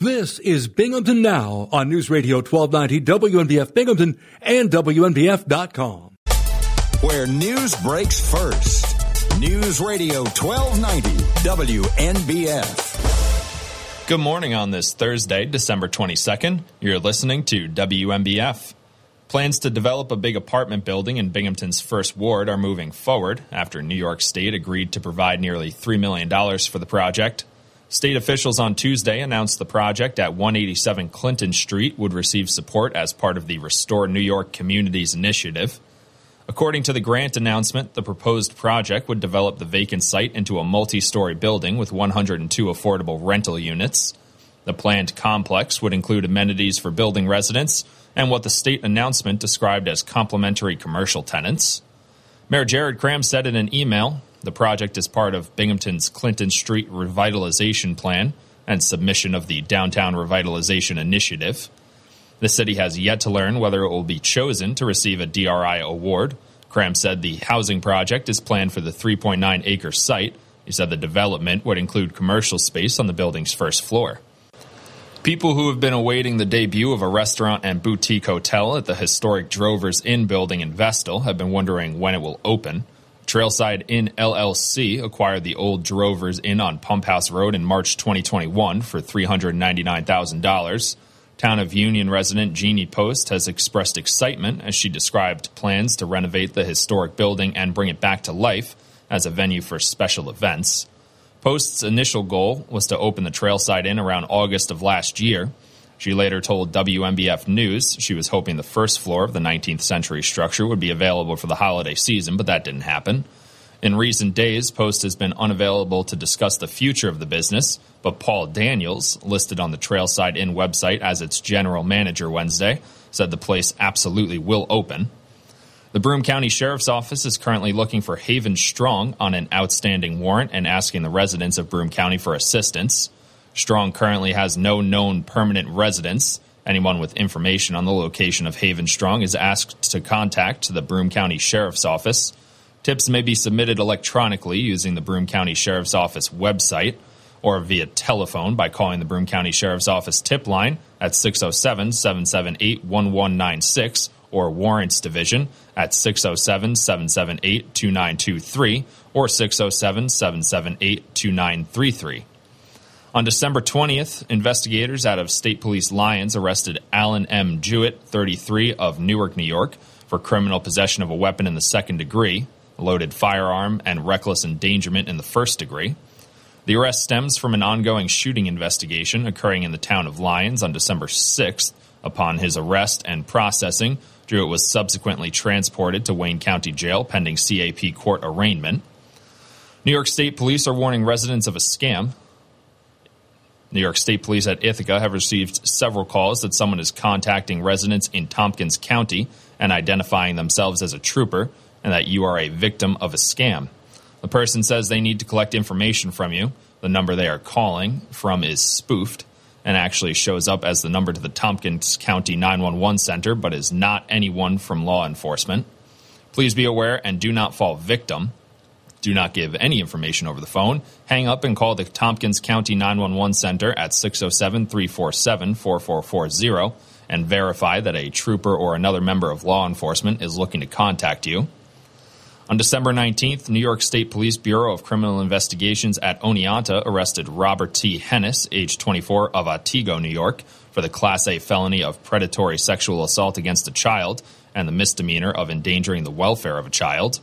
This is Binghamton Now on News Radio 1290 WNBF Binghamton and WNBF.com. Where news breaks first. News Radio 1290 WNBF. Good morning on this Thursday, December 22nd. You're listening to WNBF. Plans to develop a big apartment building in Binghamton's first ward are moving forward after New York State agreed to provide nearly $3 million for the project. State officials on Tuesday announced the project at 187 Clinton Street would receive support as part of the Restore New York Communities Initiative. According to the grant announcement, the proposed project would develop the vacant site into a multi story building with 102 affordable rental units. The planned complex would include amenities for building residents and what the state announcement described as complementary commercial tenants. Mayor Jared Kraham said in an email the project is part of Binghamton's Clinton Street Revitalization Plan and submission of the Downtown Revitalization Initiative. The city has yet to learn whether it will be chosen to receive a DRI award. Kraham said the housing project is planned for the 3.9 acre site. He said the development would include commercial space on the building's first floor. People who have been awaiting the debut of a restaurant and boutique hotel at the historic Drovers Inn building in Vestal have been wondering when it will open. Trailside Inn LLC acquired the old Drovers Inn on Pump House Road in March 2021 for $399,000. Town of Union resident Jeannie Post has expressed excitement as she described plans to renovate the historic building and bring it back to life as a venue for special events. Post's initial goal was to open the Trailside Inn around August of last year. She later told WNBF News she was hoping the first floor of the 19th century structure would be available for the holiday season, but that didn't happen. In recent days, Post has been unavailable to discuss the future of the business, but Paul Daniels, listed on the Trailside Inn website as its general manager Wednesday, said the place absolutely will open. The Broome County Sheriff's Office is currently looking for Haven Strong on an outstanding warrant and asking the residents of Broome County for assistance. Strong currently has no known permanent residence. Anyone with information on the location of Haven Strong is asked to contact the Broome County Sheriff's Office. Tips may be submitted electronically using the Broome County Sheriff's Office website or via telephone by calling the Broome County Sheriff's Office tip line at 607 778 1196 or Warrants Division at 607 778 2923 or 607 778 2933. On December 20th, investigators out of State Police Lyons arrested Alan M. Jewett, 33, of Newark, New York, for criminal possession of a weapon in the second degree, loaded firearm, and reckless endangerment in the first degree. The arrest stems from an ongoing shooting investigation occurring in the town of Lyons on December 6th. Upon his arrest and processing, Jewett was subsequently transported to Wayne County Jail pending CAP court arraignment. New York State Police are warning residents of a scam New York State Police at Ithaca have received several calls that someone is contacting residents in Tompkins County and identifying themselves as a trooper and that you are a victim of a scam. The person says they need to collect information from you. The number they are calling from is spoofed and actually shows up as the number to the Tompkins County 911 Center, but is not anyone from law enforcement. Please be aware and do not fall victim do not give any information over the phone. Hang up and call the Tompkins County 911 Center at 607 347 4440 and verify that a trooper or another member of law enforcement is looking to contact you. On December 19th, New York State Police Bureau of Criminal Investigations at Oneonta arrested Robert T. Hennis, age 24, of Otsego, New York, for the Class A felony of predatory sexual assault against a child and the misdemeanor of endangering the welfare of a child.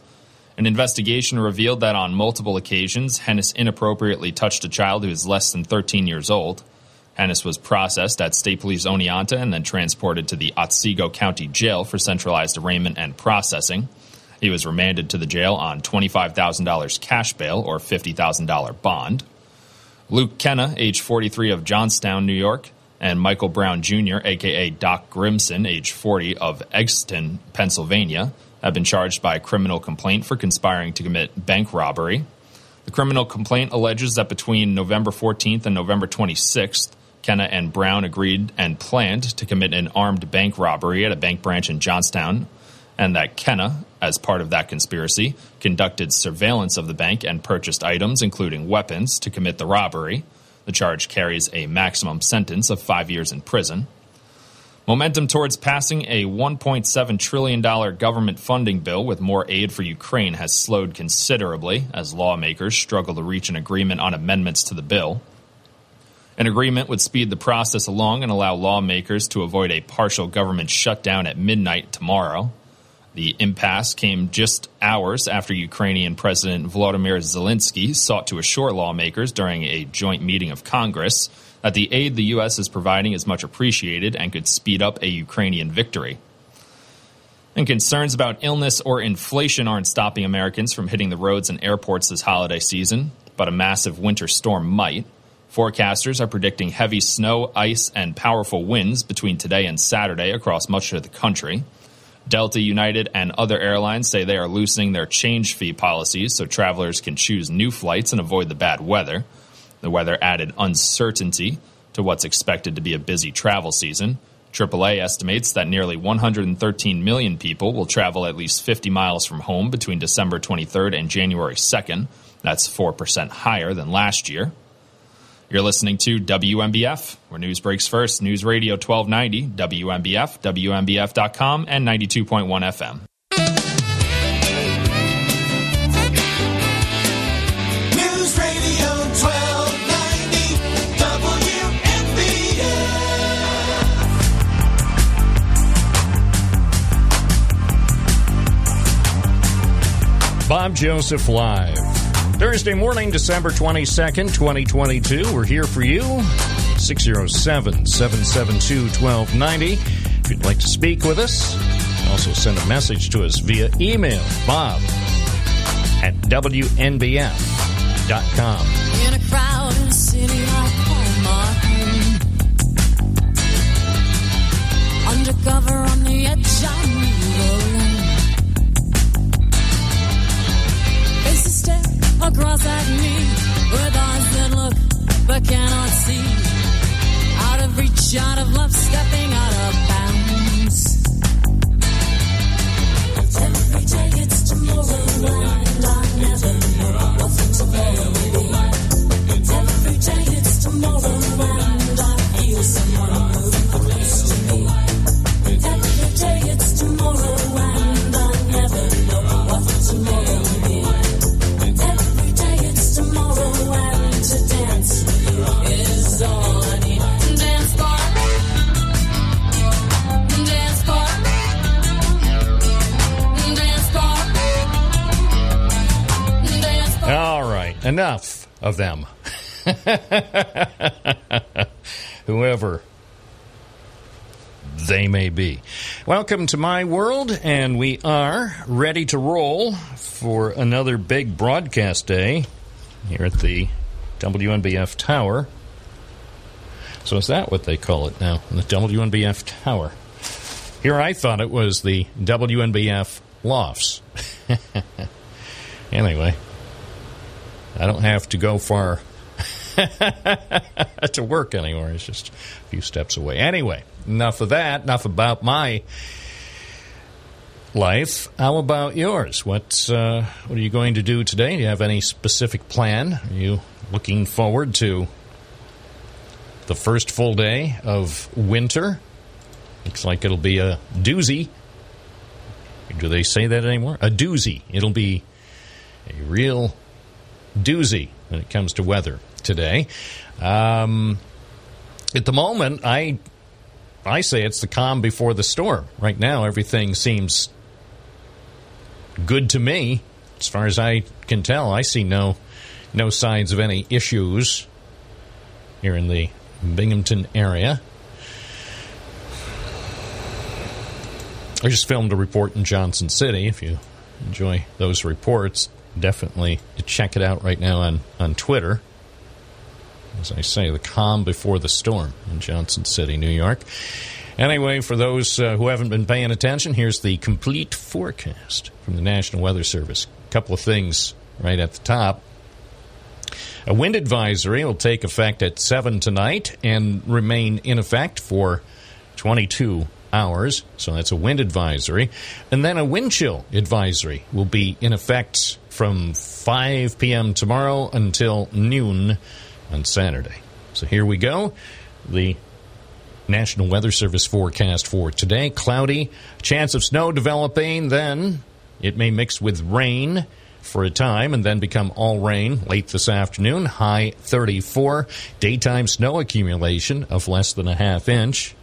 An investigation revealed that on multiple occasions, Hennis inappropriately touched a child who is less than 13 years old. Hennis was processed at State Police Oneonta and then transported to the Otsego County Jail for centralized arraignment and processing. He was remanded to the jail on $25,000 cash bail or $50,000 bond. Luke Kenna, age 43 of Johnstown, New York, and Michael Brown Jr., aka Doc Grimson, age 40 of Exton, Pennsylvania, have been charged by a criminal complaint for conspiring to commit bank robbery. The criminal complaint alleges that between November 14th and November 26th, Kenna and Brown agreed and planned to commit an armed bank robbery at a bank branch in Johnstown, and that Kenna, as part of that conspiracy, conducted surveillance of the bank and purchased items, including weapons, to commit the robbery. The charge carries a maximum sentence of five years in prison. Momentum towards passing a $1.7 trillion government funding bill with more aid for Ukraine has slowed considerably as lawmakers struggle to reach an agreement on amendments to the bill. An agreement would speed the process along and allow lawmakers to avoid a partial government shutdown at midnight tomorrow. The impasse came just hours after Ukrainian President Volodymyr Zelensky sought to assure lawmakers during a joint meeting of Congress that the aid the U.S. is providing is much appreciated and could speed up a Ukrainian victory. And concerns about illness or inflation aren't stopping Americans from hitting the roads and airports this holiday season, but a massive winter storm might. Forecasters are predicting heavy snow, ice, and powerful winds between today and Saturday across much of the country. Delta, United, and other airlines say they are loosening their change fee policies so travelers can choose new flights and avoid the bad weather. The weather added uncertainty to what's expected to be a busy travel season. AAA estimates that nearly 113 million people will travel at least 50 miles from home between December 23rd and January 2nd. That's 4% higher than last year. You're listening to WNBF, where news breaks first. News Radio 1290, WNBF, WNBF.com, and 92.1 FM. Bob Joseph Live. Thursday morning, December 22nd, 2022. We're here for you. 607 772 1290. If you'd like to speak with us, also send a message to us via email bob at wnbf.com. In a city, home. Undercover on the edge, across at me with eyes that look but cannot see. Out of reach, out of love, stepping out of bounds. Every day it's tomorrowland. I never know tomorrow will be. Every day it's tomorrowland. Enough of them. Whoever they may be. Welcome to my world, and we are ready to roll for another big broadcast day here at the WNBF Tower. So, is that what they call it now? The WNBF Tower. Here I thought it was the WNBF Lofts. anyway, I don't have to go far to work anymore. It's just a few steps away. Anyway, enough of that. Enough about my life. How about yours? What uh, What are you going to do today? Do you have any specific plan? Are you looking forward to the first full day of winter? Looks like it'll be a doozy. Do they say that anymore? A doozy. It'll be a real doozy when it comes to weather today. Um, at the moment, I I say it's the calm before the storm. Right now, everything seems good to me, as far as I can tell. I see no no signs of any issues here in the Binghamton area. I just filmed a report in Johnson City. If you enjoy those reports, definitely check it out right now on, on Twitter. As I say, the calm before the storm in Johnson City, New York. Anyway, for those uh, who haven't been paying attention, here's the complete forecast from the National Weather Service. A couple of things right at the top. A wind advisory will take effect at 7 tonight and remain in effect for 22 hours. So that's a wind advisory. And then a wind chill advisory will be in effect from 5 p.m. tomorrow until noon on Saturday. So here we go. The National Weather Service forecast for today cloudy, chance of snow developing, then it may mix with rain for a time and then become all rain late this afternoon. High 34. Daytime snow accumulation of less than a half inch.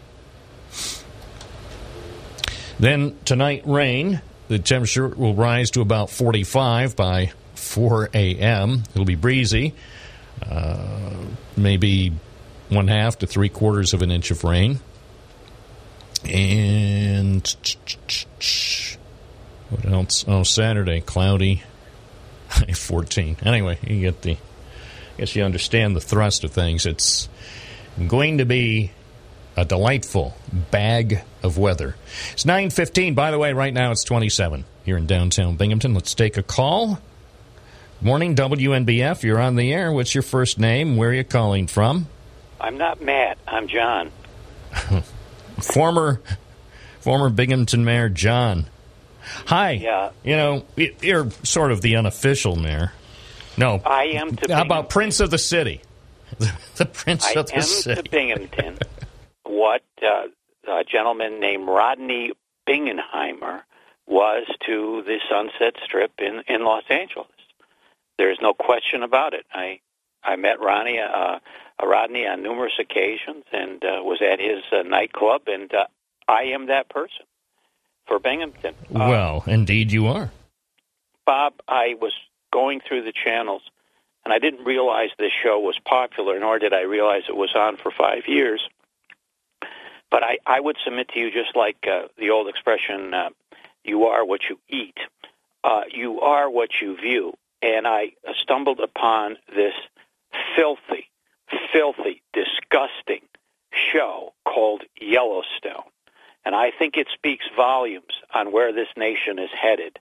Then tonight, rain. The temperature will rise to about 45 by 4 a.m. It'll be breezy. Uh, maybe one half to three quarters of an inch of rain. And what else? Oh, Saturday, cloudy, high 14. Anyway, you get the, I guess you understand the thrust of things. It's going to be a delightful bag of weather. It's 9:15. By the way, right now it's 27 here in downtown Binghamton. Let's take a call. Morning, WNBF. You're on the air. What's your first name? Where are you calling from? I'm not Matt. I'm John. Former, former Binghamton Mayor John. Hi. Yeah. You know, you're sort of the unofficial mayor. No. I am to How about Prince of the City? the Prince I of the City. I am to Binghamton. what uh, a gentleman named Rodney Bingenheimer was to the Sunset Strip in in Los Angeles. There's no question about it. I I met Ronnie uh, uh, Rodney on numerous occasions and uh, was at his uh, nightclub, and uh, I am that person for Binghamton. Uh, well, indeed you are. Bob, I was going through the channels, and I didn't realize this show was popular, nor did I realize it was on for five years. But I, I would submit to you, just like uh, the old expression, uh, you are what you eat. Uh, you are what you view. And I stumbled upon this filthy, filthy, disgusting show called Yellowstone. And I think it speaks volumes on where this nation is headed.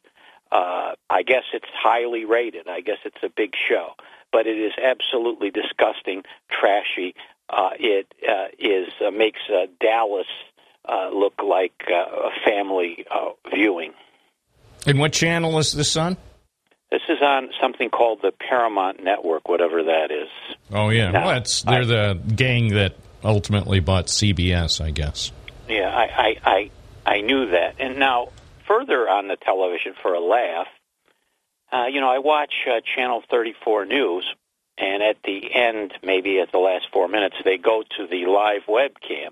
Uh, I guess it's highly rated. I guess it's a big show, but it is absolutely disgusting, trashy. Uh, it uh, is uh, makes uh, Dallas uh, look like uh, a family uh, viewing. And what channel is this on? This is on something called the Paramount Network, whatever that is. Oh yeah, No, well, it's, they're the gang that ultimately bought CBS, I guess. Yeah, I, I, I, I knew that. And now, further on the television for a laugh, uh, you know, I watch uh, Channel 34 News, and at the end, maybe at the last four minutes, they go to the live webcam.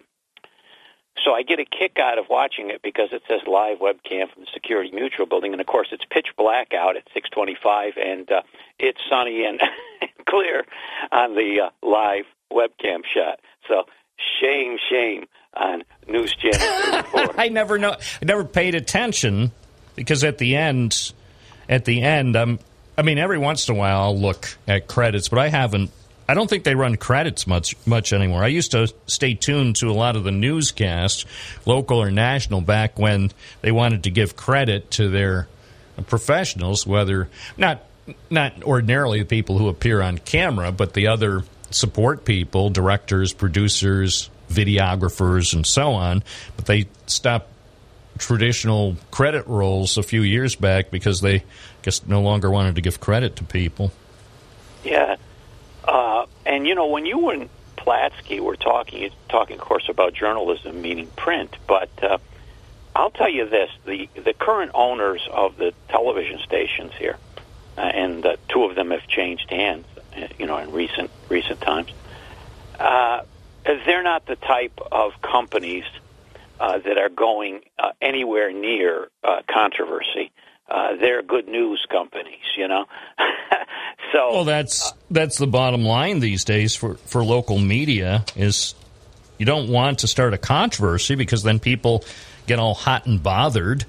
So I get a kick out of watching it because it says live webcam from the Security Mutual building, and of course it's pitch black out at 6:25, and uh, it's sunny and clear on the uh, live webcam shot. So shame, shame on News Channel I never know. I never paid attention because at the end, at the end, um, I mean, every once in a while I'll look at credits, but I haven't. I don't think they run credits much much anymore. I used to stay tuned to a lot of the newscasts, local or national, back when they wanted to give credit to their professionals, whether not not ordinarily the people who appear on camera, but the other support people, directors, producers, videographers, and so on. But they stopped traditional credit rolls a few years back because they just no longer wanted to give credit to people. Yeah. Uh, and, you know, when you and Platsky were talking, talking, of course, about journalism, meaning print, but uh, I'll tell you this the, the current owners of the television stations here, uh, and uh, two of them have changed hands, uh, you know, in recent recent times. Uh, they're not the type of companies uh, that are going uh, anywhere near controversy. Uh, they're good news companies, you know. so Well, that's that's the bottom line these days for for local media is you don't want to start a controversy because then people get all hot and bothered,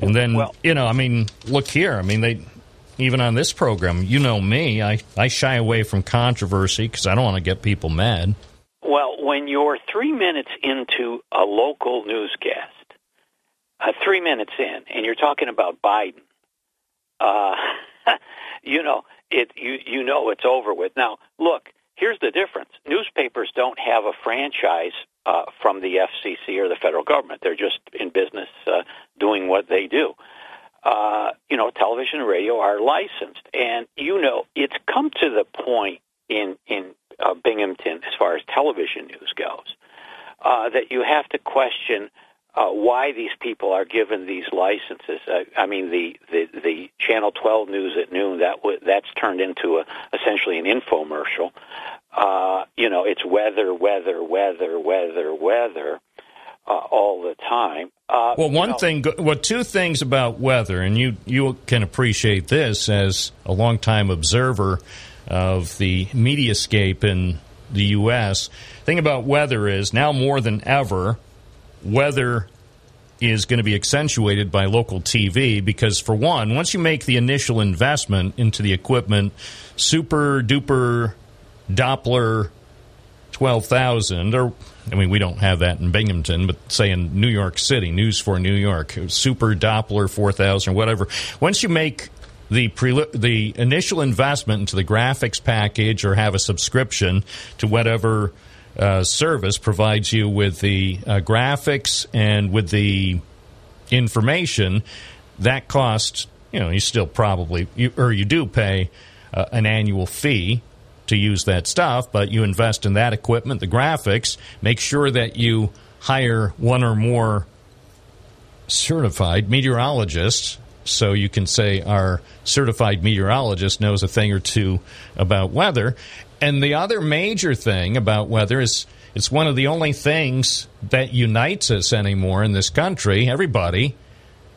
and then Well- you know, I mean, look here, I mean they. Even on this program, you know me, I, I shy away from controversy because I don't want to get people mad. Well, when you're three minutes into a local newscast, uh, three minutes in, and you're talking about Biden, uh, you know it. You you know it's over with. Now, look. Here's the difference. Newspapers don't have a franchise uh, from the FCC or the federal government. They're just in business uh, doing what they do. Uh, you know, television and radio are licensed, and you know it's come to the point in in uh, Binghamton as far as television news goes, uh, that you have to question uh, why these people are given these licenses. Uh, I mean, the, the the Channel 12 news at noon that w- that's turned into a, essentially an infomercial. Uh, you know, it's weather, weather, weather, weather, weather. Uh, all the time. Uh, Well, you one know, thing, well, two things about weather, and you you can appreciate this as a longtime observer of the mediascape in the U.S. Thing about weather is now more than ever, weather is going to be accentuated by local TV because, for one, once you make the initial investment into the equipment, super duper Doppler 12,000, or, I mean, we don't have that in Binghamton, but say in New York City, News for New York, Super Doppler 4,000, or whatever. Once you make the pre- the initial investment into the graphics package or have a subscription to whatever uh, service provides you with the uh, graphics and with the information, that costs, you know, you still probably, you, or you do pay uh, an annual fee to use that stuff, but you invest in that equipment, the graphics, make sure that you hire one or more certified meteorologists so you can say our certified meteorologist knows a thing or two about weather. And the other major thing about weather is it's one of the only things that unites us anymore in this country. Everybody,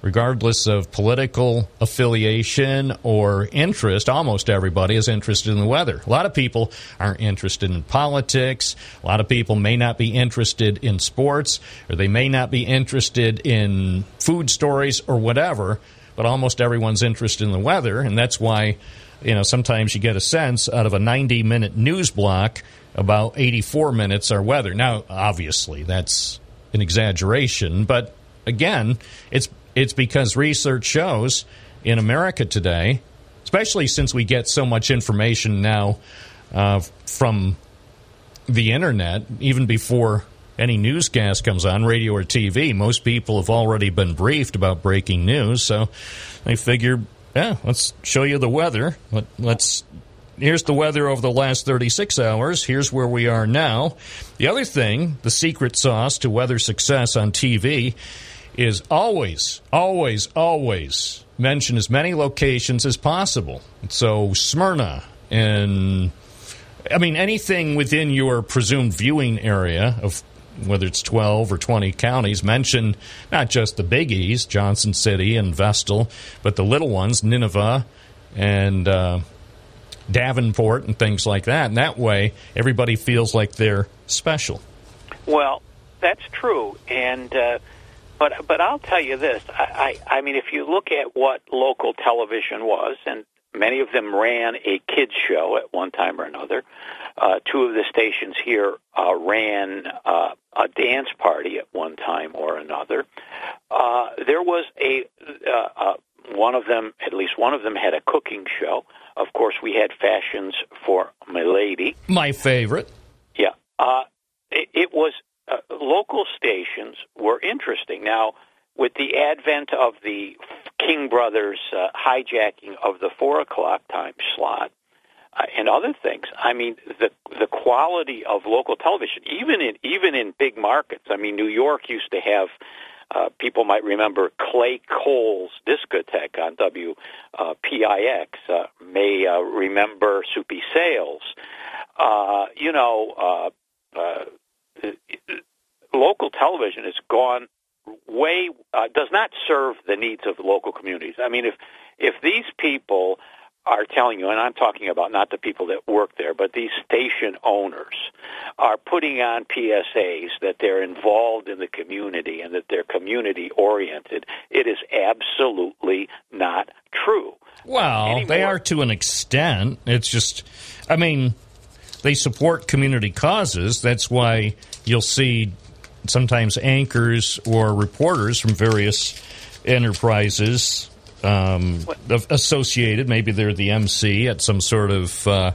regardless of political affiliation or interest, almost everybody is interested in the weather. A lot of people aren't interested in politics. A lot of people may not be interested in sports, or they may not be interested in food stories or whatever, but almost everyone's interested in the weather, and that's why. You know, sometimes you get a sense out of a 90 minute news block, about 84 minutes are weather. Now, obviously, that's an exaggeration, but again, it's it's because research shows in America today, especially since we get so much information now uh, from the internet, even before any newscast comes on, radio or TV, most people have already been briefed about breaking news. So they figure, yeah, let's show you the weather. Let, let's. Here's the weather over the last 36 hours. Here's where we are now. The other thing, the secret sauce to weather success on TV is always, always, always mention as many locations as possible. So Smyrna and I mean anything within your presumed viewing area of whether it's 12 or 20 counties mentioned not just the biggies, Johnson City and Vestal, but the little ones, Nineveh and uh, Davenport and things like that. And that way everybody feels like they're special. Well, that's true, and uh, but but I'll tell you this. I, I I mean, if you look at what local television was, and many of them ran a kids show at one time or another. Uh, two of the stations here uh, ran uh, a dance party at one time or another. Uh, there was a uh, uh, one of them, at least one of them, had a cooking show. Of course, we had fashions for my lady. My favorite. Yeah. Uh, it, it was uh, local stations were interesting. Now, with the advent of the King Brothers uh, hijacking of the four o'clock time slot and other things, I mean the the quality of local television, even in even in big markets. I mean, New York used to have. Uh, people might remember Clay Cole's discotheque on WPIX. Uh, may uh, remember Soupy Sales. Uh, you know, uh, uh, local television has gone way uh, does not serve the needs of local communities. I mean, if if these people are telling you, and I'm talking about not the people that work there, but these station owners are putting on PSAs that they're involved in the community and that they're community oriented. It is absolutely not true. Well, Anymore. they are to an extent. It's just, I mean, they support community causes. That's why you'll see sometimes anchors or reporters from various enterprises um, associated. Maybe they're the MC at some sort of uh,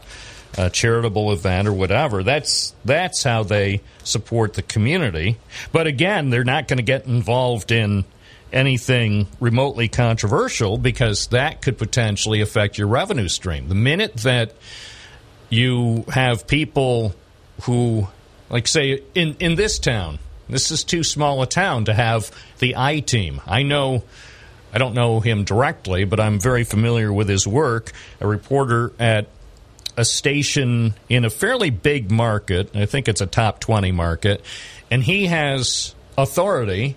uh, charitable event or whatever. That's that's how they support the community. But again, they're not going to get involved in anything remotely controversial because that could potentially affect your revenue stream. The minute that you have people who, like, say, in, in this town, this is too small a town to have the I team. I know, I don't know him directly, but I'm very familiar with his work. A reporter at a station in a fairly big market. I think it's a top 20 market. And he has authority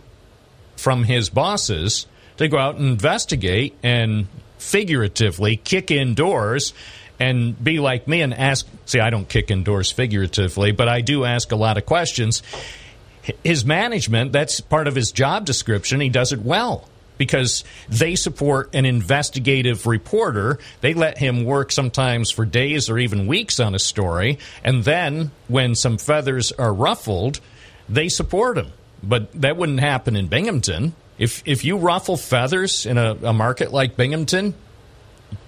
from his bosses to go out and investigate and figuratively kick in doors and be like me and ask. See, I don't kick in doors figuratively, but I do ask a lot of questions. His management, that's part of his job description. He does it well because they support an investigative reporter. They let him work sometimes for days or even weeks on a story. And then when some feathers are ruffled, they support him. But that wouldn't happen in Binghamton. If, if you ruffle feathers in a, a market like Binghamton,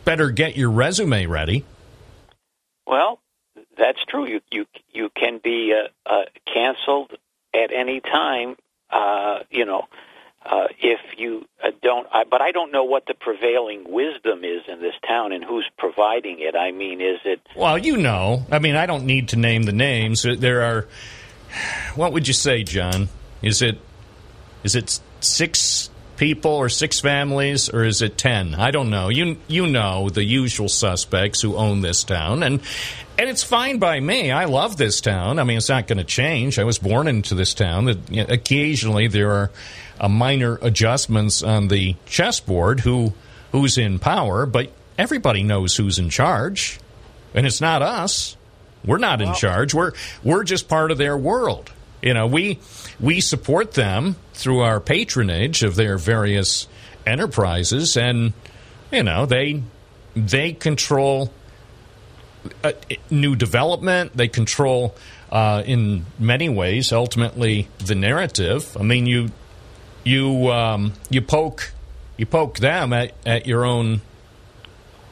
better get your resume ready. Well, that's true. You you you can be uh, uh, canceled at any time. Uh, you know, uh, if you uh, don't. I, but I don't know what the prevailing wisdom is in this town and who's providing it. I mean, is it? Well, you know. I mean, I don't need to name the names. There are. What would you say, John? Is it is it six people or six families or is it 10 i don't know. You you know the usual suspects who own this town and and it's fine by me. I love this town. I mean it's not going to change. I was born into this town. That occasionally there are uh, minor adjustments on the chessboard who who's in power but everybody knows who's in charge. And it's not us. We're not in charge. We're we're just part of their world you know we we support them through our patronage of their various enterprises, and you know they they control uh, new development. They control, uh, in many ways, ultimately the narrative. I mean, you you um, you poke you poke them at, at your own.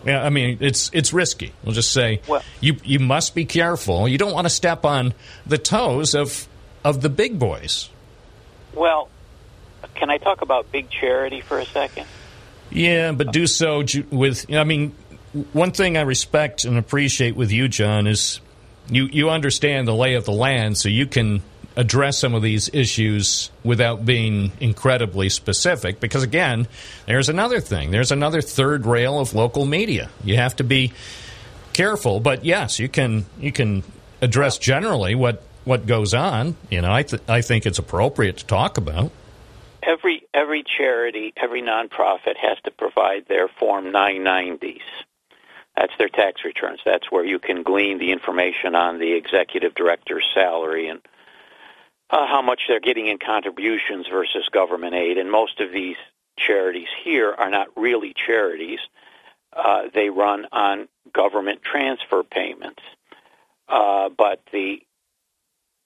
Yeah, I mean it's it's risky. We'll just say Well- you you must be careful. You don't want to step on the toes of of the big boys. Well, can I talk about big charity for a second? Yeah, but do so with. I mean, one thing I respect and appreciate with you, John, is you you understand the lay of the land, so you can address some of these issues without being incredibly specific. Because again, there's another thing. There's another third rail of local media. You have to be careful, but yes, you can you can address generally what what goes on. You know, I th- I think it's appropriate to talk about. Every every charity, every nonprofit has to provide their Form 990s. That's their tax returns. That's where you can glean the information on the executive director's salary and uh, how much they're getting in contributions versus government aid. And most of these charities here are not really charities. Uh, they run on government transfer payments. Uh, but the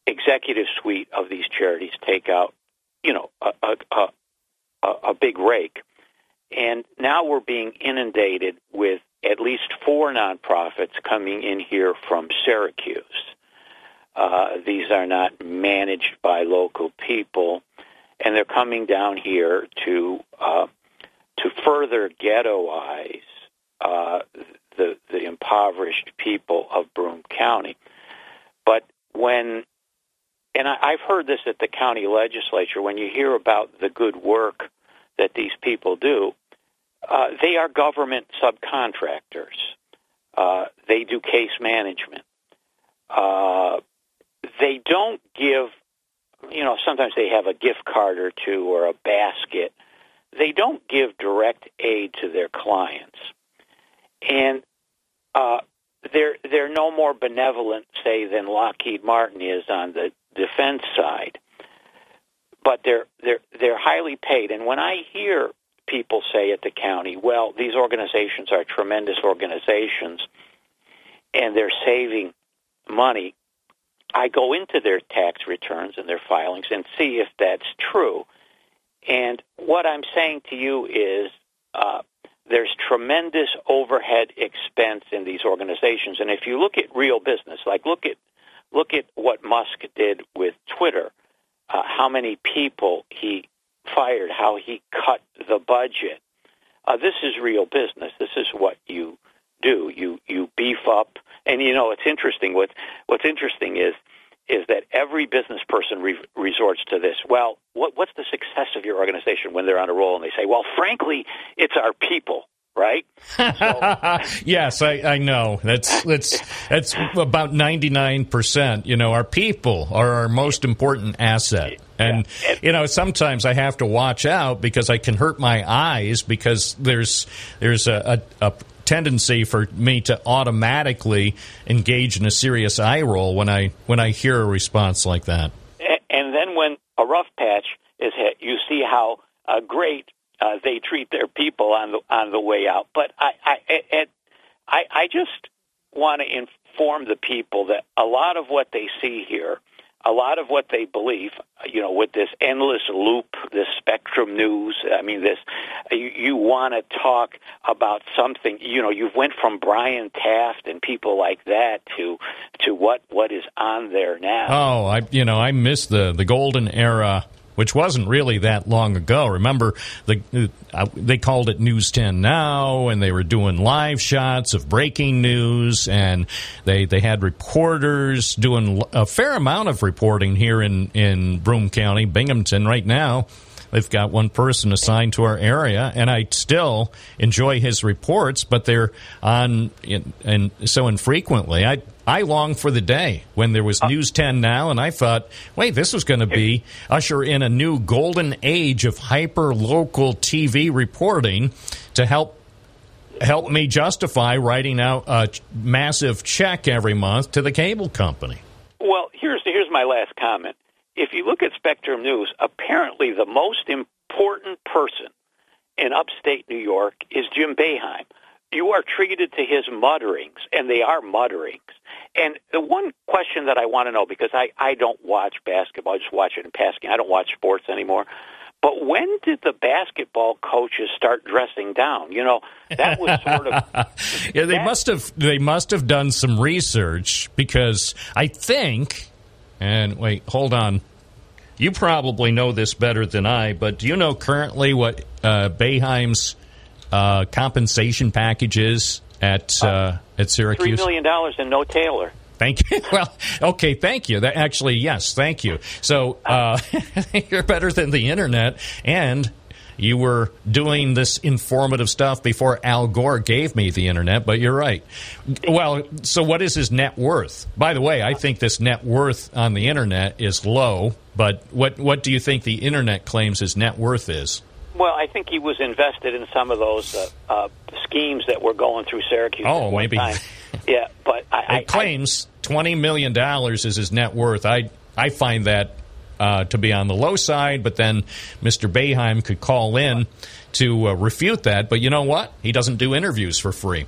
executive suite of these charities take out, you know, a, a, a, a- big rake. And now we're being inundated with at least four nonprofits coming in here from Syracuse. Uh, these are not managed by local people, and they're coming down here to uh, to further ghettoize uh, the the impoverished people of Broome County. But when and I, I've heard this at the county legislature, when you hear about the good work that these people do, uh, they are government subcontractors. Uh, they do case management. Uh, they don't give, you know, sometimes they have a gift card or two or a basket. They don't give direct aid to their clients. And uh, they're they're no more benevolent, say, than Lockheed Martin is on the defense side. But they're they're they're highly paid. And when I hear people say at the county, well, these organizations are tremendous organizations and they're saving money, I go into their tax returns and their filings and see if that's true. And what I'm saying to you is uh, there's tremendous overhead expense in these organizations. And if you look at real business, like look at look at what Musk did with Twitter, uh, how many people he fired, how he cut the budget. Uh, this is real business. This is what you do. You you beef up, and you know it's interesting. What what's interesting is is that every business person re- resorts to this. Well, what, what's the success of your organization when they're on a roll? And they say, well, frankly, it's our people. Right? yes, I, I know. That's that's that's about ninety nine percent. You know, our people are our most important asset. And you know, sometimes I have to watch out because I can hurt my eyes because there's there's a, a, a tendency for me to automatically engage in a serious eye roll when I when I hear a response like that. And then when a rough patch is hit, you see how uh, great uh, they treat their people on the on the way out. But I I I, I, I just want to inform the people that a lot of what they see here, a lot of what they believe, you know, with this endless loop, this spectrum news. I mean, this you, you want to talk about something. You know, you've went from Brian Taft and people like that to to what what is on there now. Oh, I you know I miss the the golden era, which wasn't really that long ago. Remember the uh, they called it News Ten Now, and they were doing live shots of breaking news, and they they had reporters doing a fair amount of reporting here in in Broome County, Binghamton, right now. They've got one person assigned to our area, and I still enjoy his reports, but they're on and so infrequently. I I long for the day when there was uh, News 10 now, and I thought, wait, this was going to be usher in a new golden age of hyper local TV reporting to help help me justify writing out a massive check every month to the cable company. Well, here's here's my last comment. If you look at Spectrum News, apparently the most important person in upstate New York is Jim Boeheim. You are treated to his mutterings, and they are mutterings. And the one question that I want to know, because I, I don't watch basketball, I just watch it in passing. I don't watch sports anymore. But when did the basketball coaches start dressing down? You know, that was sort of yeah, they that- must have they must have done some research because I think and wait, hold on. You probably know this better than I, but do you know currently what uh, Boeheim's uh, compensation package is at uh, at Syracuse? million dollars and no Taylor. Thank you. Well, okay, thank you. That actually, yes, thank you. So uh, you're better than the internet, and you were doing this informative stuff before Al Gore gave me the internet. But you're right. Well, so what is his net worth? By the way, I think this net worth on the internet is low. But what what do you think the internet claims his net worth is? Well, I think he was invested in some of those uh, uh, schemes that were going through Syracuse. Oh, maybe. Time. Yeah, but I, I It claims twenty million dollars is his net worth. I I find that uh, to be on the low side, but then Mr. Boeheim could call in to uh, refute that. But you know what? He doesn't do interviews for free.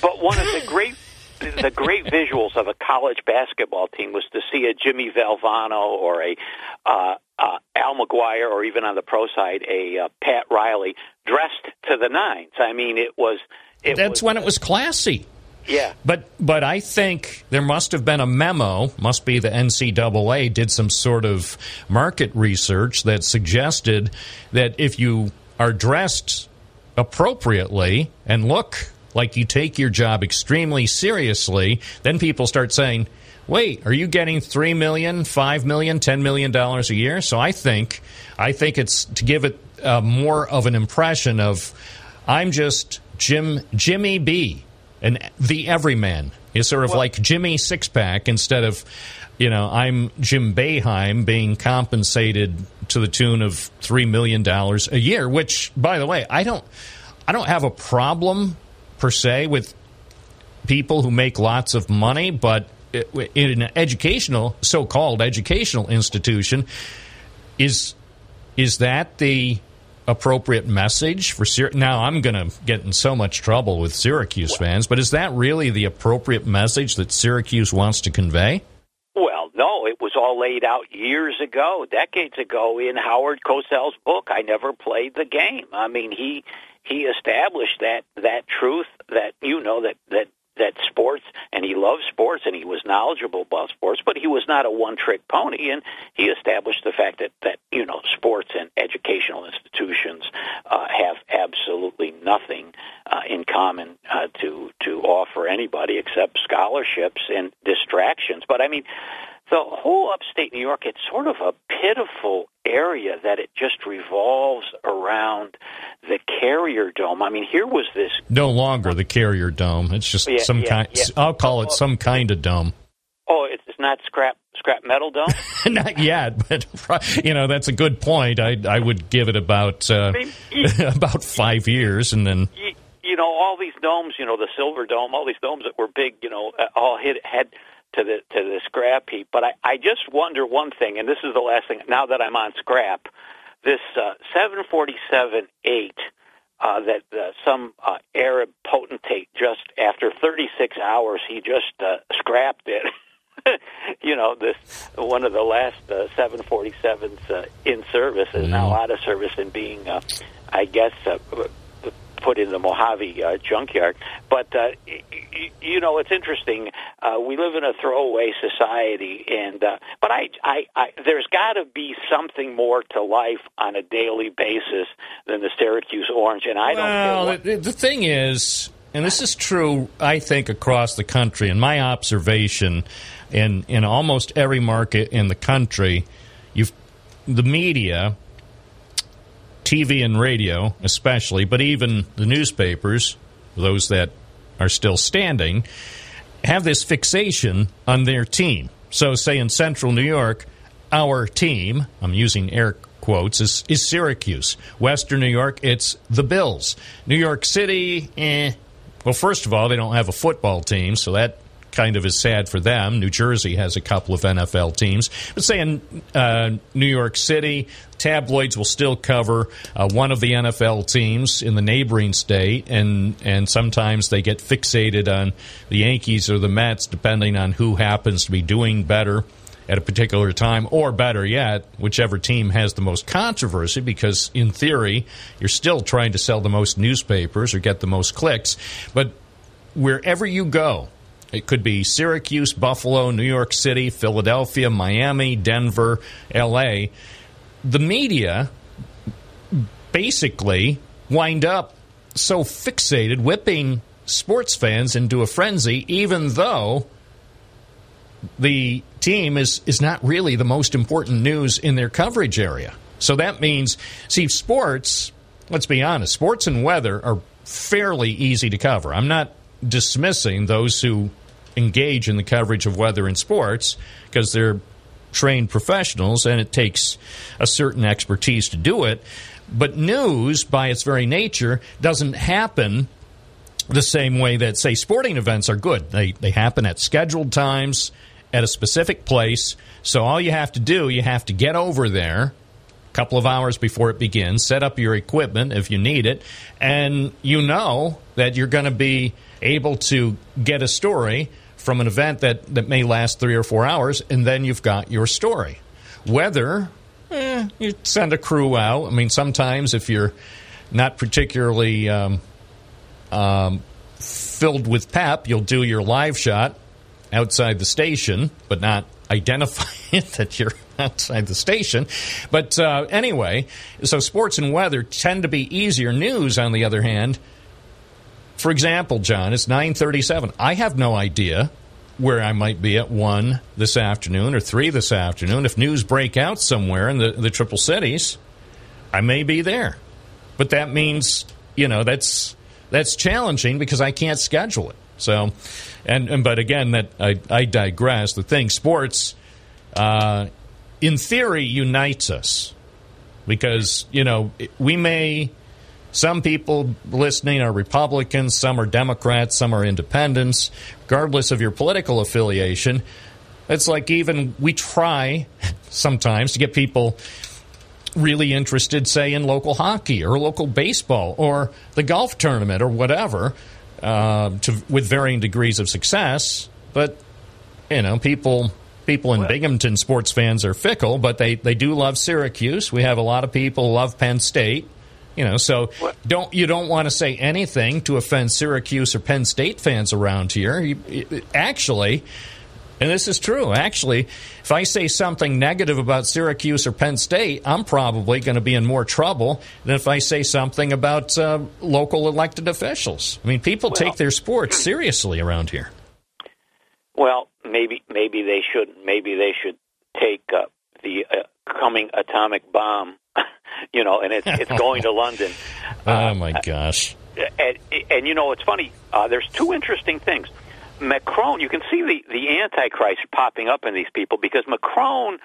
But one of the great the great visuals of a college basketball team was to see a Jimmy Valvano or a uh, uh, Al McGuire, or even on the pro side, a uh, Pat Riley dressed to the nines. I mean, it was. It That's was, when it was classy. Yeah. But but I think there must have been a memo. Must be the NCAA did some sort of market research that suggested that if you are dressed appropriately and look like you take your job extremely seriously, then people start saying, "Wait, are you getting three million, five million, ten million dollars a year?" So I think I think it's to give it uh, more of an impression of I'm just Jim Jimmy B and the everyman is sort of like Jimmy Sixpack instead of, you know, I'm Jim Boeheim being compensated to the tune of three million dollars a year. Which, by the way, I don't, I don't have a problem per se with people who make lots of money, but in an educational, so-called educational institution, is is that the appropriate message for Syr- now i'm going to get in so much trouble with syracuse fans but is that really the appropriate message that syracuse wants to convey Well, no, it was all laid out years ago, decades ago in Howard Cosell's book. I never played the game. I mean, he he established that that truth that you know that that that sports and he loved sports and he was knowledgeable about sports, but he was not a one trick pony and he established the fact that that you know sports and educational institutions uh, have absolutely nothing uh, in common uh, to to offer anybody except scholarships and distractions. But I mean, the whole upstate New York, it's sort of a pitiful area that it just revolves around the Carrier Dome. I mean, here was this No longer the Carrier Dome. It's just Yeah, some yeah, kind. yeah. I'll call it some kind of dome. oh, it's it's not scrap scrap metal dome. Not yet, but you know that's a good point. I I would give it about uh, mean, you- about five years, and then you, you know, all these domes, you know, the silver dome, all these domes that were big, you know, uh, all hit head to the to the scrap heap. But I, I just wonder one thing, and this is the last thing. Now that I'm on scrap, this uh, 747 eight. Uh, that uh, some uh, Arab potentate just after 36 hours he just uh, scrapped it. you know, this one of the last uh, 747s uh, in service is now out of service and being, uh, I guess, uh, put in the Mojave uh, junkyard. But uh, y- y- you know, it's interesting. Uh, we live in a throwaway society, and uh, but I, I, I there's got to be something more to life on a daily basis than the Syracuse Orange. And I don't care well, the, the thing is, and this is true, I think, across the country. In my observation, in in almost every market in the country, you've the media, TV and radio, especially, but even the newspapers, those that are still standing, have this fixation on their team. So, say in Central New York, our team, I'm using air quotes, is, is Syracuse. Western New York, it's the Bills. New York City, eh. Well, first of all, they don't have a football team, so that kind of is sad for them. New Jersey has a couple of NFL teams. But say in uh, New York City, tabloids will still cover uh, one of the NFL teams in the neighboring state, and, and sometimes they get fixated on the Yankees or the Mets, depending on who happens to be doing better at a particular time, or better yet, whichever team has the most controversy, because in theory, you're still trying to sell the most newspapers or get the most clicks. But wherever you go, it could be Syracuse, Buffalo, New York City, Philadelphia, Miami, Denver, LA. The media basically wind up so fixated, whipping sports fans into a frenzy, even though the team is is not really the most important news in their coverage area. So that means, see, sports. Let's be honest, sports and weather are fairly easy to cover. I'm not dismissing those who engage in the coverage of weather and sports because they're trained professionals and it takes a certain expertise to do it. But news, by its very nature, doesn't happen the same way that, say, sporting events are good. They, they happen at scheduled times, at a specific place. So all you have to do, you have to get over there a couple of hours before it begins, set up your equipment if you need it, and you know that you're going to be able to get a story from an event that, that may last three or four hours, and then you've got your story. Weather, eh, you send a crew out. I mean, sometimes if you're not particularly um, um, filled with pep, you'll do your live shot outside the station, but not identify it that you're outside the station. But uh, anyway, so sports and weather tend to be easier. News, on the other hand, for example, John, it's 9:37. I have no idea where I might be at 1 this afternoon or 3 this afternoon. If news break out somewhere in the, the Triple Cities, I may be there. But that means, you know, that's that's challenging because I can't schedule it. So, and, and but again, that I, I digress. The thing, sports, uh, in theory, unites us because you know we may. Some people listening are Republicans, some are Democrats, some are independents. Regardless of your political affiliation, it's like even we try sometimes to get people really interested, say, in local hockey or local baseball or the golf tournament or whatever, uh, to, with varying degrees of success. But you know, people people in Binghamton sports fans are fickle, but they they do love Syracuse. We have a lot of people love Penn State. You know, so don't you don't want to say anything to offend Syracuse or Penn State fans around here. You, you- actually, and this is true. Actually, if I say something negative about Syracuse or Penn State, I'm probably going to be in more trouble than if I say something about uh, local elected officials. I mean, people take their sports seriously around here. Well, maybe maybe they shouldn't. Maybe they should take uh, the uh, coming atomic bomb, you know, and it's it's going to London. Oh my gosh. And, and you know, it's funny. Uh, there's two interesting things. Macron, you can see the the Antichrist popping up in these people because Macron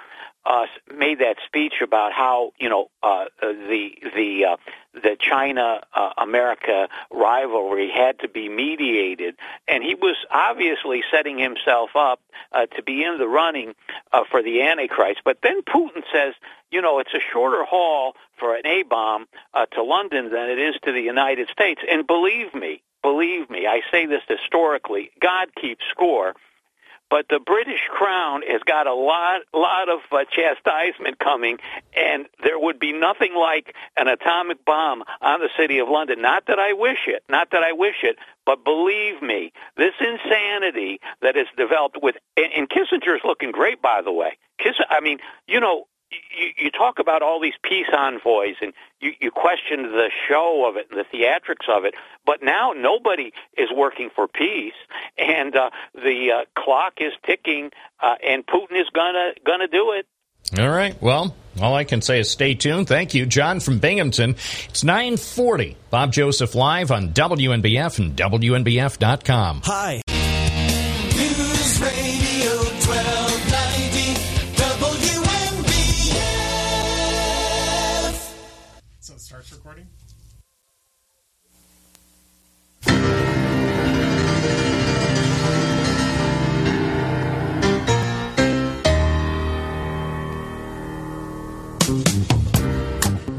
uh, made that speech about how you know uh, the the uh, the China uh, America rivalry had to be mediated, and he was obviously setting himself up uh, to be in the running uh, for the Antichrist. But then Putin says, you know, it's a shorter haul for an A bomb uh, to London than it is to the United States, and believe me. Believe me, I say this historically. God keeps score but the British Crown has got a lot, lot of uh, chastisement coming, and there would be nothing like an atomic bomb on the city of London. Not that I wish it, not that I wish it, but believe me, this insanity that has developed with, and, and Kissinger's looking great, by the way. Kiss, I mean, you know, you, you talk about all these peace envoys and you, you question the show of it and the theatrics of it, but now nobody is working for peace, and uh, the uh, clock is ticking, uh, and Putin is gonna gonna do it. All right. Well, all I can say is stay tuned. Thank you, John from Binghamton. It's 940. Bob Joseph live on WNBF and WNBF.com. Hi. News Radio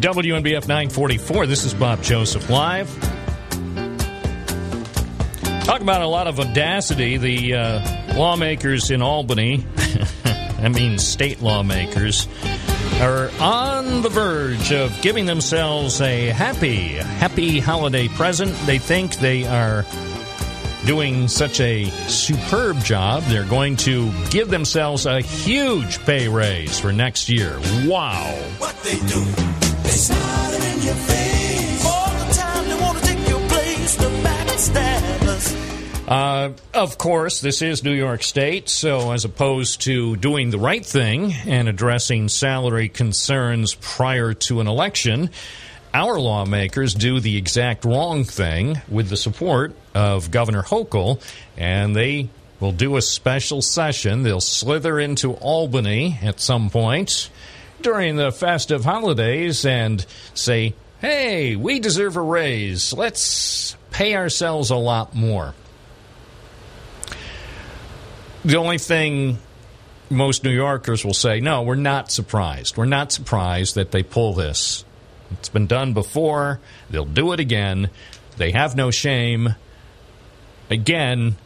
WNBF 944. This is Bob Joseph live. Talk about a lot of audacity. The uh, lawmakers in Albany, I mean state lawmakers, are on the verge of giving themselves a happy, happy holiday present. They think they are doing such a superb job. They're going to give themselves a huge pay raise for next year. Wow. What they do, Uh, of course, this is New York State, so as opposed to doing the right thing and addressing salary concerns prior to an election, our lawmakers do the exact wrong thing with the support of Governor Hochul, and they will do a special session. They'll slither into Albany at some point during the festive holidays and say, hey, we deserve a raise. Let's pay ourselves a lot more. The only thing most New Yorkers will say, no, we're not surprised. We're not surprised that they pull this. It's been done before. They'll do it again. They have no shame. Again,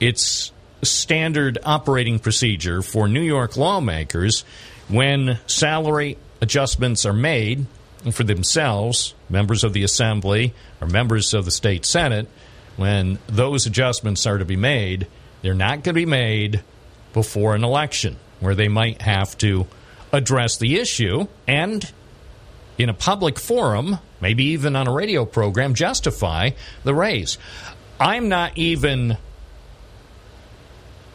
it's standard operating procedure for New York lawmakers when salary adjustments are made for themselves, members of the Assembly or members of the State Senate, when those adjustments are to be made, they're not going to be made before an election where they might have to address the issue and in a public forum, maybe even on a radio program, justify the raise. I'm not even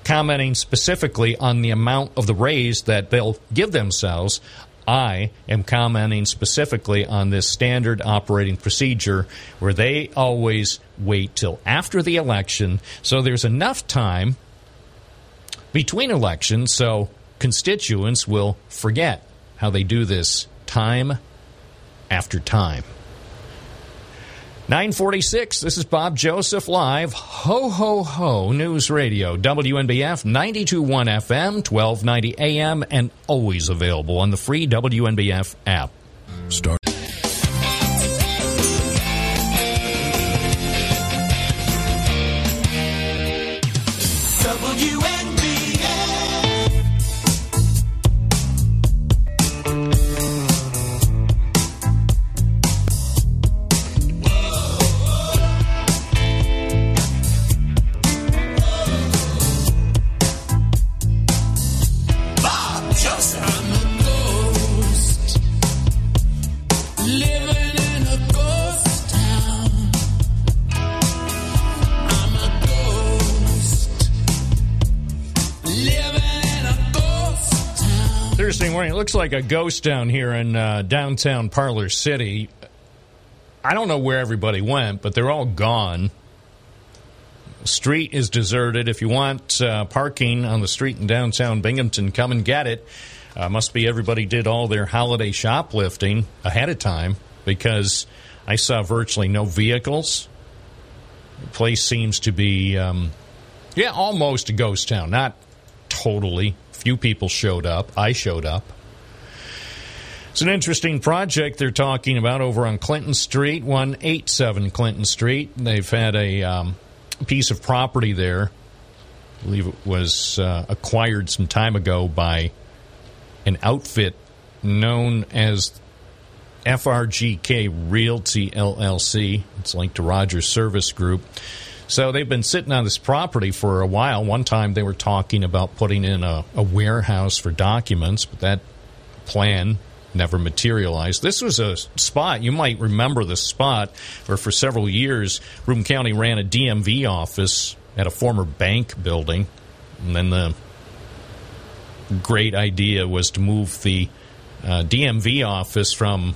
commenting specifically on the amount of the raise that they'll give themselves. I am commenting specifically on this standard operating procedure where they always wait till after the election so there's enough time between elections so constituents will forget how they do this time after time. 946, this is Bob Joseph live. Ho, ho, ho, News Radio, WNBF 921 FM, 1290 AM, and always available on the free WNBF app. Start. Like a ghost down here in uh, downtown Parlor City. I don't know where everybody went, but they're all gone. Street is deserted. If you want uh, parking on the street in downtown Binghamton, come and get it. Uh, must be everybody did all their holiday shoplifting ahead of time because I saw virtually no vehicles. The place seems to be, um, yeah, almost a ghost town. Not totally. Few people showed up. I showed up. It's an interesting project they're talking about over on Clinton Street, 187 Clinton Street. They've had a um, piece of property there. I believe it was uh, acquired some time ago by an outfit known as FRGK Realty LLC. It's linked to Rogers Service Group. So they've been sitting on this property for a while. One time they were talking about putting in a, a warehouse for documents, but that plan never materialized. This was a spot, you might remember this spot, where for several years Broome County ran a DMV office at a former bank building. And then the great idea was to move the uh, DMV office from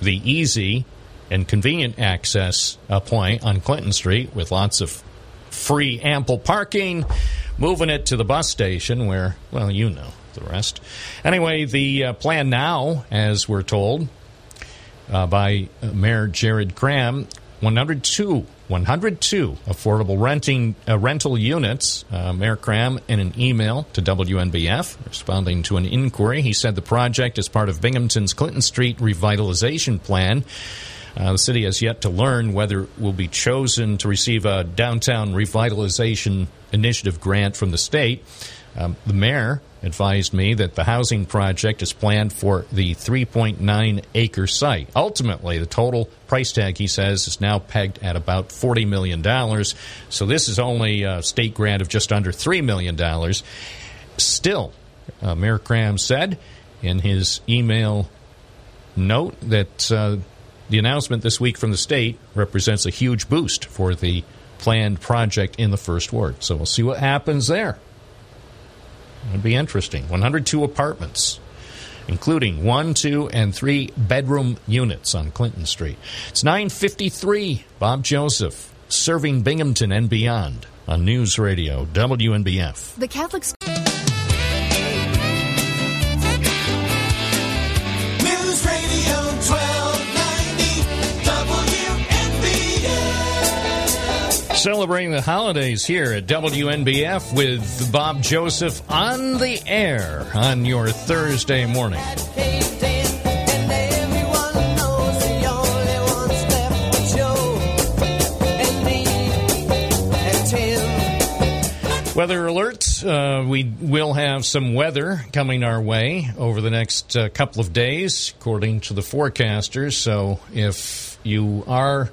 the easy and convenient access uh, point on Clinton Street with lots of free, ample parking, moving it to the bus station where, well, you know the rest. Anyway, the uh, plan now, as we're told uh, by uh, Mayor Jared Kraham, 102 102 affordable renting uh, rental units. Uh, Mayor Kraham, in an email to WNBF, responding to an inquiry, he said the project is part of Binghamton's Clinton Street revitalization plan. Uh, the city has yet to learn whether it will be chosen to receive a downtown revitalization initiative grant from the state. Um, the mayor advised me that the housing project is planned for the 3.9 acre site. Ultimately, the total price tag, he says, is now pegged at about $40 million. So this is only a state grant of just under $3 million. Still, uh, Mayor Kraham said in his email note that uh, the announcement this week from the state represents a huge boost for the planned project in the first ward. So we'll see what happens there. It'd be interesting. 102 apartments, including one, two, and three bedroom units on Clinton Street. It's 953. Bob Joseph, serving Binghamton and beyond on News Radio, WNBF. The Catholic Celebrating the holidays here at WNBF with Bob Joseph on the air on your Thursday morning. Weather alert. Uh, we will have some weather coming our way over the next uh, couple of days, according to the forecasters. So if you are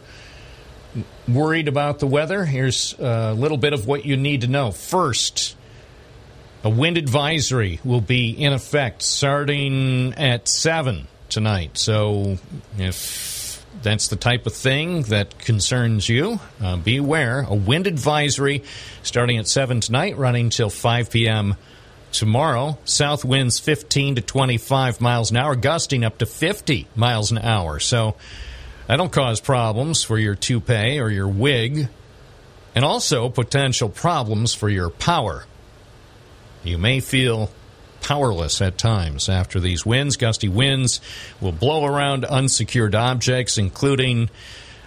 worried about the weather, here's a little bit of what you need to know. First, a wind advisory will be in effect starting at 7 tonight. So if that's the type of thing that concerns you, uh, be aware. A wind advisory starting at 7 tonight, running till 5 p.m. tomorrow. South winds 15 to 25 miles an hour, gusting up to 50 miles an hour. So that'll cause problems for your toupee or your wig, and also potential problems for your power. You may feel powerless at times after these winds. Gusty winds will blow around unsecured objects, including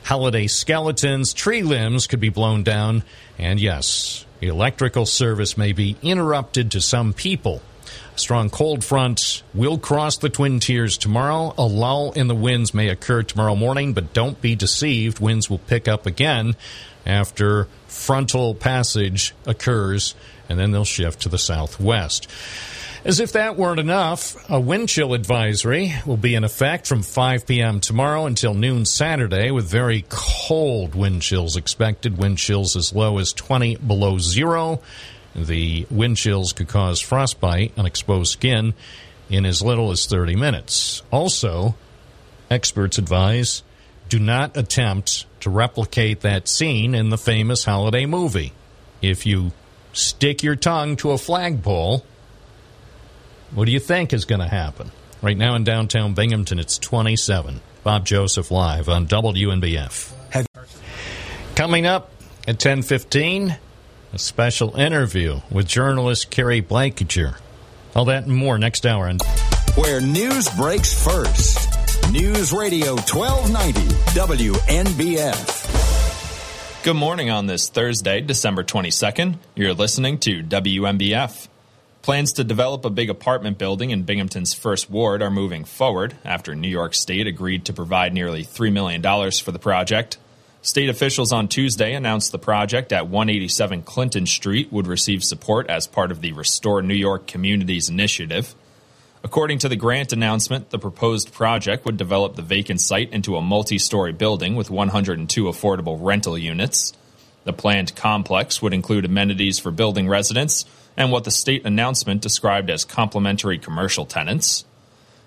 holiday skeletons. Tree limbs could be blown down. And yes, electrical service may be interrupted to some people. A strong cold front will cross the Twin Tiers tomorrow. A lull in the winds may occur tomorrow morning, but don't be deceived. Winds will pick up again after frontal passage occurs, and then they'll shift to the southwest. As if that weren't enough, a wind chill advisory will be in effect from 5 p.m. tomorrow until noon Saturday, with very cold wind chills expected. Wind chills as low as 20 below zero. The wind chills could cause frostbite on exposed skin in as little as 30 minutes. Also, experts advise do not attempt to replicate that scene in the famous holiday movie. If you stick your tongue to a flagpole, What do you think is going to happen? Right now in downtown Binghamton, it's 27. Bob Joseph live on WNBF. Coming up at 10:15, a special interview with journalist Keri Blakinger. All that and more next hour on Where news breaks first. News Radio 1290 WNBF. Good morning on this Thursday, December 22nd. You're listening to WNBF. Plans to develop a big apartment building in Binghamton's first ward are moving forward after New York State agreed to provide nearly $3 million for the project. State officials on Tuesday announced the project at 187 Clinton Street would receive support as part of the Restore New York Communities initiative. According to the grant announcement, the proposed project would develop the vacant site into a multi story building with 102 affordable rental units. The planned complex would include amenities for building residents and what the state announcement described as complementary commercial tenants.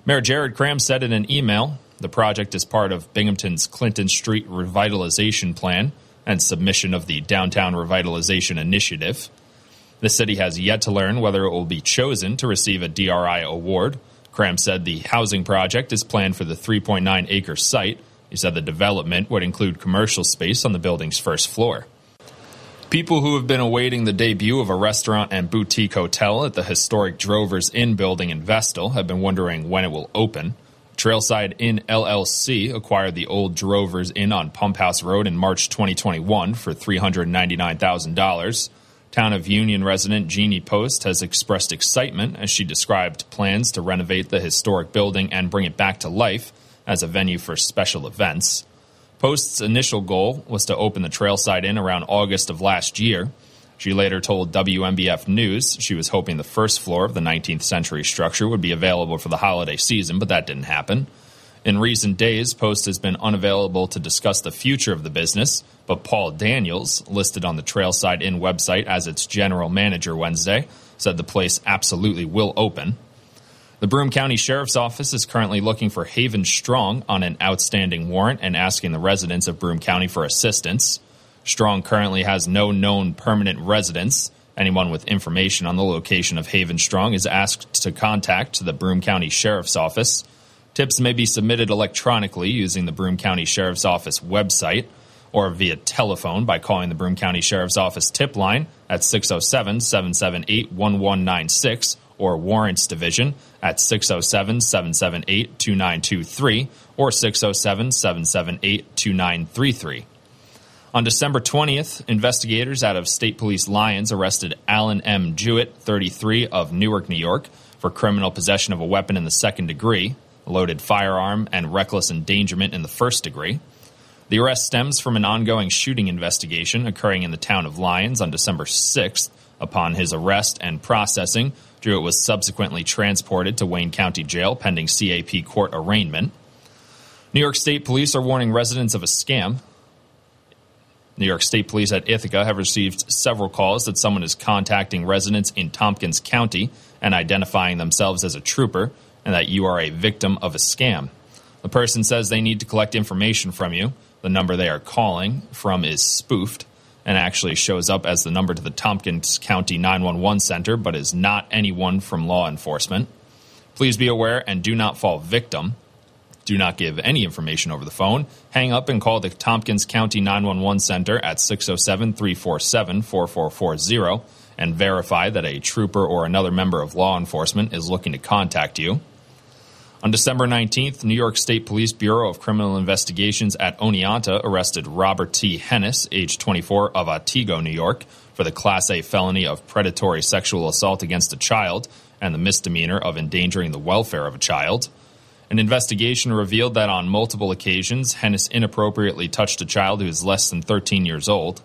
Mayor Jared Kraham said in an email the project is part of Binghamton's Clinton Street Revitalization Plan and submission of the Downtown Revitalization Initiative. The city has yet to learn whether it will be chosen to receive a DRI award. Kraham said the housing project is planned for the 3.9 acre site. He said the development would include commercial space on the building's first floor. People who have been awaiting the debut of a restaurant and boutique hotel at the historic Drovers Inn building in Vestal have been wondering when it will open. Trailside Inn LLC acquired the old Drovers Inn on Pump House Road in March 2021 for $399,000. Town of Union resident Jeannie Post has expressed excitement as she described plans to renovate the historic building and bring it back to life as a venue for special events. Post's initial goal was to open the Trailside Inn around August of last year. She later told WNBF News she was hoping the first floor of the 19th century structure would be available for the holiday season, but that didn't happen. In recent days, Post has been unavailable to discuss the future of the business, but Paul Daniels, listed on the Trailside Inn website as its general manager Wednesday, said the place absolutely will open. The Broome County Sheriff's Office is currently looking for Haven Strong on an outstanding warrant and asking the residents of Broome County for assistance. Strong currently has no known permanent residence. Anyone with information on the location of Haven Strong is asked to contact the Broome County Sheriff's Office. Tips may be submitted electronically using the Broome County Sheriff's Office website or via telephone by calling the Broome County Sheriff's Office tip line at 607 778 1196 or Warrants Division at 607 778 2923 or 607 778 2933. On December 20th, investigators out of State Police Lyons arrested Alan M. Jewett, 33, of Newark, New York, for criminal possession of a weapon in the second degree, loaded firearm, and reckless endangerment in the first degree. The arrest stems from an ongoing shooting investigation occurring in the town of Lyons on December 6th. Upon his arrest and processing, Jewett was subsequently transported to Wayne County Jail pending CAP court arraignment. New York State Police are warning residents of a scam. New York State Police at Ithaca have received several calls that someone is contacting residents in Tompkins County and identifying themselves as a trooper and that you are a victim of a scam. The person says they need to collect information from you. The number they are calling from is spoofed and actually shows up as the number to the Tompkins County 911 Center, but is not anyone from law enforcement. Please be aware and do not fall victim. Do not give any information over the phone. Hang up and call the Tompkins County 911 Center at 607 347 4440 and verify that a trooper or another member of law enforcement is looking to contact you. On December 19th, New York State Police Bureau of Criminal Investigations at Oneonta arrested Robert T. Hennis, age 24, of Otsego, New York, for the Class A felony of predatory sexual assault against a child and the misdemeanor of endangering the welfare of a child. An investigation revealed that on multiple occasions, Hennis inappropriately touched a child who is less than 13 years old.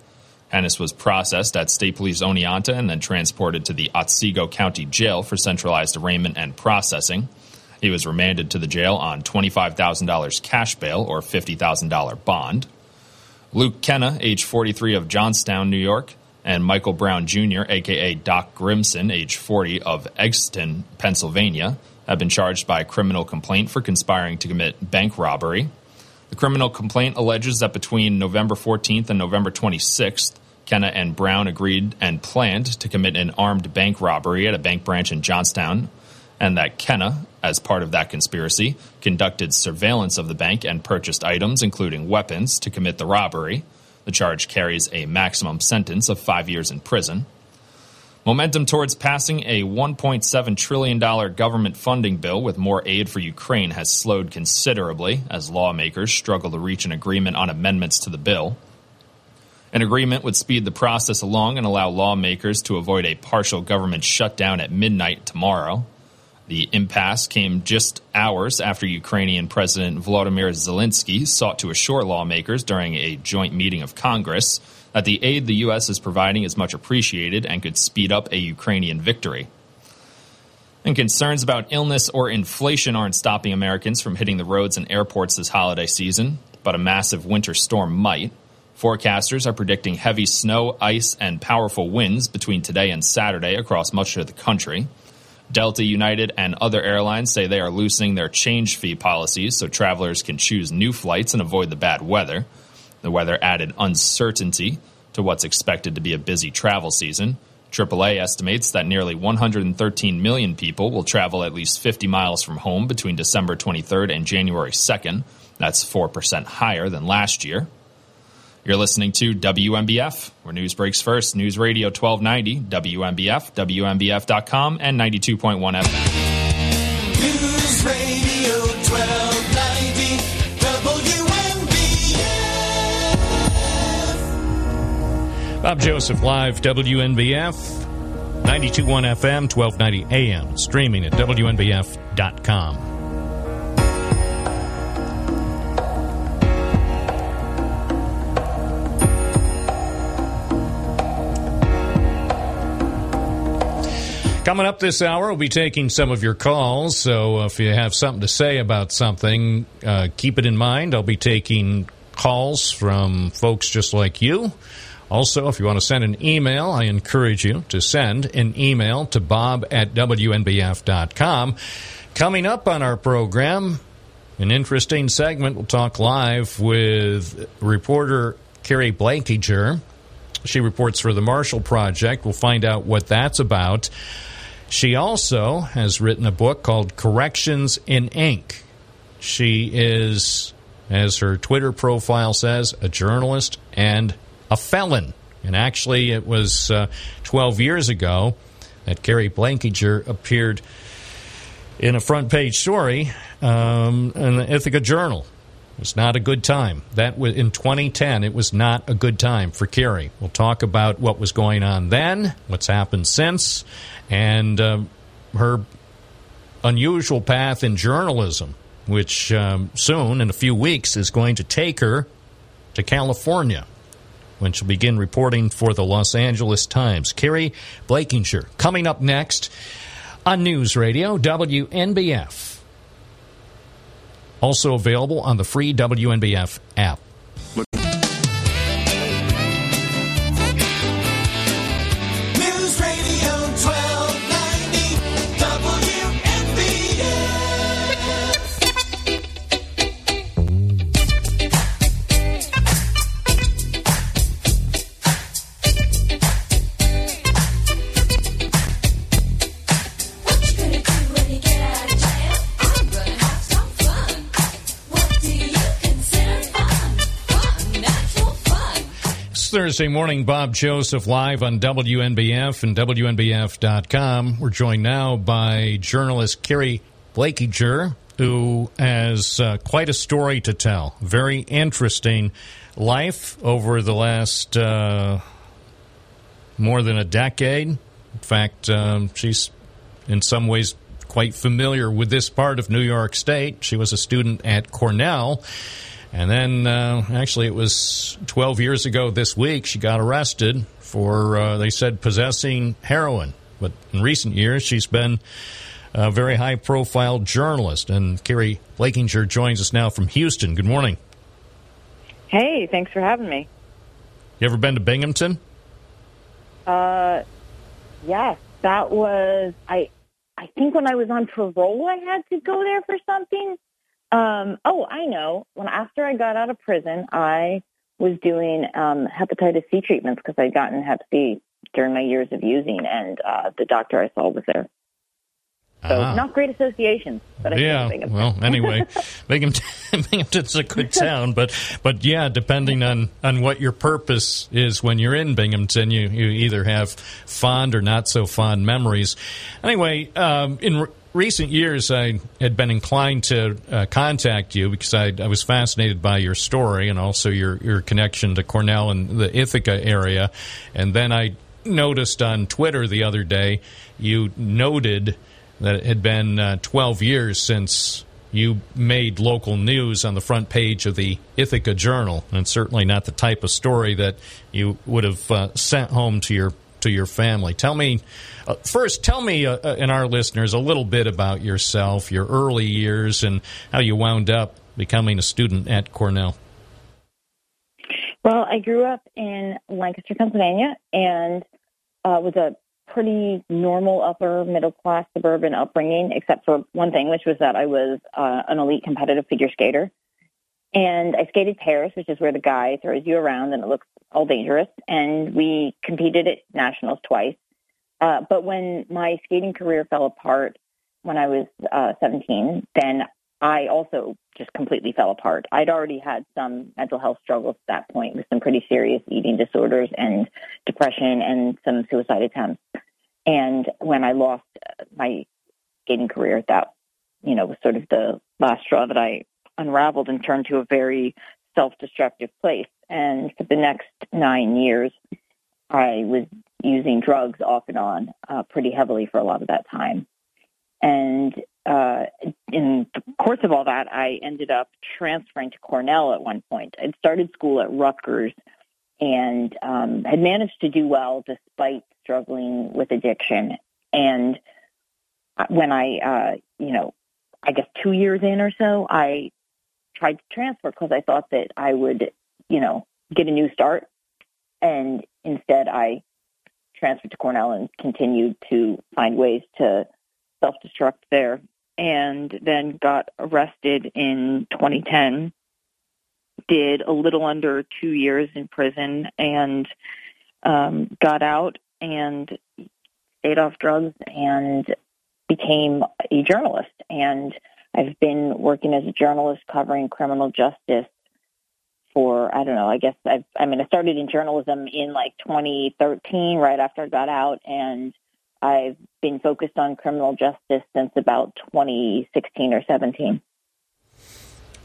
Hennis was processed at State Police Oneonta and then transported to the Otsego County Jail for centralized arraignment and processing. He was remanded to the jail on $25,000 cash bail or $50,000 bond. Luke Kenna, age 43 of Johnstown, New York, and Michael Brown Jr., aka Doc Grimson, age 40 of Exton, Pennsylvania, have been charged by a criminal complaint for conspiring to commit bank robbery. The criminal complaint alleges that between November 14th and November 26th, Kenna and Brown agreed and planned to commit an armed bank robbery at a bank branch in Johnstown and that Kenna, as part of that conspiracy, conducted surveillance of the bank and purchased items, including weapons, to commit the robbery. The charge carries a maximum sentence of five years in prison. Momentum towards passing a $1.7 trillion government funding bill with more aid for Ukraine has slowed considerably as lawmakers struggle to reach an agreement on amendments to the bill. An agreement would speed the process along and allow lawmakers to avoid a partial government shutdown at midnight tomorrow. The impasse came just hours after Ukrainian President Volodymyr Zelensky sought to assure lawmakers during a joint meeting of Congress that the aid the U.S. is providing is much appreciated and could speed up a Ukrainian victory. And concerns about illness or inflation aren't stopping Americans from hitting the roads and airports this holiday season, but a massive winter storm might. Forecasters are predicting heavy snow, ice, and powerful winds between today and Saturday across much of the country. Delta, United, and other airlines say they are loosening their change fee policies so travelers can choose new flights and avoid the bad weather. The weather added uncertainty to what's expected to be a busy travel season. AAA estimates that nearly 113 million people will travel at least 50 miles from home between December 23rd and January 2nd. That's 4% higher than last year. You're listening to WNBF, where news breaks first. News Radio 1290, WNBF, WNBF.com, and 92.1 FM. News Radio 1290 Bob Joseph Live, WNBF, 92.1 FM, 1290 AM, streaming at WNBF.com. Coming up this hour, we'll be taking some of your calls. So if you have something to say about something, uh, keep it in mind. I'll be taking calls from folks just like you. Also, if you want to send an email, I encourage you to send an email to bob at wnbf.com. Coming up on our program, an interesting segment. We'll talk live with reporter Keri Blakinger. She reports for the Marshall Project. We'll find out what that's about. She also has written a book called Corrections in Ink. She is, as her Twitter profile says, a journalist and a felon. And actually, it was uh, 12 years ago that Keri Blakinger appeared in a front page story um, in the Ithaca Journal. It was not a good time. That was in 2010. It was not a good time for Keri. We'll talk about what was going on then, what's happened since, and um, her unusual path in journalism, which um, soon, in a few weeks, is going to take her to California when she'll begin reporting for the Los Angeles Times. Keri Blakinger coming up next on News Radio WNBF. Also available on the free WNBF app. Thursday morning. Bob Joseph live on WNBF and WNBF.com. We're joined now by journalist Keri Blakinger, who has uh, quite a story to tell. Very interesting life over the last uh, more than a decade. In fact, um, she's in some ways quite familiar with this part of New York State. She was a student at Cornell. And then, uh, actually, it was 12 years ago this week, she got arrested for, uh, they said, possessing heroin. But in recent years, she's been a very high profile journalist. And Keri Blakinger joins us now from Houston. Good morning. Hey, thanks for having me. You ever been to Binghamton? Uh, yes, that was I. I think when I was on parole, I had to go there for something. Um, oh, I know. When after I got out of prison, I was doing um, hepatitis C treatments because I'd gotten Hep C during my years of using, and uh, the doctor I saw was there. So Ah. not great associations, but I yeah. think Binghamton. Well, anyway, Binghamton, Binghamton's a good town, but but yeah, depending on on what your purpose is when you're in Binghamton, you you either have fond or not so fond memories. Anyway, um, in. Re- Recent years, I had been inclined to uh, contact you because I, I was fascinated by your story and also your, your connection to Cornell and the Ithaca area. And then I noticed on Twitter the other day you noted that it had been uh, 12 years since you made local news on the front page of the Ithaca Journal, and certainly not the type of story that you would have uh, sent home to your to your family. Tell me uh, first. Tell me uh, uh, and our listeners a little bit about yourself, your early years, and how you wound up becoming a student at Cornell. Well, I grew up in Lancaster, Pennsylvania, and uh, was a pretty normal upper middle class suburban upbringing, except for one thing, which was that I was uh, an elite competitive figure skater. And I skated pairs, which is where the guy throws you around and it looks all dangerous. And we competed at nationals twice. Uh, but when my skating career fell apart when I was uh, 17, then I also just completely fell apart. I'd already had some mental health struggles at that point with some pretty serious eating disorders and depression and some suicide attempts. And when I lost uh, my skating career, that, you know, was sort of the last straw that I unraveled and turned to a very self-destructive place. And for the next nine years, I was using drugs off and on uh, pretty heavily for a lot of that time. And uh, in the course of all that, I ended up transferring to Cornell at one point. I'd started school at Rutgers and um, had managed to do well despite struggling with addiction. And when I, uh, you know, I guess two years in or so, I tried to transfer because I thought that I would, you know, get a new start. And instead, I transferred to Cornell and continued to find ways to self destruct there. And then got arrested in 2010. Did a little under two years in prison and um, got out and stayed off drugs and became a journalist. And I've been working as a journalist covering criminal justice for I don't know. I guess I've I mean I started in journalism in like 2013, right after I got out, and I've been focused on criminal justice since about 2016 or 17.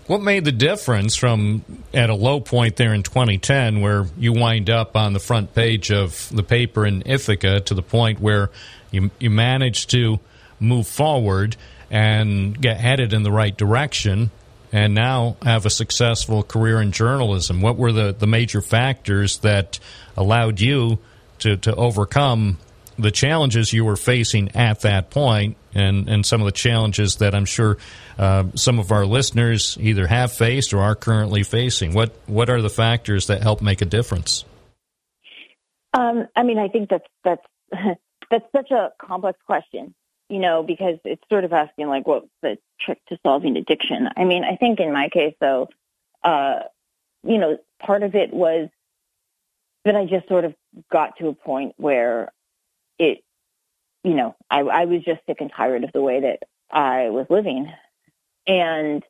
What made the difference from at a low point there in 2010, where you wind up on the front page of the paper in Ithaca, to the point where you you managed to move forward and get headed in the right direction, and now have a successful career in journalism? What were the, the major factors that allowed you to, to overcome the challenges you were facing at that point and, and some of the challenges that I'm sure uh, some of our listeners either have faced or are currently facing? What, what are the factors that help make a difference? Um, I mean, I think that's that's that's such a complex question, you know, because it's sort of asking like, what's the trick to solving addiction? I mean, I think in my case, though, uh, you know, part of it was that I just sort of got to a point where it, you know, I, I was just sick and tired of the way that I was living, and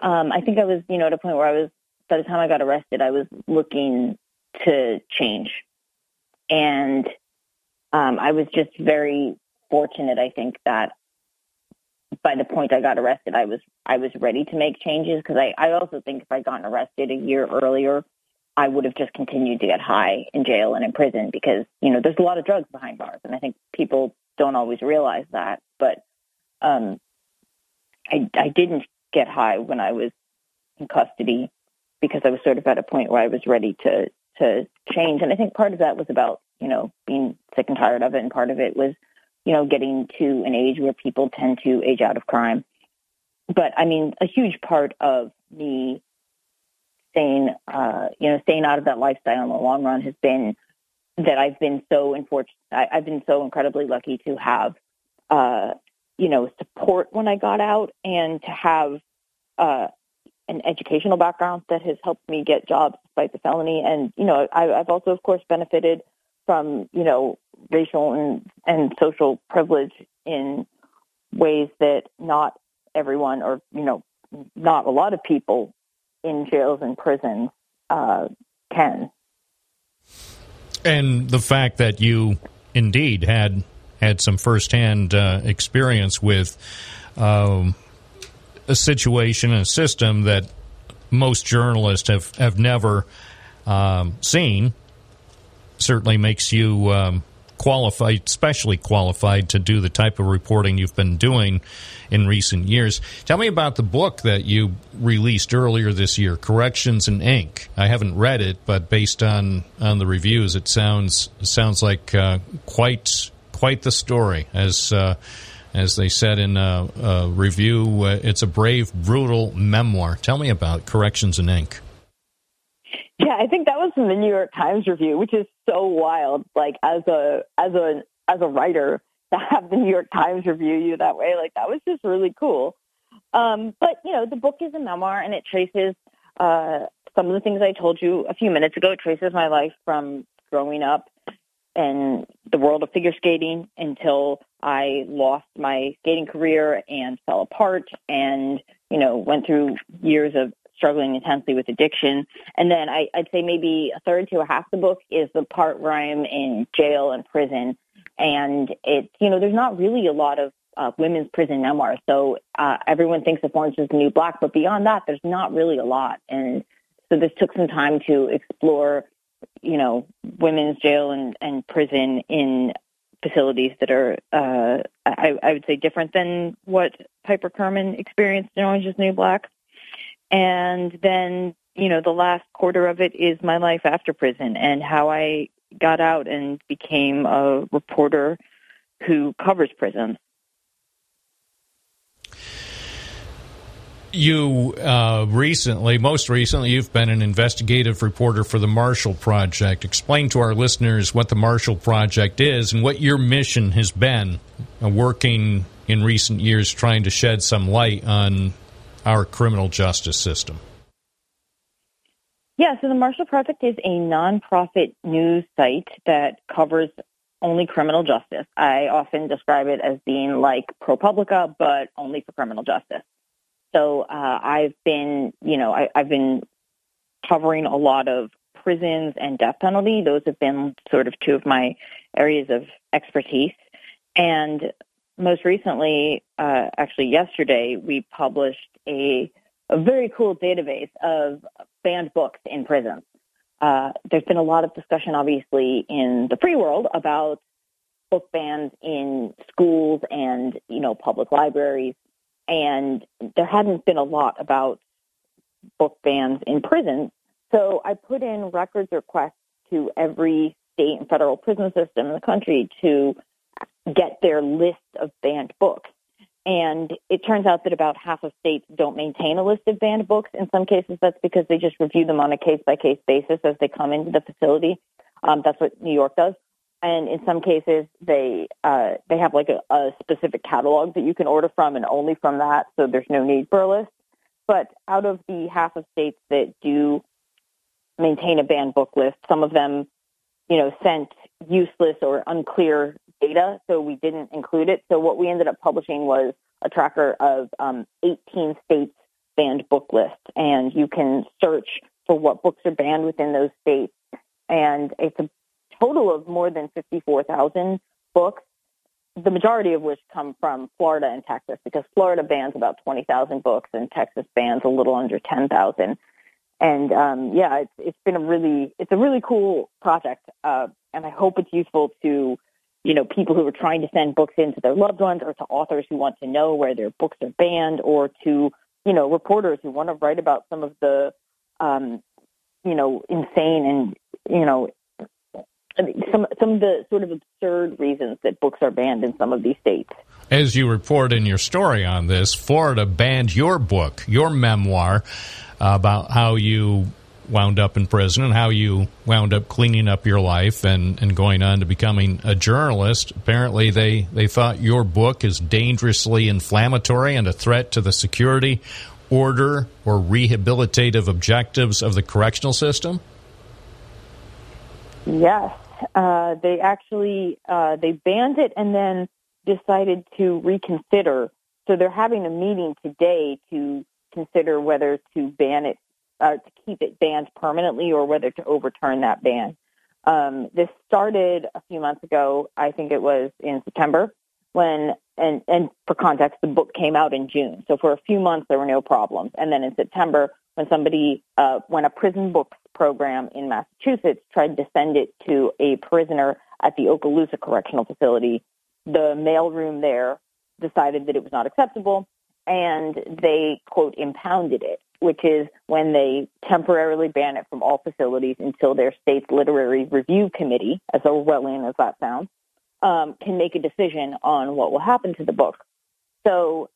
um, I think I was, you know, at a point where I was. By the time I got arrested, I was looking to change and um, I was just very fortunate. I think that by the point I got arrested, I was I was ready to make changes because I, I also think if I'd gotten arrested a year earlier, I would have just continued to get high in jail and in prison because you know there's a lot of drugs behind bars, and I think people don't always realize that. But um, I I didn't get high when I was in custody because I was sort of at a point where I was ready to to change. And I think part of that was about, you know, being sick and tired of it. And part of it was, you know, getting to an age where people tend to age out of crime. But I mean, a huge part of me staying, uh, you know, staying out of that lifestyle in the long run has been that I've been so unfortunate. I've been so incredibly lucky to have, uh, you know, support when I got out and to have, uh, an educational background that has helped me get jobs despite the felony. And, you know, I, I've also, of course, benefited from, you know, racial and, and social privilege in ways that not everyone, or you know, not a lot of people in jails and prisons uh, can. And the fact that you indeed had had some firsthand uh, experience with um, a situation, and a system that most journalists have have never um, seen, certainly makes you um, qualified, especially qualified to do the type of reporting you've been doing in recent years. Tell me about the book that you released earlier this year, Corrections in Ink. I haven't read it, but based on, on the reviews, it sounds sounds like uh, quite quite the story. As uh, as they said in a, a review, uh, it's a brave, brutal memoir. Tell me about Corrections in Ink. Yeah, I think that was from the New York Times review, which is so wild. Like as a as a as a writer to have the New York Times review you that way, like that was just really cool. Um, but you know, the book is a memoir, and it traces uh, some of the things I told you a few minutes ago. It traces my life from growing up in the world of figure skating until I lost my skating career and fell apart, and you know, went through years of struggling intensely with addiction. And then I, I'd say maybe a third to a half the book is the part where I'm in jail and prison. And it's, you know, there's not really a lot of uh, women's prison memoirs. So uh, everyone thinks of Orange is the New Black, but beyond that, there's not really a lot. And so this took some time to explore, you know, women's jail and, and prison in facilities that are, uh, I, I would say, different than what Piper Kerman experienced in Orange is the New Black. And then, you know, the last quarter of it is my life after prison and how I got out and became a reporter who covers prison. You uh, recently, most recently, you've been an investigative reporter for the Marshall Project. Explain to our listeners what the Marshall Project is and what your mission has been uh, working in recent years trying to shed some light on our criminal justice system. Yeah, so the Marshall Project is a nonprofit news site that covers only criminal justice. I often describe it as being like ProPublica, but only for criminal justice. So uh, I've been, you know, I, I've been covering a lot of prisons and death penalty. Those have been sort of two of my areas of expertise. And most recently, uh, actually yesterday, we published a, a very cool database of banned books in prisons. Uh, there's been a lot of discussion, obviously, in the free world about book bans in schools and, you know, public libraries. And there hadn't been a lot about book bans in prisons. So I put in records requests to every state and federal prison system in the country to get their list of banned books. And it turns out that about half of states don't maintain a list of banned books. In some cases, that's because they just review them on a case by case basis as they come into the facility. Um, that's what New York does. And in some cases, they uh, they have like a, a specific catalog that you can order from, and only from that. So there's no need for a list. But out of the half of states that do maintain a banned book list, some of them, you know, sent useless or unclear data, so we didn't include it. So what we ended up publishing was a tracker of um, 18 states banned book list, and you can search for what books are banned within those states. And it's a total of more than 54,000 books, the majority of which come from Florida and Texas, because Florida bans about 20,000 books and Texas bans a little under 10,000. And um, yeah, it's it's been a really it's a really cool project, uh, and I hope it's useful to you know people who are trying to send books in to their loved ones, or to authors who want to know where their books are banned, or to you know reporters who want to write about some of the um, you know insane and you know some some of the sort of absurd reasons that books are banned in some of these states. As you report in your story on this, Florida banned your book, your memoir, about how you wound up in prison and how you wound up cleaning up your life and, and going on to becoming a journalist. Apparently, they, they thought your book is dangerously inflammatory and a threat to the security, order, or rehabilitative objectives of the correctional system. Yes, uh, they actually uh, they banned it, and then decided to reconsider. So they're having a meeting today to consider whether to ban it, uh, to keep it banned permanently, or whether to overturn that ban. Um, this started a few months ago. I think it was in September when, and, and for context, the book came out in June. So for a few months, there were no problems. And then in September, when somebody, uh, when a prison books program in Massachusetts tried to send it to a prisoner at the Okaloosa Correctional Facility, the mailroom there decided that it was not acceptable and they, quote, impounded it, which is when they temporarily ban it from all facilities until their state's literary review committee, as Orwellian as that sounds, um, can make a decision on what will happen to the book. So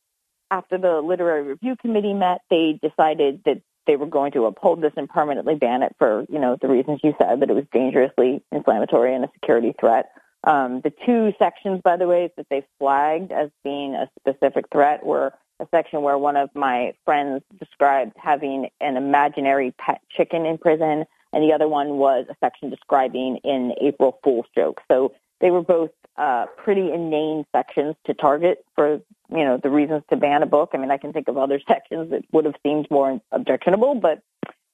after the literary review committee met, they decided that they were going to uphold this and permanently ban it for, you know, the reasons you said, that it was dangerously inflammatory and a security threat. Um, the two sections, by the way, that they flagged as being a specific threat were a section where one of my friends described having an imaginary pet chicken in prison, and the other one was a section describing an April Fool's joke. So they were both uh, pretty inane sections to target for you know the reasons to ban a book. I mean, I can think of other sections that would have seemed more objectionable, but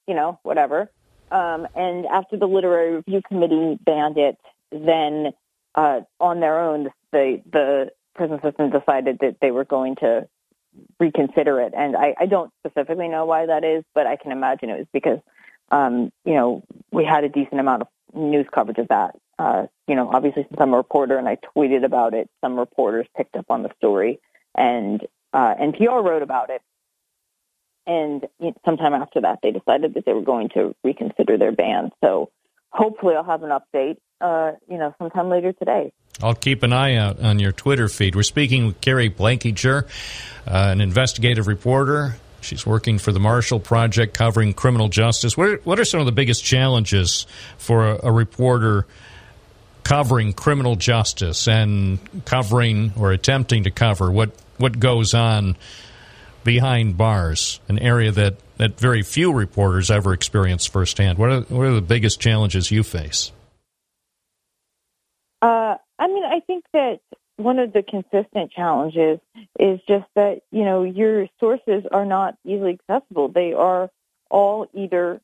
you know, whatever. Um, and after the literary review committee banned it, then uh, on their own, the the prison system decided that they were going to reconsider it. And I, I don't specifically know why that is, but I can imagine it was because um, you know we had a decent amount of news coverage of that. Uh, you know, obviously since I'm a reporter and I tweeted about it, some reporters picked up on the story, and uh, NPR wrote about it. And sometime after that, they decided that they were going to reconsider their ban. So hopefully, I'll have an update. Uh, you know, sometime later today. I'll keep an eye out on your Twitter feed. We're speaking with Keri Blakinger, uh, an investigative reporter. She's working for the Marshall Project covering criminal justice. What are, what are some of the biggest challenges for a, a reporter covering criminal justice and covering or attempting to cover what, what goes on behind bars, an area that, that very few reporters ever experience firsthand? What are, what are the biggest challenges you face? Uh, I mean, I think that one of the consistent challenges is just that, you know, your sources are not easily accessible. They are all either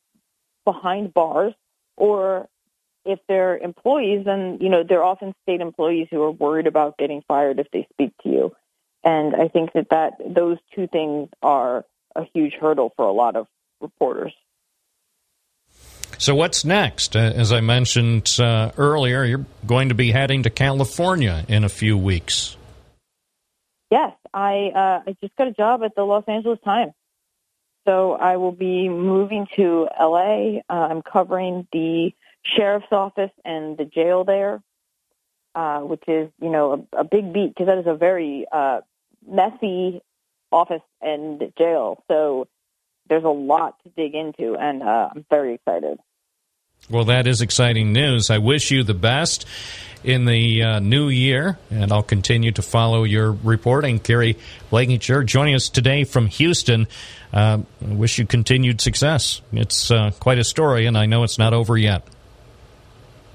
behind bars or if they're employees, then, you know, they're often state employees who are worried about getting fired if they speak to you. And I think that, that those two things are a huge hurdle for a lot of reporters. So, what's next? Uh, as I mentioned uh, earlier, you're going to be heading to California in a few weeks. Yes, I uh, I just got a job at the Los Angeles Times, so I will be moving to LA. Uh, I'm covering the sheriff's office and the jail there, uh, which is you know a, a big beat because that is a very uh, messy office and jail. So there's a lot to dig into, and uh, I'm very excited. Well, that is exciting news. I wish you the best in the uh, new year, and I'll continue to follow your reporting. Keri Blakinger joining us today from Houston. Uh, I wish you continued success. It's uh, quite a story, and I know it's not over yet.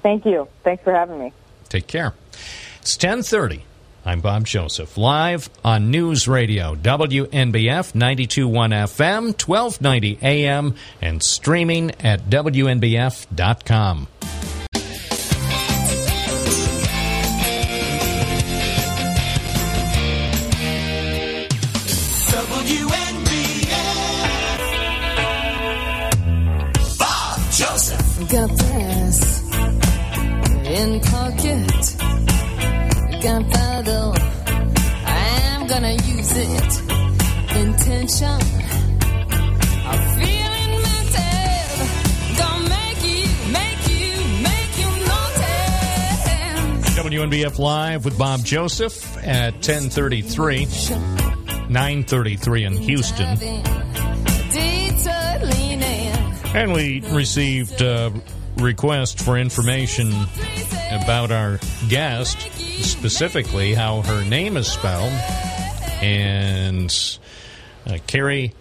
Thank you. Thanks for having me. Take care. It's 1030. I'm Bob Joseph, live on News Radio, WNBF 921 FM, 1290 AM, and streaming at WNBF.com. WNBF. Bob Joseph. Got this in pocket. Gunpowder. Gonna use it. Intention. WNBF Live with Bob Joseph at 1033, 933 in Houston. And we received a request for information about our guest, specifically how her name is spelled. And uh, Keri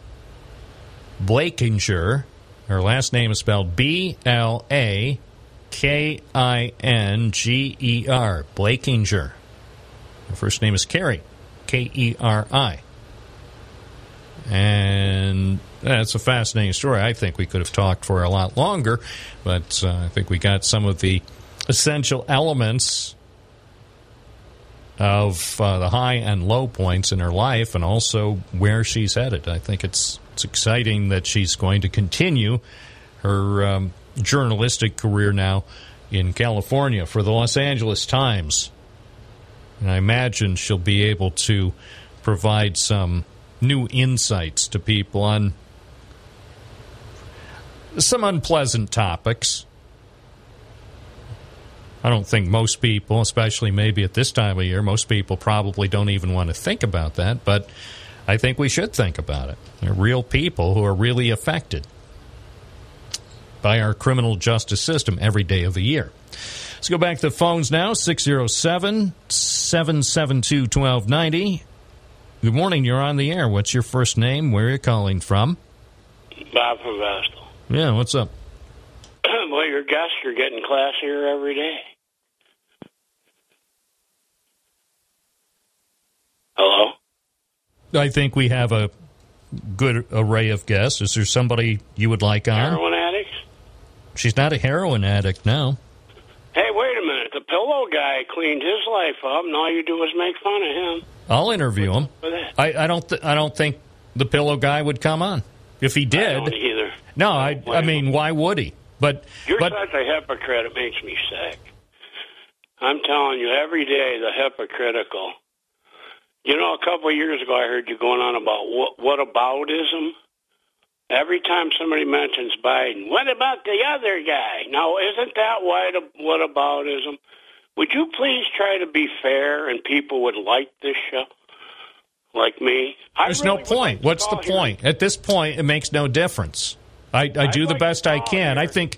Blakinger, her last name is spelled B L A K I N G E R, Blakinger. Her first name is Keri, K E R I. And that's a fascinating story. I think we could have talked for a lot longer, but uh, I think we got some of the essential elements of uh, the high and low points in her life and also where she's headed. I think it's it's exciting that she's going to continue her um, journalistic career now in California for the Los Angeles Times. And I imagine she'll be able to provide some new insights to people on some unpleasant topics. I don't think most people, especially maybe at this time of year, most people probably don't even want to think about that, but I think we should think about it. They're real people who are really affected by our criminal justice system every day of the year. Let's go back to the phones now 607 772 1290. Good morning, you're on the air. What's your first name? Where are you calling from? Bob from Vestal. Yeah, what's up? well, your guests are getting classier every day. Hello? I think we have a good array of guests. Is there somebody you would like on? Heroin addicts? She's not a heroin addict, no. Hey, wait a minute. The pillow guy cleaned his life up, and all you do is make fun of him. I'll interview him. I, I don't. Th- I don't think the pillow guy would come on. If he I did, either. no. I. I mean, why would he? But You're but such a hypocrite. It makes me sick. I'm telling you, every day the hypocritical. You know, a couple of years ago, I heard you going on about what, what aboutism. Every time somebody mentions Biden, what about the other guy? Now, isn't that what, what aboutism? Would you please try to be fair and people would like this show? Like me? I there's really no point. What's the here. point? At this point, it makes no difference. I, I do the best I can. I think.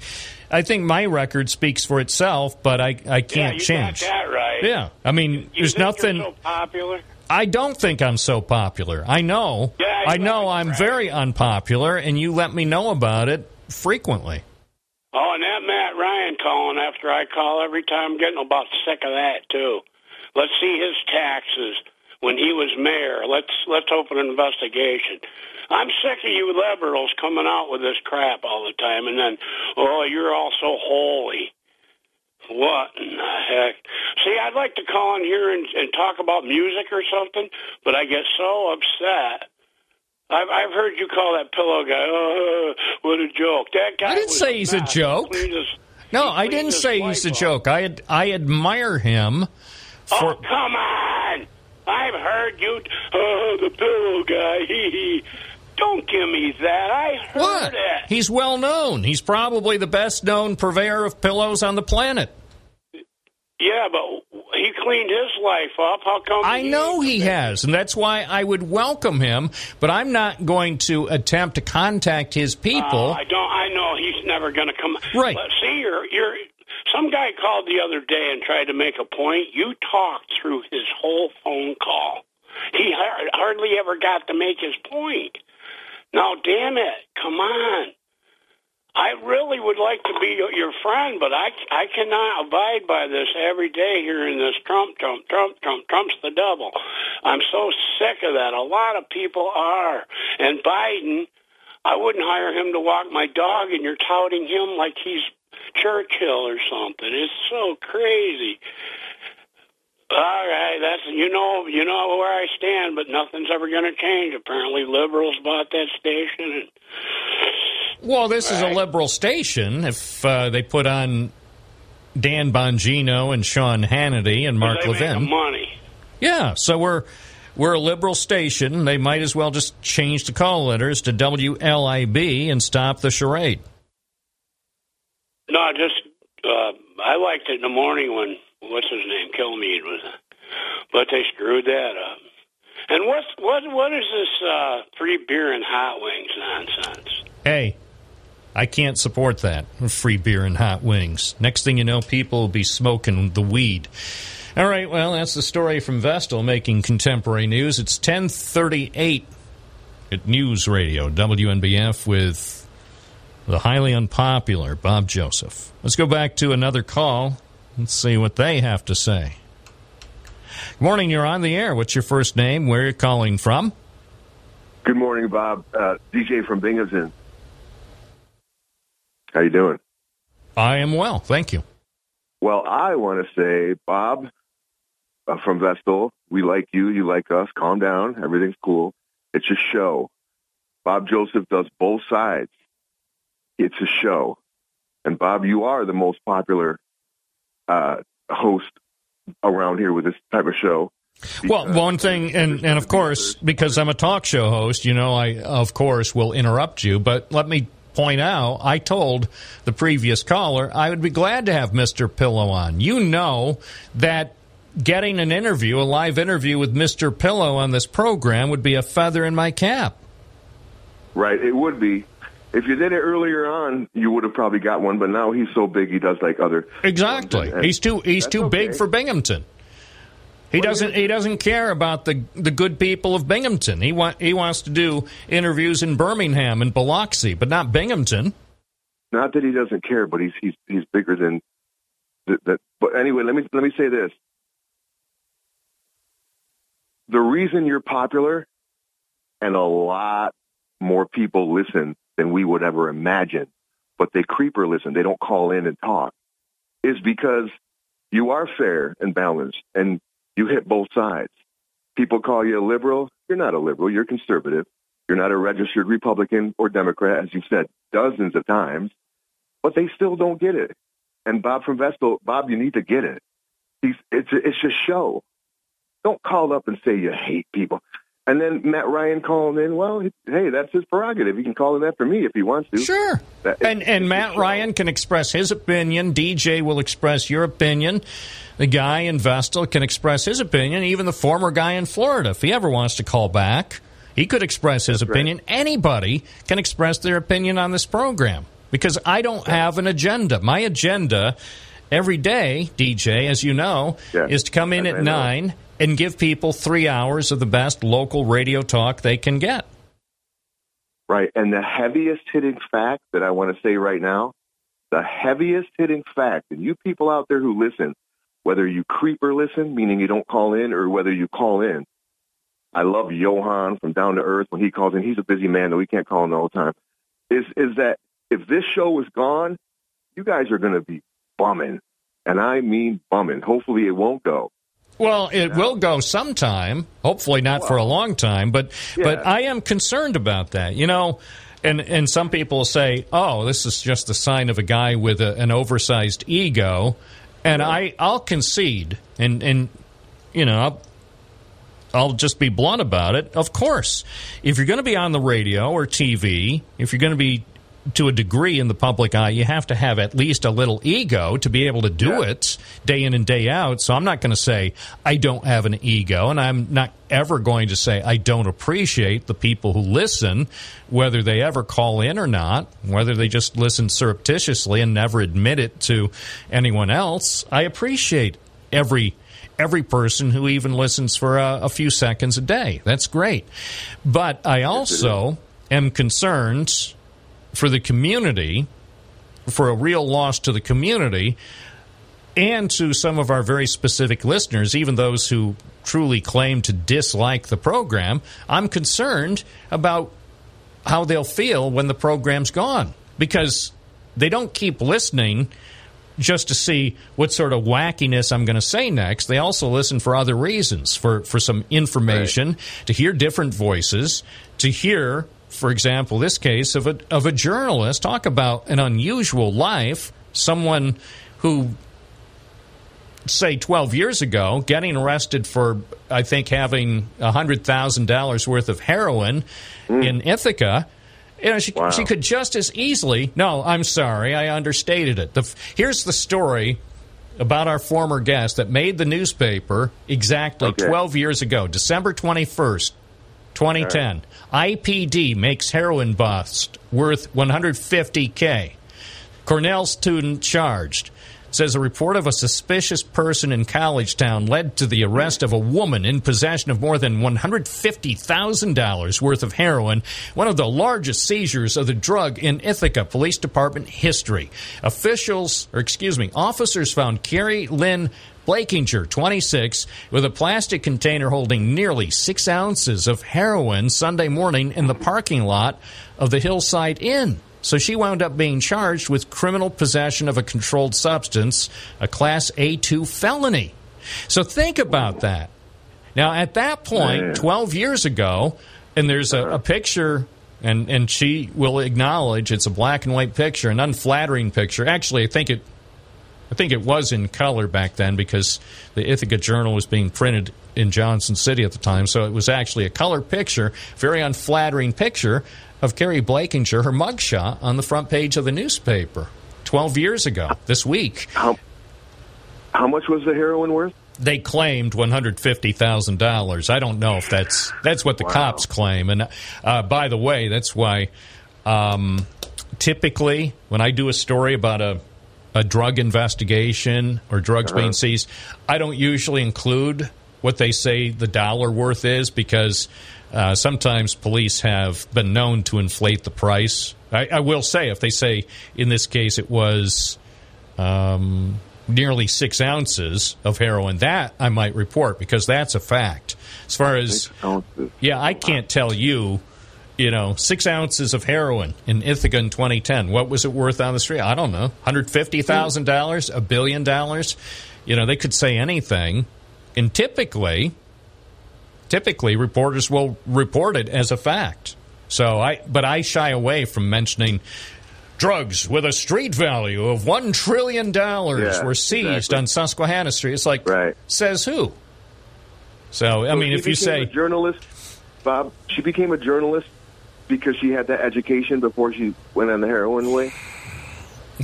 I think my record speaks for itself, but I, I can't you change. got that right. Yeah, I mean, You there's nothing. So popular. I don't think I'm so popular. I know. Yeah, I know are, I'm right. very unpopular, and you let me know about it frequently. Oh, and that Matt Ryan calling after I call every time, I'm getting about sick of that too. Let's see his taxes when he was mayor. Let's let's open an investigation. I'm sick of you liberals coming out with this crap all the time, and then oh, you're all so holy. What in the heck? See, I'd like to call in here and, and talk about music or something, but I get so upset. I've, I've heard you call that pillow guy. Oh, what a joke! That guy. I didn't say he's a joke. Cleaned his- No, he I didn't say he's a joke. I ad- I admire him oh, for. oh, come on! I've heard you. Oh, the pillow guy. Hee hee. Don't give me that. I heard What? it. He's well known. He's probably the best known purveyor of pillows on the planet. Yeah, but he cleaned his life up. How come? I know he has, and that's why I would welcome him, but I'm not going to attempt to contact his people. Uh, I don't. I know he's never going to come. Right. But see, you're you're. Some guy called the other day and tried to make a point. You talked through his whole phone call. He hardly ever got to make his point. Now, damn it, come on. I really would like to be your friend, but I, I cannot abide by this every day hearing this Trump, Trump, Trump, Trump, Trump's the devil. I'm so sick of that. A lot of people are. And Biden, I wouldn't hire him to walk my dog, and you're touting him like he's Churchill or something. It's so crazy. All right, that's you know you know where I stand, but nothing's ever going to change. Apparently, liberals bought that station, and Well, this is a liberal station. If uh, they put on Dan Bongino and Sean Hannity and Mark Levin, money. yeah, so we're we're a liberal station. They might as well just change the call letters to WLIB and stop the charade. No, just uh, I liked it in the morning when what's his name Kilmeade was, but they screwed that up. And what's what what is this uh, free beer and hot wings nonsense? Hey, I can't support that. Free beer and hot wings. Next thing you know, people will be smoking the weed. All right, well, that's the story from Vestal making contemporary news. It's 1038 at News Radio, WNBF, with the highly unpopular Bob Joseph. Let's go back to another call. Let's see what they have to say. Good morning. You're on the air. What's your first name? Where are you calling from? Good morning, Bob. Uh, DJ from Binghamton. How you doing? I am well, thank you. Well, I want to say, Bob uh, from Vestal, we like you, you like us. Calm down, everything's cool. It's a show. Bob Joseph does both sides. It's a show, and Bob, you are the most popular uh, host around here with this type of show. Well, one thing, and, and of course, because I'm a talk show host, you know, I, of course, will interrupt you, but let me point out, I told the previous caller I would be glad to have Mr. Pillow on. You know that getting an interview, a live interview with Mr. Pillow on this program would be a feather in my cap. Right, it would be. If you did it earlier on, you would have probably got one. But now he's so big, he does like other. Exactly. He's too he's too big for Binghamton. He doesn't he doesn't care about the the good people of Binghamton. He want he wants to do interviews in Birmingham and Biloxi, but not Binghamton. Not that he doesn't care, but he's he's he's bigger than that but anyway, let me let me say this: the reason you're popular, and a lot more people listen than we would ever imagine, but they creeper listen. They don't call in and talk, is because you are fair and balanced, and you hit both sides. People call you a liberal. You're not a liberal. You're conservative. You're not a registered Republican or Democrat, as you've said dozens of times, but they still don't get it. And Bob from Vestal, Bob, you need to get it. He's, it's, it's a show. Don't call up and say you hate people. And then Matt Ryan calling in, well, hey, that's his prerogative. He can call in after me if he wants to. Sure. That, and and Matt Ryan can express his opinion. DJ will express your opinion. The guy in Vestal can express his opinion. Even the former guy in Florida, if he ever wants to call back, he could express his that's opinion. Right. Anybody can express their opinion on this program because I don't have an agenda. My agenda every day, DJ, as you know, yeah. is to come in at 9 and give people three hours of the best local radio talk they can get. Right. And the heaviest hitting fact that I want to say right now, the heaviest hitting fact, and you people out there who listen, whether you creeper listen, meaning you don't call in, or whether you call in, I love Johan from Down to Earth when he calls in. He's a busy man, though he can't call in all the time. Is is that if this show is gone, you guys are going to be bumming, and I mean bumming. Hopefully, it won't go. Well, it will go sometime. Hopefully, not for a long time. But but I am concerned about that. You know, and and some people say, "Oh, this is just a sign of a guy with a, an oversized ego," and I I'll concede, and and you know. I'll, I'll just be blunt about it. Of course, if you're going to be on the radio or TV, if you're going to be to a degree in the public eye, you have to have at least a little ego to be able to do it day in and day out. So I'm not going to say I don't have an ego, and I'm not ever going to say I don't appreciate the people who listen, whether they ever call in or not, whether they just listen surreptitiously and never admit it to anyone else. I appreciate every every person who even listens for a, a few seconds a day. That's great. But I also am concerned for the community, for a real loss to the community, and to some of our very specific listeners, even those who truly claim to dislike the program. I'm concerned about how they'll feel when the program's gone because they don't keep listening just to see what sort of wackiness I'm going to say next. They also listen for other reasons, for, for some information, to hear different voices, to hear, for example, this case of a, of a journalist talk about an unusual life, someone who say 12 years ago, getting arrested for, I think, having $100,000 worth of heroin hmm. in Ithaca. You know, she, she could just as easily. No, I'm sorry, I understated it. The, here's the story about our former guest that made the newspaper exactly 12 years ago, December 21st, 2010. IPD makes heroin bust worth 150K. Cornell student charged. Says a report of a suspicious person in Collegetown led to the arrest of a woman in possession of more than $150,000 worth of heroin, one of the largest seizures of the drug in Ithaca Police Department history. Officials, or excuse me, officers found Keri Lynn Blakinger, 26, with a plastic container holding nearly six ounces of heroin Sunday morning in the parking lot of the Hillside Inn. So she wound up being charged with criminal possession of a controlled substance, a Class A2 felony. So think about that. Now, at that point, 12 years ago, and there's a, a picture, and, and she will acknowledge it's a black and white picture, an unflattering picture. Actually, I think it I think it was in color back then because the Ithaca Journal was being printed in Johnson City at the time. So it was actually a color picture, very unflattering picture of Keri Blakinger, her mugshot on the front page of the newspaper 12 years ago this week. How, how much was the heroin worth? They claimed one hundred fifty thousand dollars. I don't know if that's that's what the cops claim. And uh, by the way, that's why um, typically when I do a story about a a drug investigation or drugs being seized, I don't usually include what they say the dollar worth is because uh, sometimes police have been known to inflate the price. I, I will say, if they say in this case it was um, nearly six ounces of heroin, that I might report because that's a fact. As far as yeah, I can't tell you. You know, six ounces of heroin in Ithaca in 2010. What was it worth on the street? I don't know. Hundred fifty thousand dollars, a billion dollars. You know, they could say anything, and typically, typically reporters will report it as a fact. So I, but I shy away from mentioning drugs with a street value of one trillion dollars Yeah, were seized exactly. on Susquehanna Street. It's like, right. says who? So I mean, if you say a journalist, Bob, she became a journalist because she had that education before she went on the heroin way.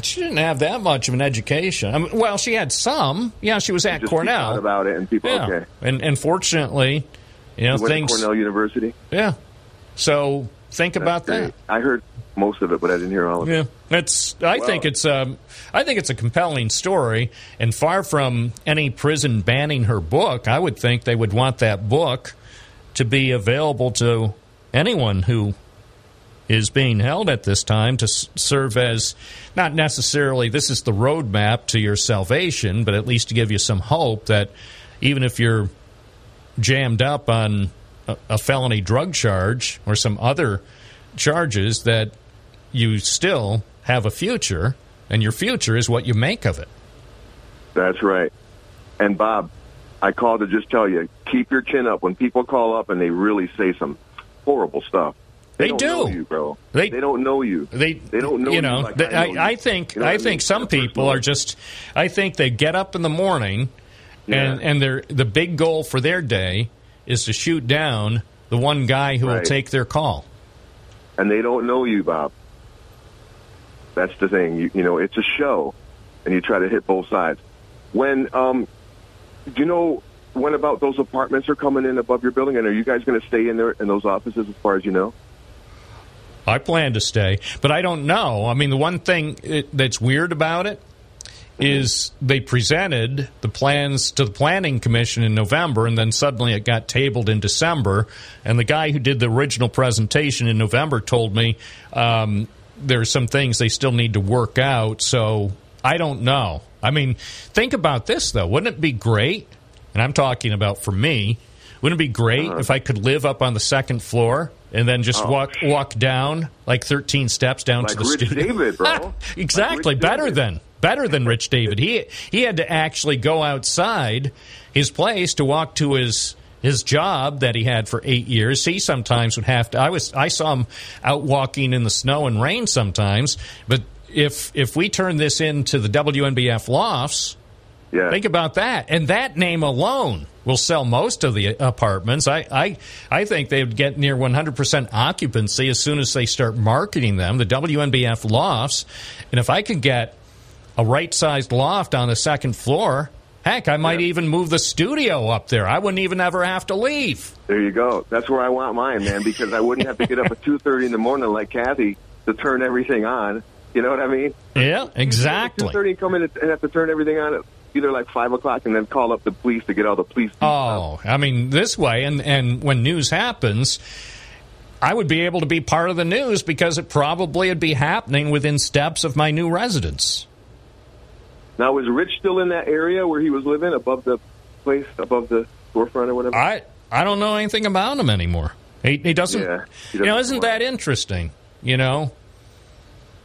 She didn't have that much of an education. I mean, well, she had some. Yeah, she was at Cornell. about it, and people Yeah. okay. And and fortunately, you know went things. to Cornell University. Yeah. So think about Great. that. I heard most of it, but I didn't hear all of it. Yeah, it's. I Wow. think it's. Um, I think it's a compelling story, and far from any prison banning her book, I would think they would want that book to be available to anyone who is being held at this time to serve as not necessarily this is the roadmap to your salvation, but at least to give you some hope that even if you're jammed up on a, felony drug charge or some other charges, that you still have a future, and your future is what you make of it. That's right. And Bob, I called to just tell you, keep your chin up when people call up and they really say some horrible stuff. They, They don't do. know you, bro. They- don't know you. They they don't know you you. know. like th- I, I, know I you. think You know I I think mean? some people are just. I think they get up in the morning, and and their the big goal for their day is to shoot down the one guy who will take their call. and they don't know you, Bob. That's the thing. You, you know, it's a show, and you try to hit both sides. When, um, do you know when about those apartments are coming in above your building, and are you guys going to stay in there in those offices as far as you know? I plan to stay, but I don't know. I mean, the one thing it, that's weird about it is they presented the plans to the planning commission in November, and then suddenly it got tabled in December. And the guy who did the original presentation in November told me um, there are some things they still need to work out. So I don't know. I mean, think about this though. Wouldn't it be great? And I'm talking about for me. Wouldn't it be great if I could live up on the second floor and then just. Oh. walk walk down like 13 steps down Like to the Rich studio? David, bro. exactly. Rich better David. than better than Rich David. He he had to actually go outside his place to walk to his his job that he had for eight years. He sometimes would have to. I was I saw him out walking in the snow and rain sometimes. But if if we turn this into the WNBF lofts, Yeah. think about that, and that name alone will sell most of the apartments. I I, I think they would get near 100% occupancy as soon as they start marketing them. The WNBF lofts, and if I could get a right sized loft on the second floor. Heck, I might even move the studio up there. I wouldn't even ever have to leave. There you go. That's where I want mine, man, because I wouldn't have to get up at two thirty in the morning like Kathy to turn everything on. You know what I mean? Yeah, Two exactly. thirty, come in and have to turn everything on at either like five o'clock, and then call up the police to get all the police. Oh, I mean, this way, and, and when news happens, I would be able to be part of the news because it probably would be happening within steps of my new residence. Now, is Rich still in that area where he was living, above the place, above the storefront or whatever? I I don't know anything about him anymore. He, he doesn't. Yeah, he you know, isn't that interesting? You know,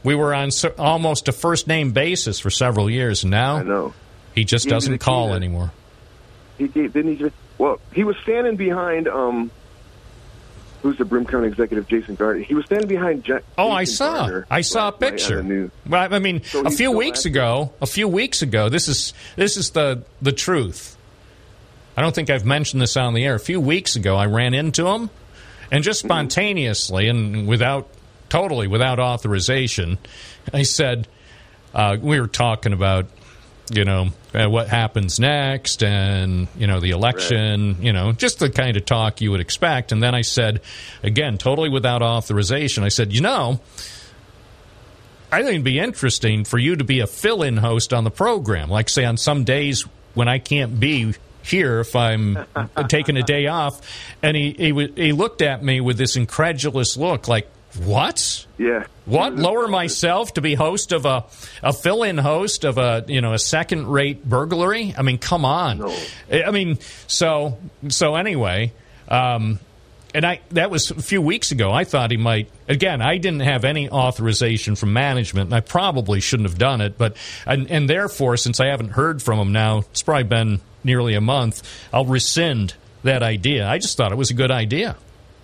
we were on so, almost a first name basis for several years, now I know. He just He doesn't call anymore. He gave, didn't he just? Well, he was standing behind. um Who's the Broome County executive, Jason Garnar? He was standing behind. Ja- Oh, I saw. Garnar I saw a last night on picture. Well, I mean, So a few weeks active? ago, a few weeks ago, this is this is the the truth. I don't think I've mentioned this on the air. A few weeks ago, I ran into him, and just Mm-hmm. spontaneously and without totally without authorization, I said uh, we were talking about you know uh, what happens next and you know the election you know just the kind of talk you would expect. And then i said again totally without authorization i said you know I think it'd be interesting for you to be a fill-in host on the program. Like, say, on some days when I can't be here, if I'm taking a day off, and he he, he looked at me with this incredulous look, like, "What? Yeah. What? Lower myself to be host of a a fill-in host of a you know a second-rate burglary? I mean, come on. I I mean, so so anyway." Um, and I that was a few weeks ago. I thought he might. Again, I didn't have any authorization from management, and I probably shouldn't have done it. But and, and therefore, since I haven't heard from him now, it's probably been nearly a month. I'll rescind that idea. I just thought it was a good idea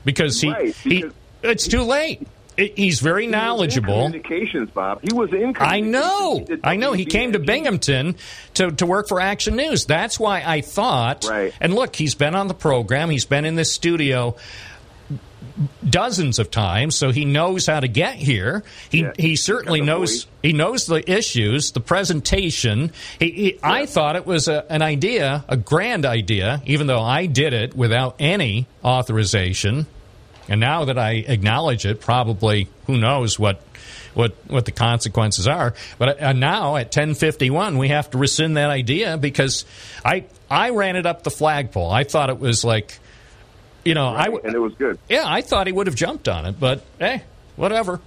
because he Right, he. It's too late. He's very knowledgeable. Communications, Bob. He was in. I know. I know. He came to Binghamton to, to work for Action News. That's why I thought. Right. And look, he's been on the program. He's been in this studio dozens of times, so he knows how to get here. He Yeah, he certainly knows he knows the issues, the presentation. He, he, I thought it was a, an idea, a grand idea, even though I did it without any authorization. And now that I acknowledge it, probably who knows what what what the consequences are. But uh, now at 10:51, we have to rescind that idea because I I ran it up the flagpole. I thought it was like, you know, I w- and it was good. yeah, I thought he would have jumped on it, but hey, whatever,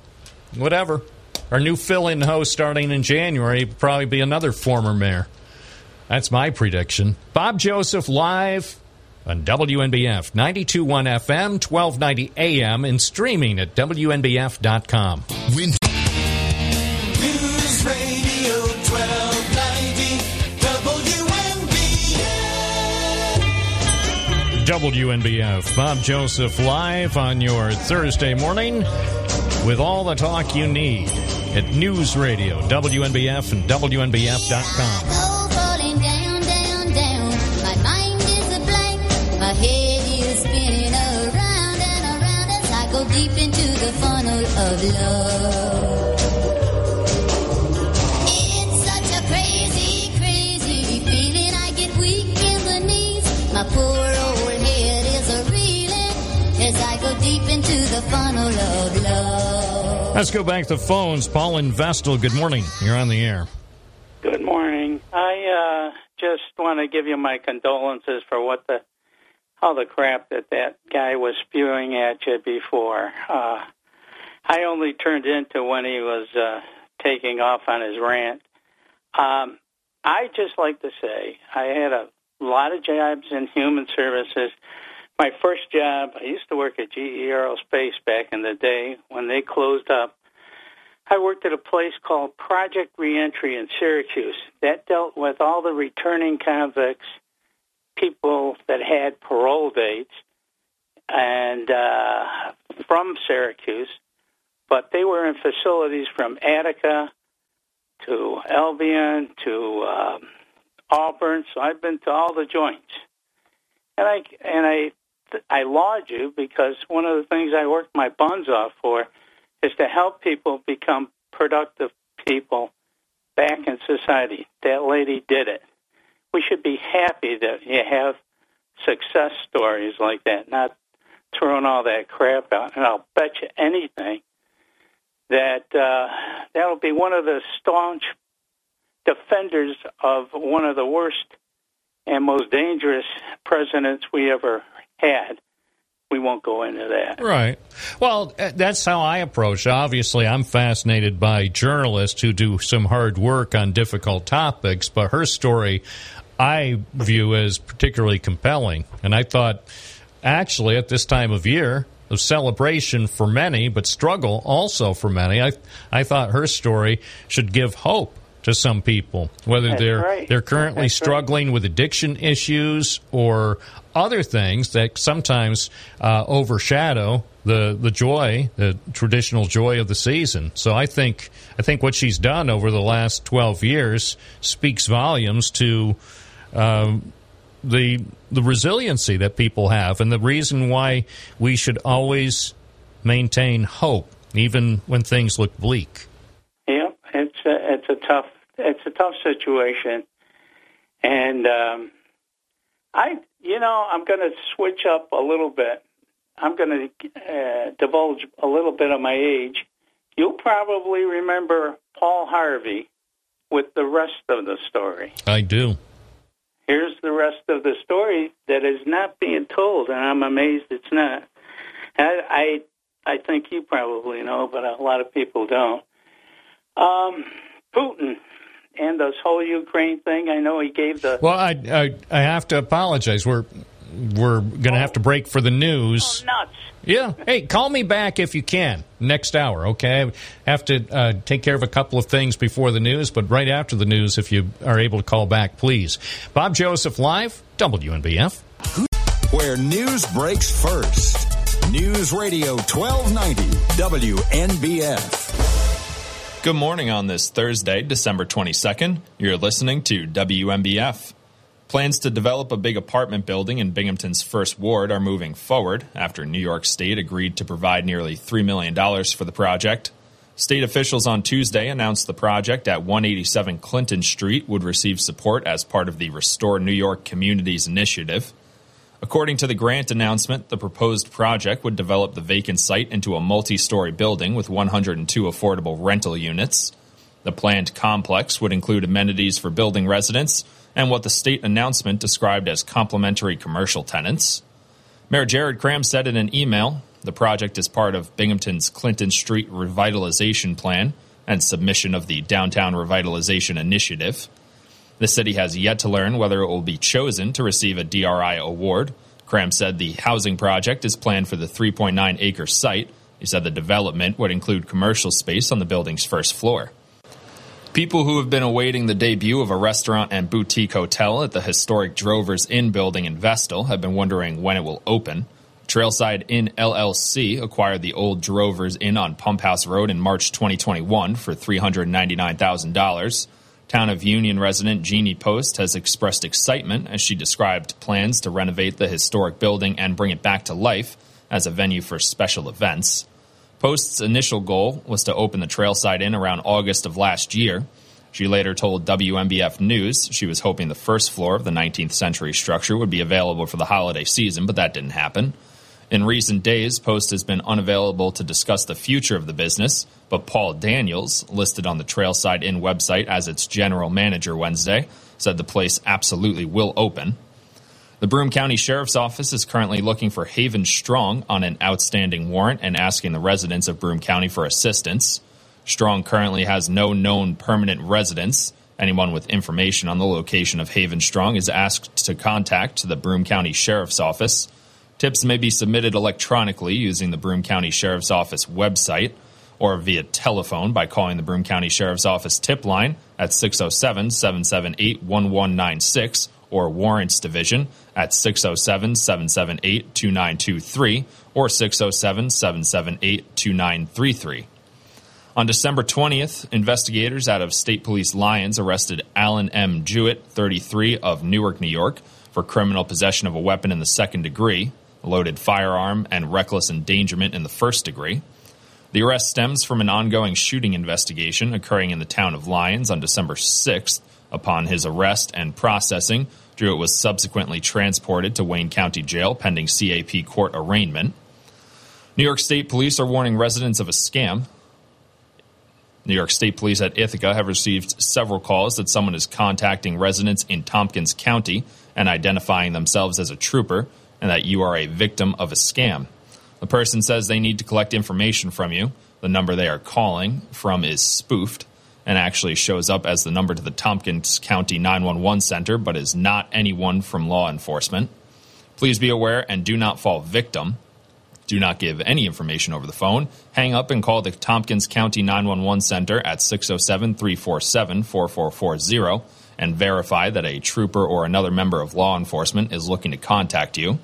whatever. Our new fill-in host starting in January probably be another former mayor. That's my prediction. Bob Joseph live on WNBF 92.1 FM, 1290 AM, and streaming at WNBF.com. News Radio 1290 WNBF. WNBF. Bob Joseph live on your Thursday morning with all the talk you need at News Radio, WNBF, and WNBF.com. deep into the funnel of love. It's such a crazy, crazy feeling. I get weak in the knees. My poor old head is a reeling as I go deep into the funnel of love. Let's go back to the phones. Paul and Vestal, good morning. You're on the air. Good morning. I uh, just want to give you my condolences for what the all the crap that that guy was spewing at you before. Uh, I only turned into when he was uh, taking off on his rant. Um, I just like to say I had a lot of jobs in human services. My first job, I used to work at GE Aerospace back in the day when they closed up. I worked at a place called Project Reentry in Syracuse. That dealt with all the returning convicts, people that had parole dates, and uh, from Syracuse, but they were in facilities from Attica to Albion to um, Auburn. So I've been to all the joints, and I and I I laud you because one of the things I worked my buns off for is to help people become productive people back in society. That lady did it. We should be happy that you have success stories like that, not throwing all that crap out. And I'll bet you anything that uh, that'll be one of the staunch defenders of one of the worst and most dangerous presidents we ever had. we won't go into that. Right. Well, uh, that's how I approach. Obviously, I'm fascinated by journalists who do some hard work on difficult topics, but her story I view as particularly compelling. And I thought, actually, at this time of year, of celebration for many, but struggle also for many, I I thought her story should give hope to some people, whether That's they're right. they're currently That's right. struggling with addiction issues or other things that sometimes uh, overshadow the the joy, the traditional joy of the season. So I think I think what she's done over the last twelve years speaks volumes to. Um, the the resiliency that people have, and the reason why we should always maintain hope, even when things look bleak. Yep, it's a, it's a tough it's a tough situation, and um, I you know I'm going to switch up a little bit. I'm going to uh, divulge a little bit of my age. You'll probably remember Paul Harvey with the rest of the story. I do. Here's the rest of the story that is not being told, and I'm amazed it's not. I I, I think you probably know, but a lot of people don't. Um, Putin and this whole Ukraine thing. I know he gave the Well, I I, I have to apologize. We're we're going to have to break for the news. nuts. Yeah. Hey, call me back if you can next hour, okay? I have to uh, take care of a couple of things before the news, but right after the news, if you are able to call back, please. Bob Joseph Live, WNBF. Where news breaks first. News Radio 1290 WNBF. Good morning on this Thursday, December 22nd. You're listening to WNBF. Plans to develop a big apartment building in Binghamton's first ward are moving forward after New York State agreed to provide nearly $3 million for the project. State officials on Tuesday announced the project at 187 Clinton Street would receive support as part of the Restore New York Communities Initiative. According to the grant announcement, the proposed project would develop the vacant site into a multi story building with 102 affordable rental units. The planned complex would include amenities for building residents and what the state announcement described as complementary commercial tenants. Mayor Jared Kraham said in an email the project is part of Binghamton's Clinton Street Revitalization Plan and submission of the Downtown Revitalization Initiative. The city has yet to learn whether it will be chosen to receive a DRI award. Kraham said the housing project is planned for the 3.9 acre site. He said the development would include commercial space on the building's first floor. People who have been awaiting the debut of a restaurant and boutique hotel at the historic Drovers Inn building in Vestal have been wondering when it will open. Trailside Inn LLC acquired the old Drovers Inn on Pump House Road in March 2021 for $399,000. Town of Union resident Jeannie Post has expressed excitement as she described plans to renovate the historic building and bring it back to life as a venue for special events. Post's initial goal was to open the Trailside Inn around August of last year. She later told WNBF News she was hoping the first floor of the 19th century structure would be available for the holiday season, but that didn't happen. In recent days, Post has been unavailable to discuss the future of the business, but Paul Daniels, listed on the Trailside Inn website as its general manager Wednesday, said the place absolutely will open. The Broome County Sheriff's Office is currently looking for Haven Strong on an outstanding warrant and asking the residents of Broome County for assistance. Strong currently has no known permanent residence. Anyone with information on the location of Haven Strong is asked to contact the Broome County Sheriff's Office. Tips may be submitted electronically using the Broome County Sheriff's Office website or via telephone by calling the Broome County Sheriff's Office tip line at 607 778 1196 or Warrants Division at 607 778 2923 or 607 778 2933. On December 20th, investigators out of State Police Lyons arrested Alan M. Jewett, 33, of Newark, New York, for criminal possession of a weapon in the second degree, loaded firearm, and reckless endangerment in the first degree. The arrest stems from an ongoing shooting investigation occurring in the town of Lyons on December 6th. Upon his arrest and processing, Jewett was subsequently transported to Wayne County Jail pending CAP court arraignment. New York State Police are warning residents of a scam. New York State Police at Ithaca have received several calls that someone is contacting residents in Tompkins County and identifying themselves as a trooper, and that you are a victim of a scam. The person says they need to collect information from you. The number they are calling from is spoofed and actually shows up as the number to the Tompkins County 911 Center, but is not anyone from law enforcement. Please be aware and do not fall victim. Do not give any information over the phone. Hang up and call the Tompkins County 911 Center at 607 347 4440 and verify that a trooper or another member of law enforcement is looking to contact you.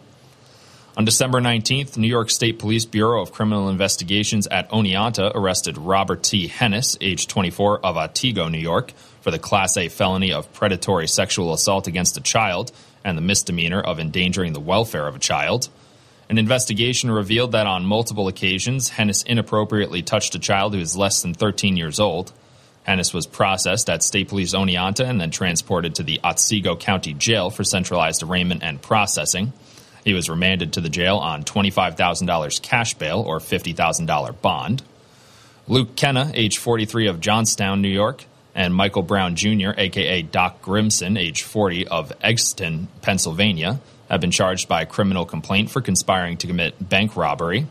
On December 19th, New York State Police Bureau of Criminal Investigations at Oneonta arrested Robert T. Hennis, age 24, of Otsego, New York, for the Class A felony of predatory sexual assault against a child and the misdemeanor of endangering the welfare of a child. An investigation revealed that on multiple occasions, Hennis inappropriately touched a child who is less than 13 years old. Hennis was processed at State Police Oneonta and then transported to the Otsego County Jail for centralized arraignment and processing. He was remanded to the jail on $25,000 cash bail or $50,000 bond. Luke Kenna, age 43 of Johnstown, New York, and Michael Brown Jr., aka Doc Grimson, age 40 of Exton, Pennsylvania, have been charged by a criminal complaint for conspiring to commit bank robbery.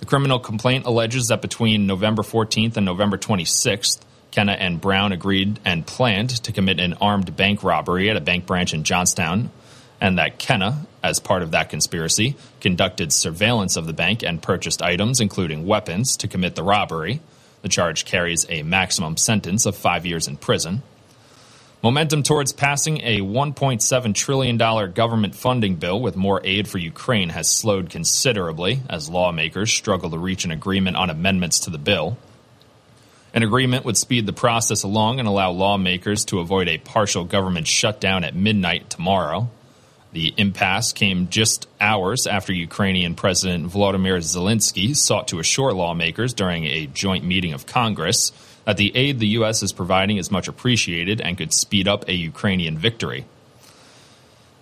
The criminal complaint alleges that between November 14th and November 26th, Kenna and Brown agreed and planned to commit an armed bank robbery at a bank branch in Johnstown, and that Kenna, as part of that conspiracy, conducted surveillance of the bank and purchased items, including weapons, to commit the robbery. The charge carries a maximum sentence of five years in prison. Momentum towards passing a $1.7 trillion government funding bill with more aid for Ukraine has slowed considerably as lawmakers struggle to reach an agreement on amendments to the bill. An agreement would speed the process along and allow lawmakers to avoid a partial government shutdown at midnight tomorrow. The impasse came just hours after Ukrainian President Volodymyr Zelensky sought to assure lawmakers during a joint meeting of Congress that the aid the U.S. is providing is much appreciated and could speed up a Ukrainian victory.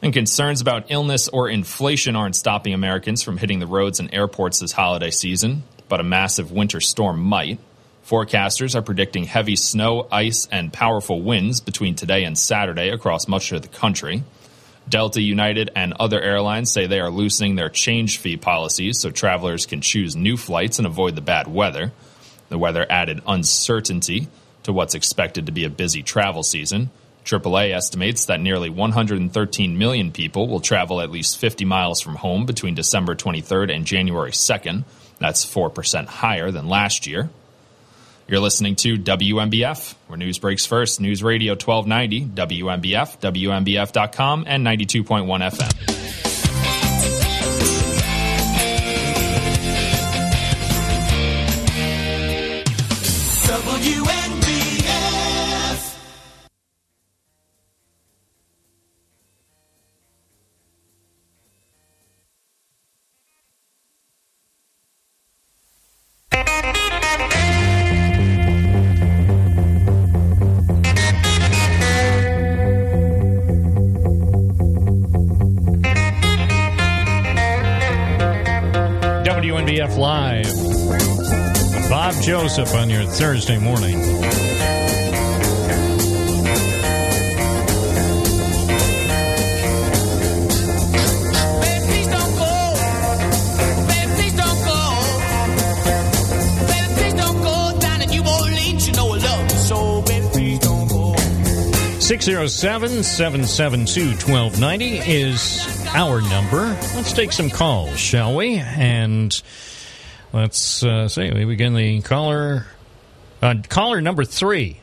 And concerns about illness or inflation aren't stopping Americans from hitting the roads and airports this holiday season, but a massive winter storm might. Forecasters are predicting heavy snow, ice, and powerful winds between today and Saturday across much of the country. Delta, United, and other airlines say they are loosening their change fee policies so travelers can choose new flights and avoid the bad weather. The weather added uncertainty to what's expected to be a busy travel season. AAA estimates that nearly 113 million people will travel at least 50 miles from home between December 23rd and January 2nd. That's 4% higher than last year. You're listening to WNBF, where news breaks first. News Radio 1290, WNBF, WNBF.com, and 92.1 FM. Love you so. Baby, please don't go. 607 772 1290 is our number. Let's take some calls, shall we? And let's uh, see, we begin the caller, uh, caller number three,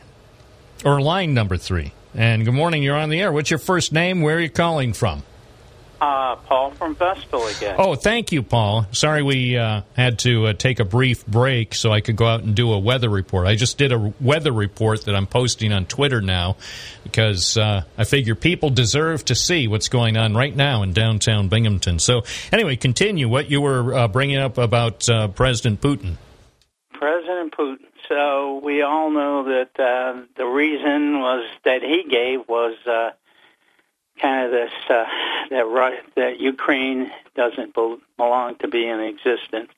or line number three. And good morning, you're on the air. What's your first name? Where are you calling from? Uh, Paul from Vestal again. Oh, thank you, Paul. Sorry we uh, had to uh, take a brief break so I could go out and do a weather report. I just did a weather report that I'm posting on Twitter now because uh, I figure people deserve to see what's going on right now in downtown Binghamton. So, anyway, continue what you were uh, bringing up about uh, President Putin. So we all know that uh, the reason was that he gave was uh, kind of this uh, that Ru- that Ukraine doesn't bel belong to be in existence,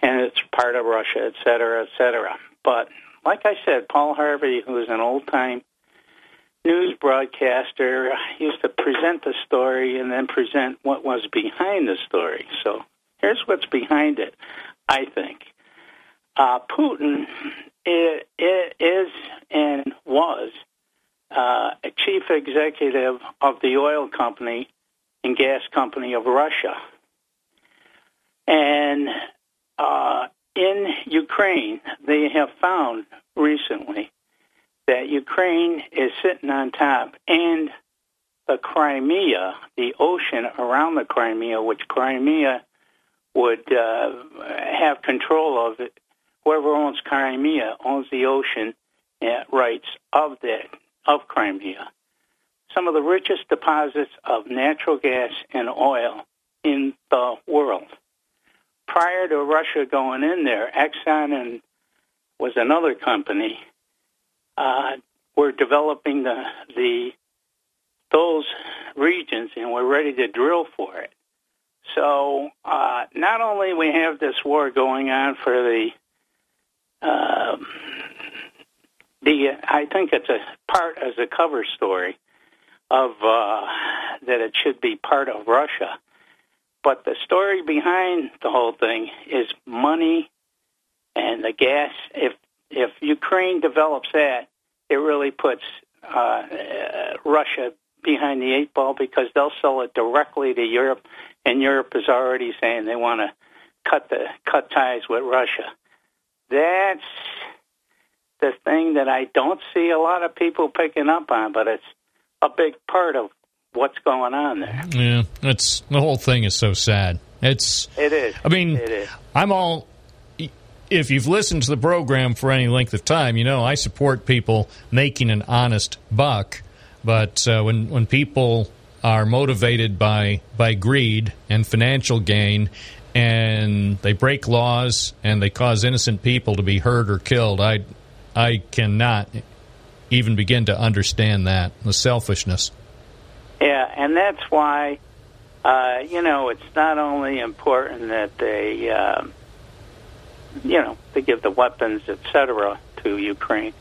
and it's part of Russia, et cetera, et cetera. But like I said, Paul Harvey, who is an old time news broadcaster used to present the story and then present what was behind the story. So here's what's behind it, I think. Uh, Putin is and was uh, a chief executive of the oil company and gas company of Russia. And uh, in Ukraine, they have found recently that Ukraine is sitting on top, and the Crimea, the ocean around the Crimea, which Crimea would uh, have control of it. Whoever owns Crimea owns the ocean uh, rights of that of Crimea. Some of the richest deposits of natural gas and oil in the world. Prior to Russia going in there, Exxon and was another company uh, were developing the the those regions and we're ready to drill for it. So uh, not only we have this war going on for the um, the I think it's a part as a cover story of uh, that it should be part of Russia, but the story behind the whole thing is money and the gas. If if Ukraine develops that, it really puts uh, uh, Russia behind the eight ball because they'll sell it directly to Europe, and Europe is already saying they want to cut the cut ties with Russia. That's the thing that I don't see a lot of people picking up on, but it's a big part of what's going on there. Yeah, it's the whole thing is so sad. It's It is. I mean, it is. I'm all. If you've listened to the program for any length of time, you know I support people making an honest buck. But uh, when when people are motivated by by greed and financial gain, and they break laws and they cause innocent people to be hurt or killed, I I cannot even begin to understand that the selfishness. Yeah, and that's why, uh, you know, it's not only important that they, um, you know, they give the weapons, et cetera, to Ukraine,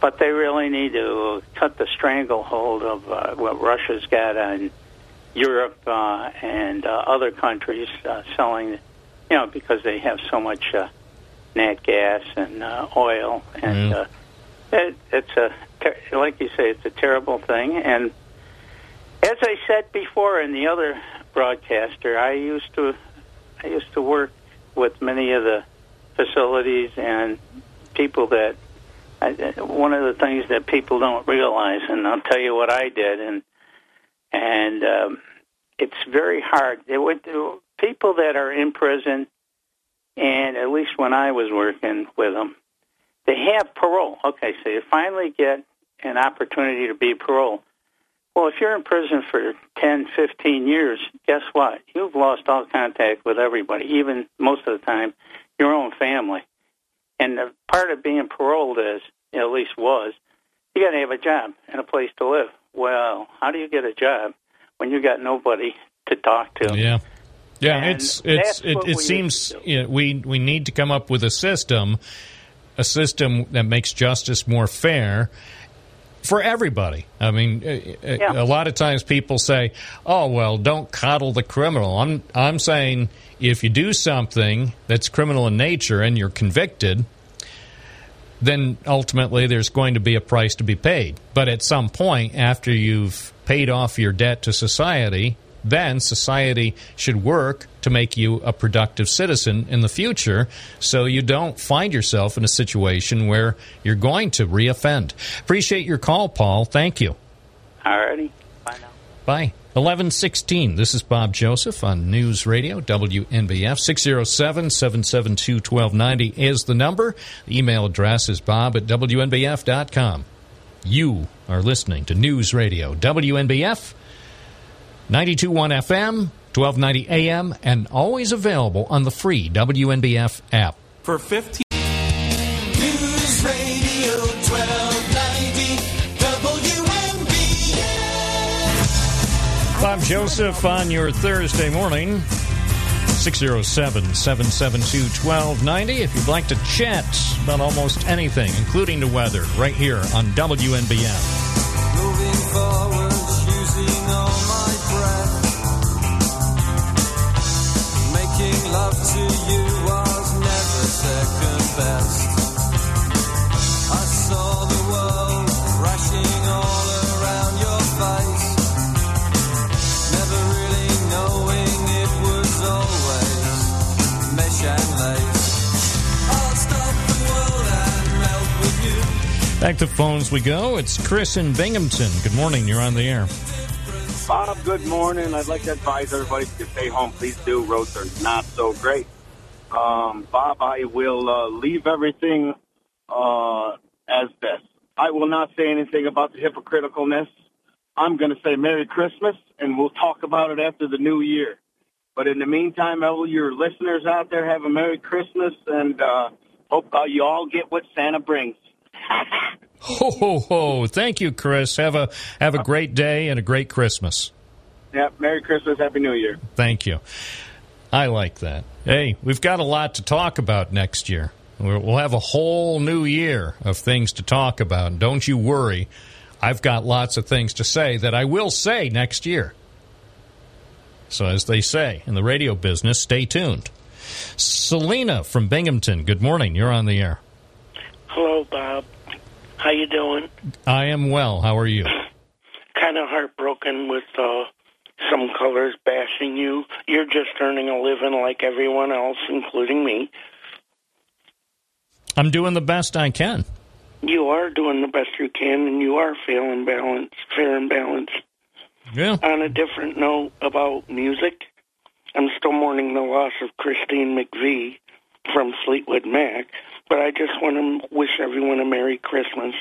but they really need to cut the stranglehold of uh, what Russia's got on Europe uh, and uh, other countries uh, selling, you know, because they have so much uh, nat gas and uh, oil, and uh, it, it's a ter- like you say, it's a terrible thing. And as I said before in the other broadcaster, I used to I used to work with many of the facilities and people that I, one of the things that people don't realize, and I'll tell you what I did, and and um, it's very hard. It would people that are in prison, and at least when I was working with them, they have parole. Okay, so you finally get an opportunity to be parole. Well, if you're in prison for 10, 15 years, guess what? You've lost all contact with everybody, even most of the time your own family. And the part of being paroled is, at least was, you got to have a job and a place to live. Well, how do you get a job when you got nobody to talk to? Yeah. Yeah, And it's it's it, it seems you know, we we need to come up with a system, a system that makes justice more fair for everybody. I mean, uh, uh, Yeah. a lot of times people say, "Oh well, don't coddle the criminal." I'm I'm saying if you do something that's criminal in nature and you're convicted, then ultimately there's going to be a price to be paid. But at some point, after you've paid off your debt to society, then society should work to make you a productive citizen in the future so you don't find yourself in a situation where you're going to reoffend. Appreciate your call, Paul. Thank you. All righty. Bye now. Bye. 1116. This is Bob Joseph on News Radio, WNBF. 607 772 1290 is the number. The email address is bob at WNBF.com. You are listening to News Radio, WNBF, 921 FM, 1290 AM, and always available on the free WNBF app. For 15 Joseph on your Thursday morning. 607 772 1290. If you'd like to chat about almost anything, including the weather, right here on WNBF. Back to phones we go. It's Chris in Binghamton. Good morning. You're on the air. Bob, good morning. I'd like to advise everybody to stay home. Please do. Roads are not so great. Um, Bob, I will uh, leave everything uh, as this. I will not say anything about the hypocriticalness. I'm going to say Merry Christmas, and we'll talk about it after the new year. But in the meantime, all your listeners out there have a Merry Christmas, and uh, hope uh, you all get what Santa brings. Ho ho ho! Thank you, Chris. Have a have a great day and a great Christmas. Yeah, Merry Christmas, Happy New Year. Thank you. I like that. Hey, we've got a lot to talk about next year. We'll we'll have a whole new year of things to talk about. Don't you worry. I've got lots of things to say that I will say next year. So, as they say in the radio business, stay tuned. Selena from Binghamton, good morning. You're on the air. Hello, Bob. How you doing? I am well. How are you? Kind of heartbroken with uh, some colors bashing you. You're just earning a living like everyone else, including me. I'm doing the best I can. You are doing the best you can, and you are fair and balanced. Fair and balanced. Yeah. On a different note about music, I'm still mourning the loss of Christine McVie from Fleetwood Mac, but I just want to wish everyone a Merry Christmas,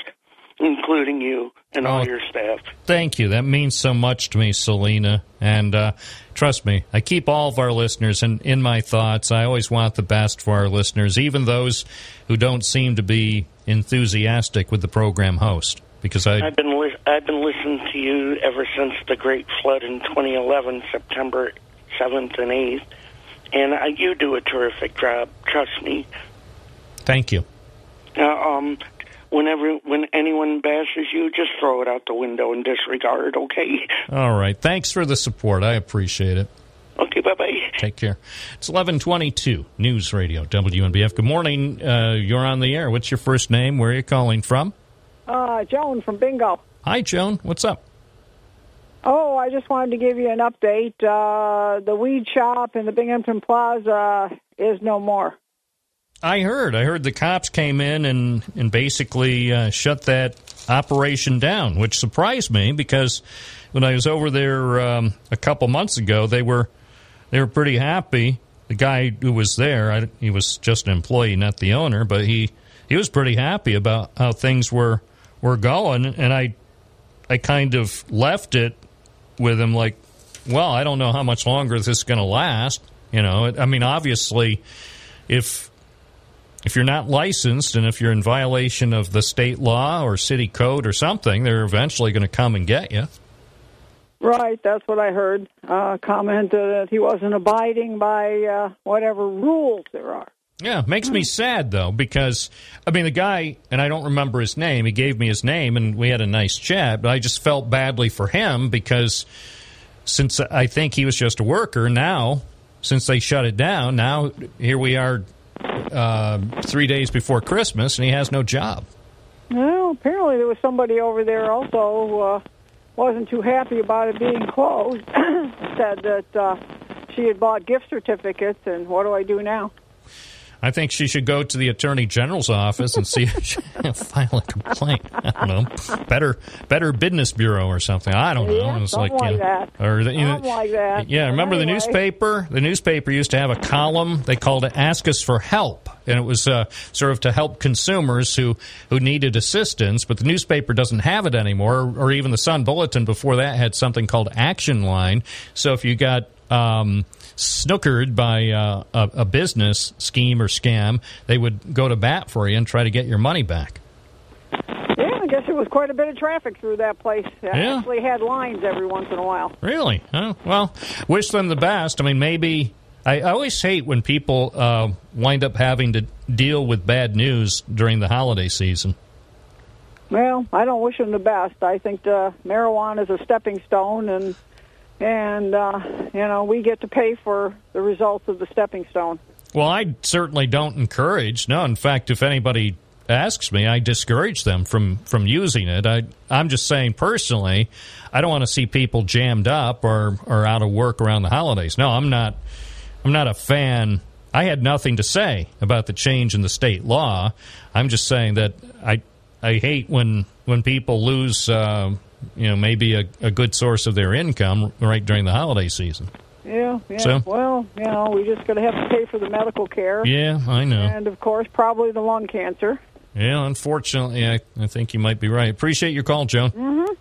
including you and all Oh. your staff. Thank you. That means so much to me, Selena. And uh, trust me, I keep all of our listeners in, in my thoughts. I always want the best for our listeners, even those who don't seem to be enthusiastic with the program host. Because I, I've been li- I've been listening to you ever since the Great Flood in 2011, September 7th and 8th, and uh, you do a terrific job. Trust me. Thank you. Uh, um, whenever when anyone bashes you, just throw it out the window and disregard. Okay. All right. Thanks for the support. I appreciate it. Okay. Bye bye. Take care. It's 1122 News Radio, WNBF. Good morning. Uh, you're on the air. What's your first name? Where are you calling from? Uh, Joan from Bingo. Hi, Joan. What's up? Oh, I just wanted to give you an update. Uh, the weed shop in the Binghamton Plaza is no more. I heard. I heard the cops came in and and basically uh, shut that operation down, which surprised me because when I was over there um, a couple months ago, they were they were pretty happy. The guy who was there, I, he was just an employee, not the owner, but he he was pretty happy about how things were were going, and I I kind of left it with him like, well, I don't know how much longer this is going to last. You know, I mean, obviously, if if you're not licensed and if you're in violation of the state law or city code or something, they're eventually going to come and get you. Right, that's what I heard. Uh, commented that he wasn't abiding by uh, whatever rules there are. Yeah, makes me sad though because I mean the guy and I don't remember his name. He gave me his name and we had a nice chat, but I just felt badly for him because since I think he was just a worker, now since they shut it down, now here we are uh, three days before Christmas and he has no job. Well, apparently there was somebody over there also who uh, wasn't too happy about it being closed. Said that uh, she had bought gift certificates, and what do I do now? I think she should go to the attorney general's office and see if she can file a complaint. I don't know, better better business bureau or something. I don't know. Yeah, It's you like know, that. Or the, you know, like that. yeah, remember the newspaper? The newspaper used to have a column. They called it "Ask Us for Help," and it was uh, sort of to help consumers who who needed assistance. But the newspaper doesn't have it anymore, or, or even the Sun Bulletin before that had something called Action Line. So if you got um, snookered by uh, a, a business scheme or scam, they would go to bat for you and try to get your money back. Yeah, I guess it was quite a bit of traffic through that place. It Yeah. actually had lines every once in a while. Really? Oh, well, wish them the best. I mean, maybe. I, I always hate when people uh, wind up having to deal with bad news during the holiday season. Well, I don't wish them the best. I think uh, marijuana is a stepping stone, and and uh, you know we get to pay for the results of the stepping stone. Well, I certainly don't encourage. No, in fact, if anybody asks me, I discourage them from from using it. I I'm just saying personally, I don't want to see people jammed up or or out of work around the holidays. No, I'm not. I'm not a fan. I had nothing to say about the change in the state law. I'm just saying that I I hate when when people lose. Uh, you know, maybe a, a good source of their income right during the holiday season. Yeah, yeah. So? Well, you know, we just going to have to pay for the medical care. Yeah, I know. And of course, probably the lung cancer. Yeah, unfortunately, I, I think you might be right. Appreciate your call, Joan. Mm-hmm.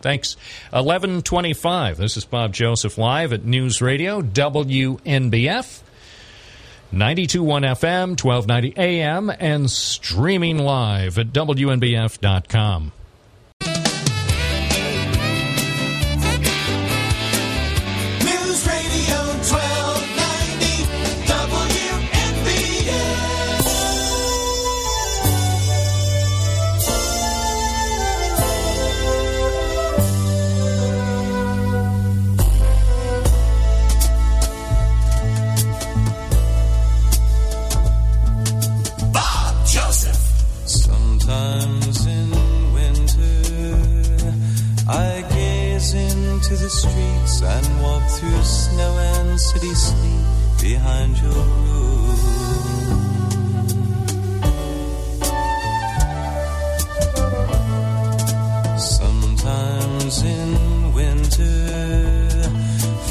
Thanks. 1125. This is Bob Joseph live at News Radio, WNBF. 921 FM, 1290 AM, and streaming live at WNBF.com. into the streets and walk through snow and city sleep behind your room. Sometimes in winter,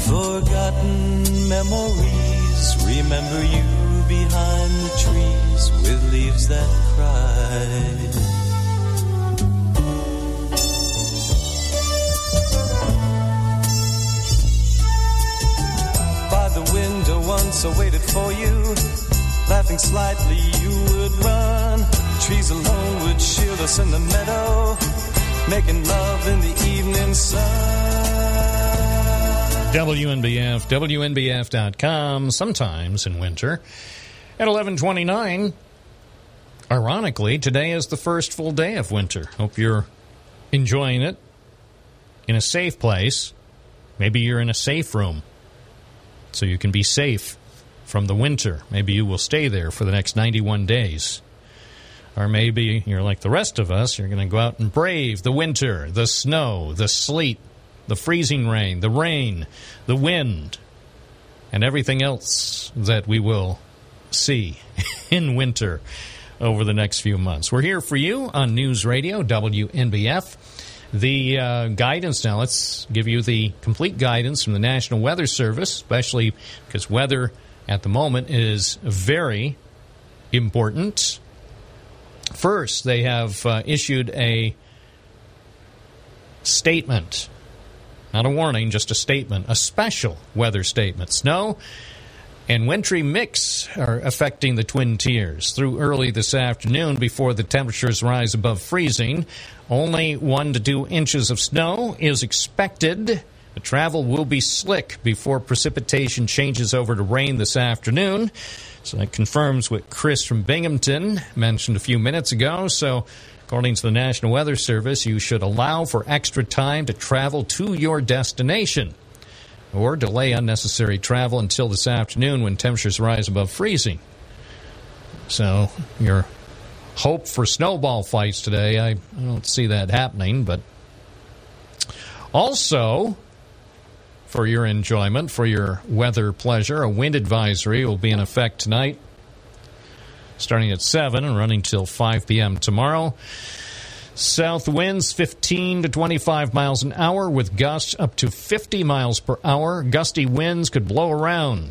forgotten memories remember you behind the trees with leaves that cry. Once I waited for you. Laughing slightly, you would run. Trees alone would shield us in the meadow. Making love in the evening sun. WNBF, WNBF.com, sometimes in winter. At 1129, ironically, today is the first full day of winter. Hope you're enjoying it in a safe place. Maybe you're in a safe room so you can be safe from the winter. Maybe you will stay there for the next 91 days. Or maybe you're like the rest of us, you're going to go out and brave the winter, the snow, the sleet, the freezing rain, the rain, the wind, and everything else that we will see in winter over the next few months. We're here for you on News Radio, WNBF. The uh, guidance now, let's give you the complete guidance from the National Weather Service, especially because weather at the moment is very important. First, they have uh, issued a statement. Not a warning, just a statement. A special weather statement. Snow and wintry mix are affecting the Twin Tiers through early this afternoon before the temperatures rise above freezing. Only one to two inches of snow is expected. The travel will be slick before precipitation changes over to rain this afternoon. So that confirms what Chris from Binghamton mentioned a few minutes ago. So, according to the National Weather Service, you should allow for extra time to travel to your destination or delay unnecessary travel until this afternoon when temperatures rise above freezing. So, your hope for snowball fights today, I, I don't see that happening, but also for your enjoyment, for your weather pleasure, a wind advisory will be in effect tonight, starting at 7 and running till 5 p.m. tomorrow. South winds 15 to 25 miles an hour with gusts up to 50 miles per hour. Gusty winds could blow around.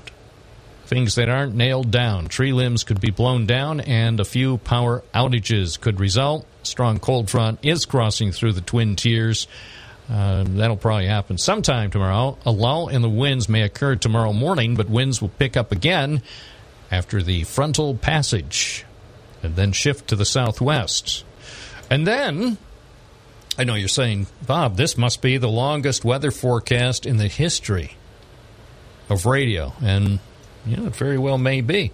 Things that aren't nailed down. Tree limbs could be blown down and a few power outages could result. Strong cold front is crossing through the Twin Tiers. Uh, that'll probably happen sometime tomorrow. A lull in the winds may occur tomorrow morning, but winds will pick up again after the frontal passage and then shift to the southwest. And then, I know you're saying, Bob, this must be the longest weather forecast in the history of radio. And, you know, it very well may be.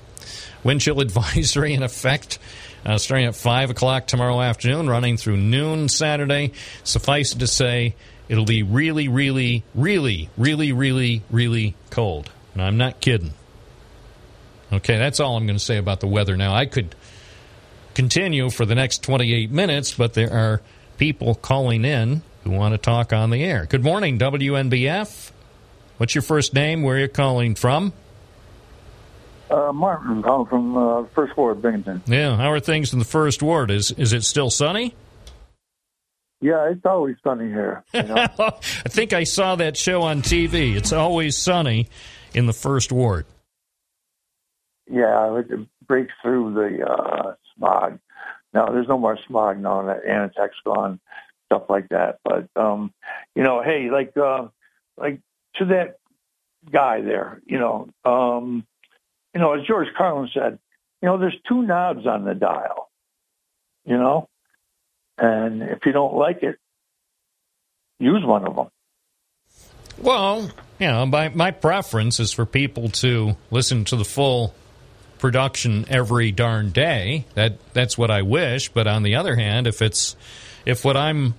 Wind chill advisory in effect uh, starting at 5 o'clock tomorrow afternoon, running through noon Saturday. Suffice it to say, it'll be really, really, really, really, really, really cold. And I'm not kidding. Okay, that's all I'm going to say about the weather now. I could continue for the next 28 minutes, but there are people calling in who want to talk on the air. Good morning, WNBF. What's your first name? Where are you calling from? Uh, Martin, calling from uh, First Ward, Binghamton. Yeah, how are things in the first ward? Is is it still sunny? Yeah, it's always sunny here. You know? I think I saw that show on TV. It's always sunny in the first ward. yeah, it breaks through the uh, smog. Now, there's no more smog now that Anitec's gone, stuff like that. But um, you know, hey, like uh, like to that guy there, you know, um, you know, as George Carlin said, you know, there's two knobs on the dial, you know, and if you don't like it, use one of them. Well, you know, my my preference is for people to listen to the full production every darn day. That that's what I wish. But on the other hand, if it's if what I'm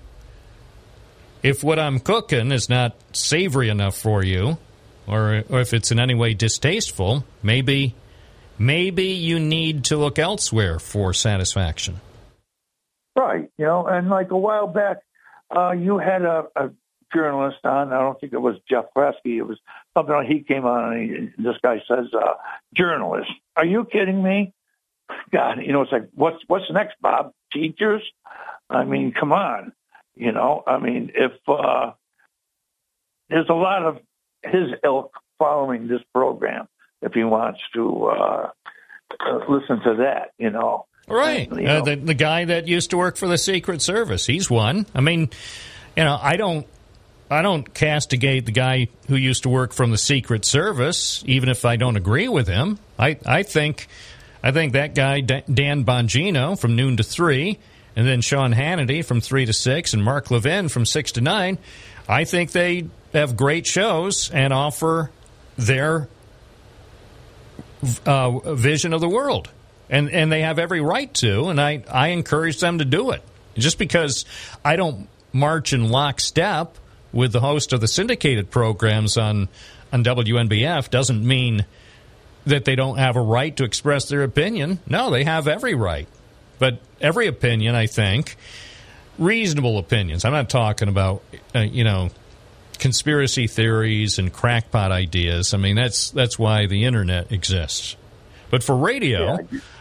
if what I'm cooking is not savory enough for you, or or if it's in any way distasteful, maybe maybe you need to look elsewhere for satisfaction. Right. You know, and like a while back, uh, you had a, a journalist on. I don't think it was Jeff Kresge. It was something like he came on and he, this guy says, uh, journalist. Are you kidding me? God, you know, it's like, what's, what's next, Bob? Teachers? I mean, come on. You know, I mean, if, uh, there's a lot of his ilk following this program, if he wants to, uh, uh listen to that, you know. Right. You Uh, know. the, the guy that used to work for the Secret Service, he's one. I mean, you know, I don't. I don't castigate the guy who used to work from the Secret Service, even if I don't agree with him. I, I think, I think that guy Dan Bongino from noon to three, and then Sean Hannity from three to six, and Mark Levin from six to nine. I think they have great shows and offer their uh, vision of the world, and and they have every right to, and I I encourage them to do it. Just because I don't march in lockstep with the host of the syndicated programs on on WNBF doesn't mean that they don't have a right to express their opinion. No, they have every right, but every opinion, I think, reasonable opinions. I'm not talking about uh, you know conspiracy theories and crackpot ideas. I mean, that's that's why the internet exists. But for radio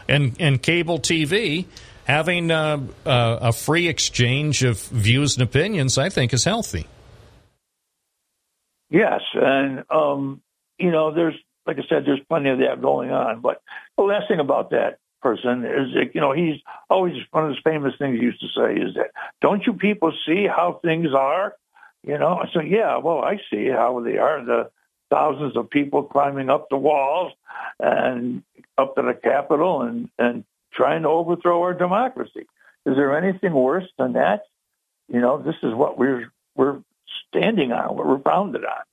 and and cable TV, having uh, uh, a free exchange of views and opinions, I think, is healthy. Yes, and um, you know, there's like I said, there's plenty of that going on. But the last thing about that person is, that, you know, he's always one of his famous things he used to say is that, "Don't you people see how things are?" You know, I said, "Yeah, well, I see how they are. The thousands of people climbing up the walls and up to the Capitol and and trying to overthrow our democracy. Is there anything worse than that? You know, this is what we're we're standing on, what we're founded on.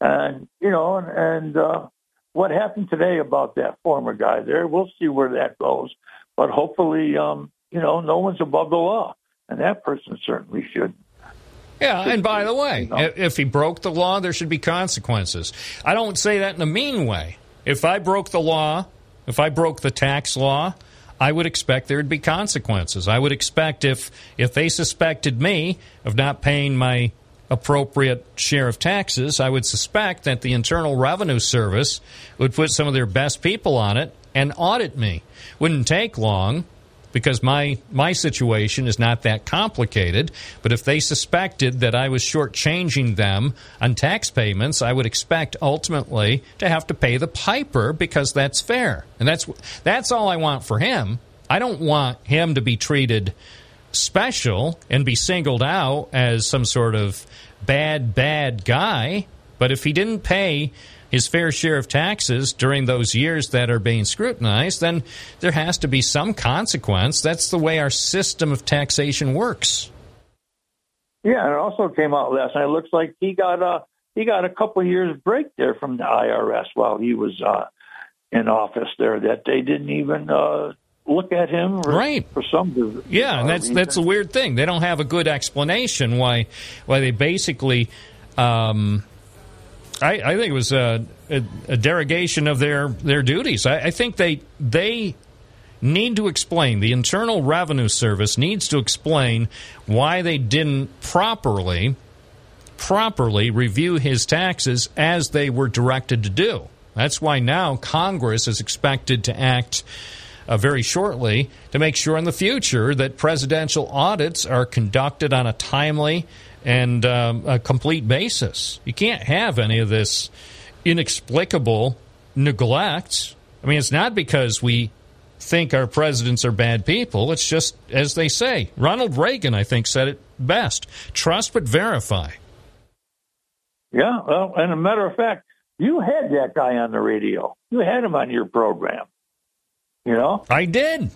And, you know, and, and uh, what happened today about that former guy there, we'll see where that goes. But hopefully, um, you know, no one's above the law. And that person certainly should. Yeah, and by the way, if he broke the law, there should be consequences. I don't say that in a mean way. If I broke the law, if I broke the tax law, I would expect there'd be consequences. I would expect if if they suspected me of not paying my appropriate share of taxes, I would suspect that the Internal Revenue Service would put some of their best people on it and audit me. Wouldn't take long because my my situation is not that complicated. But if they suspected that I was shortchanging them on tax payments, I would expect ultimately to have to pay the piper because that's fair, and that's that's all I want for him. I don't want him to be treated special and be singled out as some sort of bad bad guy. But if he didn't pay his fair share of taxes during those years that are being scrutinized, then there has to be some consequence. That's the way our system of taxation works. Yeah, and it also came out last night. It looks like he got a he got a couple of years break there from the IRS while he was uh, in office there that they didn't even uh, look at him for, Right. for some Yeah, and that's that's a weird thing. They don't have a good explanation why why they basically. Um, I, I think it was a, a, a derogation of their their duties. I, I think they they need to explain. The Internal Revenue Service needs to explain why they didn't properly properly review his taxes as they were directed to do. That's why now Congress is expected to act uh, very shortly to make sure in the future that presidential audits are conducted on a timely and um, a complete basis. You can't have any of this inexplicable neglect. I mean, it's not because we think our presidents are bad people. It's just, as they say, Ronald Reagan, I think, said it best trust but verify. Yeah, well, and a matter of fact, you had that guy on the radio. You had him on your program. You know? I did.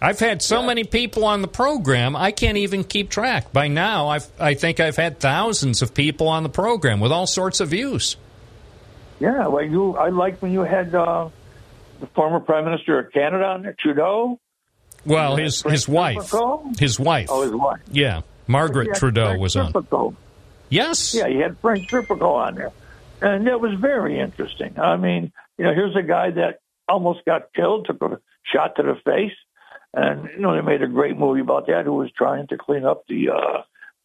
I've had so many people on the program, I can't even keep track. By now, I've, I think I've had thousands of people on the program with all sorts of views. Yeah, well, you. I liked when you had uh, the former Prime Minister of Canada on there, Trudeau. Well, Yeah, his his wife, his wife. Oh, his wife. Yeah, Margaret Trudeau Frank was on. Yes. Yeah, you had Frank Serpico on there, and that was very interesting. I mean, you know, here's a guy that almost got killed, took a shot to the face, and you know they made a great movie about that. Who was trying to clean up the, uh,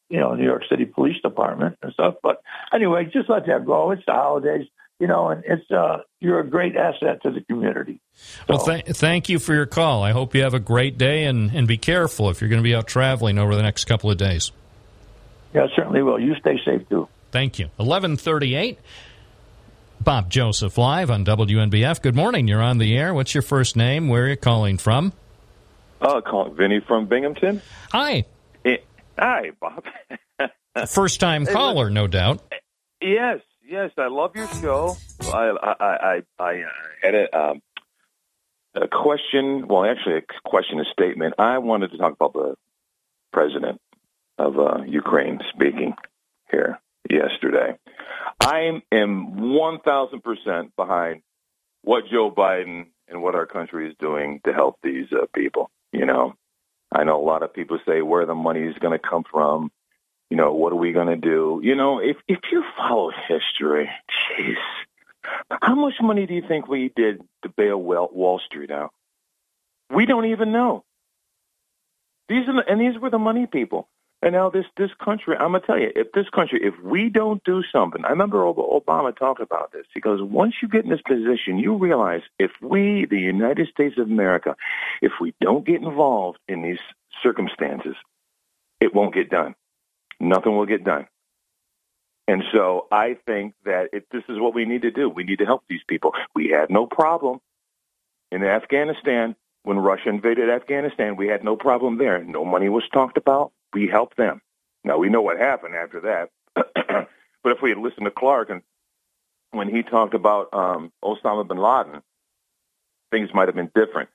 you know, New York City Police Department and stuff. But anyway, just let that go. It's the holidays, you know, and it's uh, you're a great asset to the community. Well, th- thank you for your call. I hope you have a great day and, and be careful if you're going to be out traveling over the next couple of days. Yeah, certainly will. You stay safe too. Thank you. 1138. Bob Joseph live on WNBF. Good morning. You're on the air. What's your first name? Where are you calling from? Oh, calling Vinny from Binghamton. Hi. Eh, hi, Bob. First time caller, no doubt. yes, yes, I love your show. I I I, I uh, had a um, a question. Well, actually, a question, a statement. I wanted to talk about the president of uh, Ukraine speaking here yesterday. I am one thousand percent behind what Joe Biden and what our country is doing to help these uh, people. You know, I know a lot of people say where the money is going to come from. You know, what are we going to do? You know, if if you follow history, jeez, how much money do you think we did to bail Wall Street out? We don't even know. These are the, and these were the money people. And now this this country, I'm gonna tell you, if this country, if we don't do something, I remember Obama talked about this. He goes, once you get in this position, you realize if we, the United States of America, if we don't get involved in these circumstances, it won't get done. Nothing will get done. And so I think that if this is what we need to do, we need to help these people. We had no problem in Afghanistan when Russia invaded Afghanistan. We had no problem there. No money was talked about. We helped them. Now we know what happened after that. but if we had listened to Clarke and when he talked about um, Osama bin Laden, things might have been different.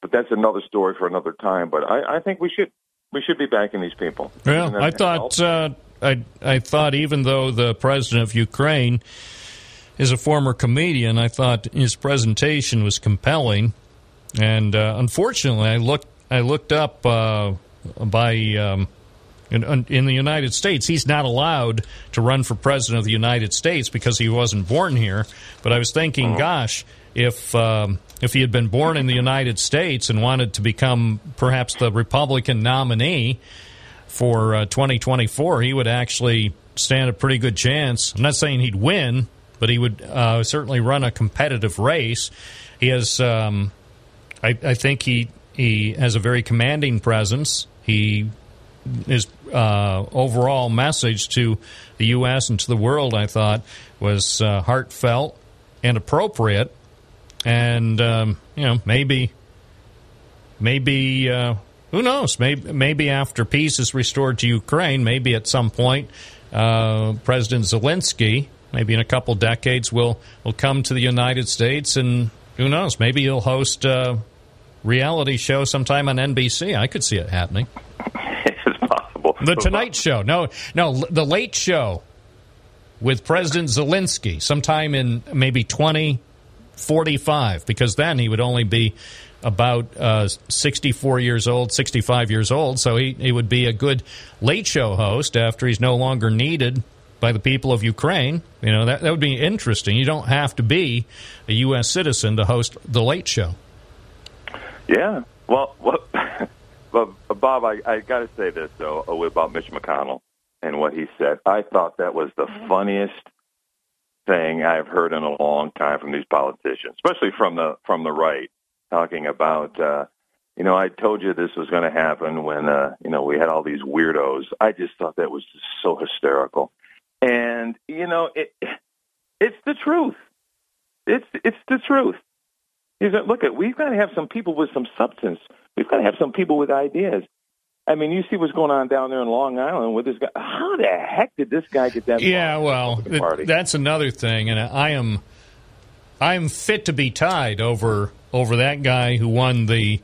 But that's another story for another time. But I, I think we should we should be backing these people. Well, I thought uh, I I thought even though the president of Ukraine is a former comedian, I thought his presentation was compelling, and uh, unfortunately, I looked I looked up uh, by. Um, in, in the United States, he's not allowed to run for president of the United States because he wasn't born here. But I was thinking, gosh, if um, if he had been born in the United States and wanted to become perhaps the Republican nominee for uh, 2024, he would actually stand a pretty good chance. I'm not saying he'd win, but he would uh, certainly run a competitive race. He has, um, I, I think he he has a very commanding presence. He his uh, overall message to the U.S. and to the world, I thought, was uh, heartfelt and appropriate. And um, you know, maybe, maybe uh, who knows? Maybe, maybe after peace is restored to Ukraine, maybe at some point, uh, President Zelensky, maybe in a couple decades, will will come to the United States, and who knows? Maybe he'll host a reality show sometime on NBC. I could see it happening. it's possible. The Tonight Show. No, no, The Late Show with President Zelensky sometime in maybe 2045, because then he would only be about uh, 64 years old, 65 years old. So he, he would be a good late show host after he's no longer needed by the people of Ukraine. You know, that, that would be interesting. You don't have to be a U.S. citizen to host the late show. Yeah. Well, well, Bob, I, I got to say this though about Mitch McConnell and what he said. I thought that was the funniest thing I've heard in a long time from these politicians, especially from the from the right, talking about. uh you know, I told you this was going to happen when, uh, you know, we had all these weirdos. I just thought that was just so hysterical. And, you know, it, it's the truth. It's, it's the truth. You got, look at, we've got to have some people with some substance. We've got to have some people with ideas. I mean, you see what's going on down there in Long Island with this guy. How the heck did this guy get that? Yeah, well, th- that's another thing, and I am I am fit to be tied over over that guy who won the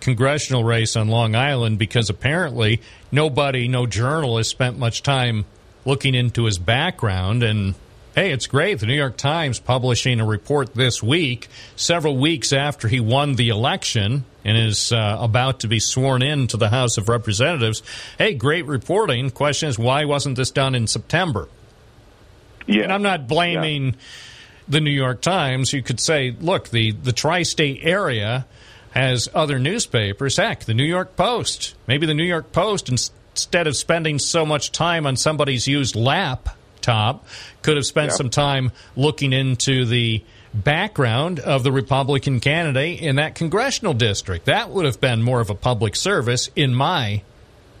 congressional race on Long Island because apparently nobody, no journalist, spent much time looking into his background and. Hey, it's great. The New York Times publishing a report this week, several weeks after he won the election and is uh, about to be sworn in to the House of Representatives. Hey, great reporting. Question is, why wasn't this done in September? Yeah. And I'm not blaming the New York Times. You could say, look, the, the tri state area has other newspapers. Heck, the New York Post. Maybe the New York Post, instead of spending so much time on somebody's used laptop, could have spent Yeah. some time looking into the background of the Republican candidate in that congressional district. That would have been more of a public service, in my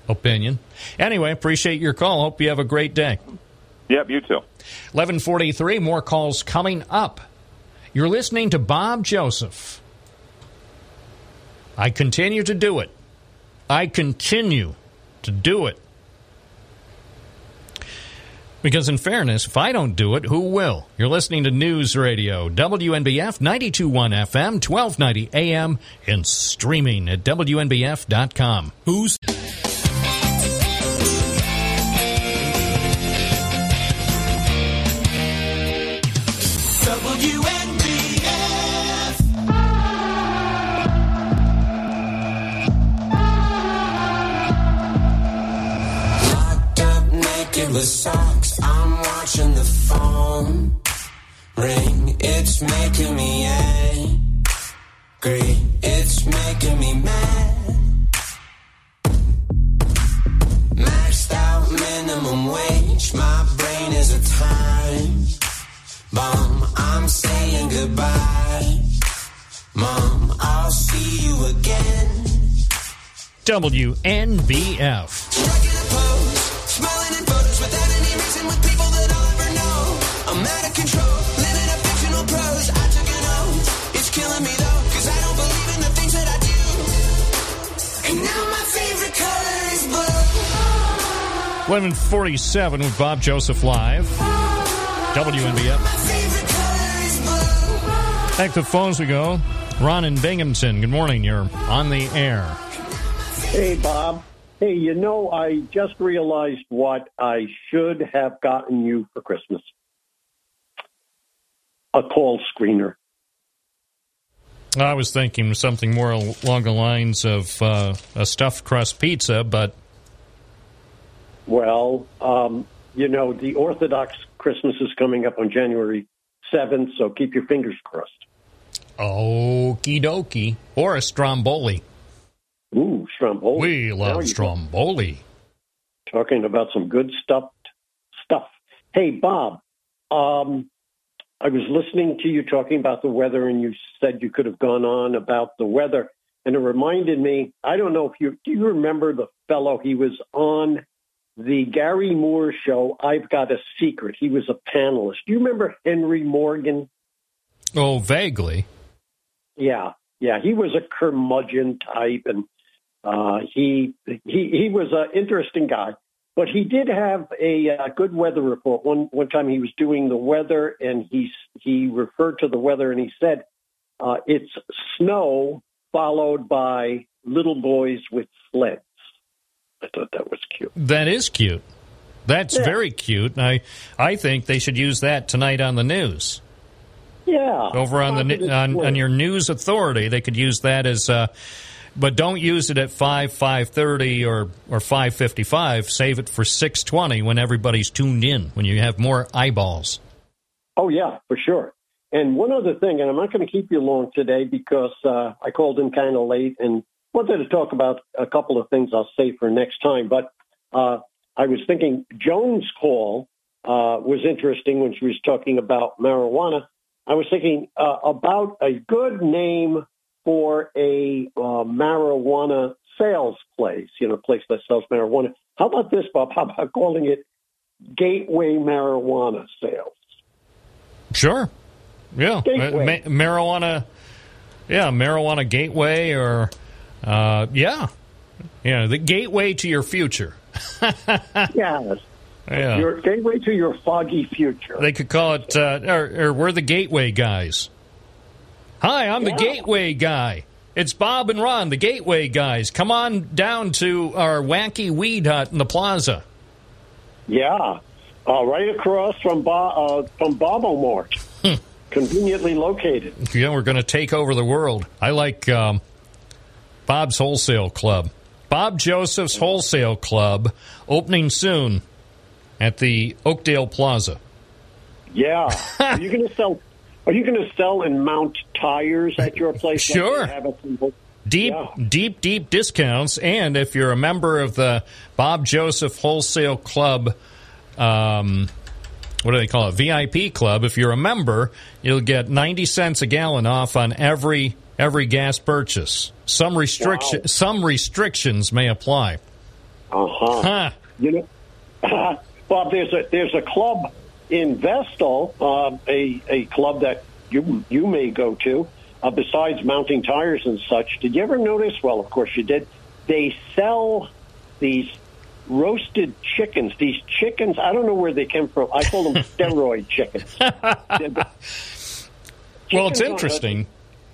opinion. Anyway, appreciate your call. Hope you have a great day. Yep, you too. 1143, more calls coming up. You're listening to Bob Joseph. I continue to do it. I continue to do it. Because, in fairness, if I don't do it, who will? You're listening to News Radio, WNBF 921 FM, 1290 AM, and streaming at WNBF.com. Who's. WNBF. Locked ring. It's making me angry. It's making me mad. Maxed out minimum wage. My brain is a time bomb. I'm saying goodbye. Mom, I'll see you again. WNBF. Smiling in photos without any reason with people that I'll ever know. I'm out of control, 1147 with Bob Joseph Live. WNBF. Back to the phones we go. Ron in Binghamton. Good morning. You're on the air. Hey, Bob. Hey, you know, I just realized what I should have gotten you for Christmas a call screener. I was thinking something more along the lines of uh, a stuffed crust pizza, but Well, um, you know, the Orthodox Christmas is coming up on January 7th, so keep your fingers crossed. okie dokie. Or a stromboli. Ooh, Stromboli. We love stromboli. Talking about some good stuff. Stuff. Hey, Bob. Um, I was listening to you talking about the weather, and you said you could have gone on about the weather, and it reminded me. I don't know if you do. You remember the fellow? He was on the Garry Moore show. I've got a secret. He was a panelist. Do you remember Henry Morgan? Oh, vaguely. Yeah, yeah, he was a curmudgeon type, and uh, he he he was an interesting guy. But he did have a uh, good weather report. One one time he was doing the weather, and he he referred to the weather, and he said uh, it's snow followed by little boys with sleds. I thought that was cute. That is cute. That's Yeah. very cute. I I think they should use that tonight on the news. Yeah. Over on the on, on your news authority, they could use that as. Uh, but don't use it at five five thirty or or five fifty five. Save it for six twenty when everybody's tuned in. When you have more eyeballs. Oh yeah, for sure. And one other thing, and I'm not going to keep you long today because uh, I called in kind of late and wanted to talk about a couple of things I'll say for next time. But uh, I was thinking Joan's call uh, was interesting when she was talking about marijuana. I was thinking uh, about a good name for a uh, marijuana sales place, you know, a place that sells marijuana. How about this, Bob? How about calling it Gateway Marijuana Sales? Sure. Yeah. Ma- marijuana. Yeah, marijuana gateway or uh, yeah, yeah, the gateway to your future. yes. Yeah. Your gateway to your foggy future. They could call it, uh, or, or we're the gateway guys. Hi, I'm the gateway guy. It's Bob and Ron, the gateway guys. Come on down to our wacky weed hut in the plaza. Yeah, uh, right across from Bo- uh, from Bobo Mart, conveniently located. Yeah, we're going to take over the world. I like um, Bob's Wholesale Club. Bob Joseph's Wholesale Club opening soon at the Oakdale Plaza. Yeah, are you going to sell? Are you going to sell and mount tires at your place? Sure. have at Deep, deep, deep discounts. And if you're a member of the Bob Joseph Wholesale Club, um, what do they call it? VIP club. If you're a member, you'll get 90 cents a gallon off on every every gas purchase. Some restriction, some restrictions may apply. Uh-huh. Huh. You know, Bob, there's a there's a club in Vestal, uh, a a club that you you may go to. Uh, besides mounting tires and such, did you ever notice? Well, of course you did. They sell these roasted chickens. These chickens, I don't know where they came from. I call them steroid chickens. Well, it's Chickens interesting.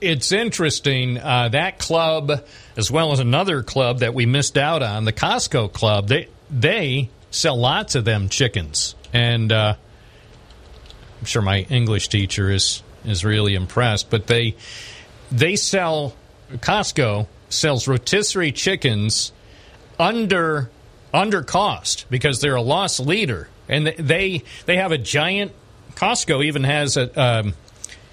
It's interesting. Uh, that club, as well as another club that we missed out on, the Costco Club, they they sell lots of them chickens, and uh, I'm sure my English teacher is is really impressed. But they they sell Costco sells rotisserie chickens under under cost because they're a loss leader, and they they have a giant. Costco even has a um,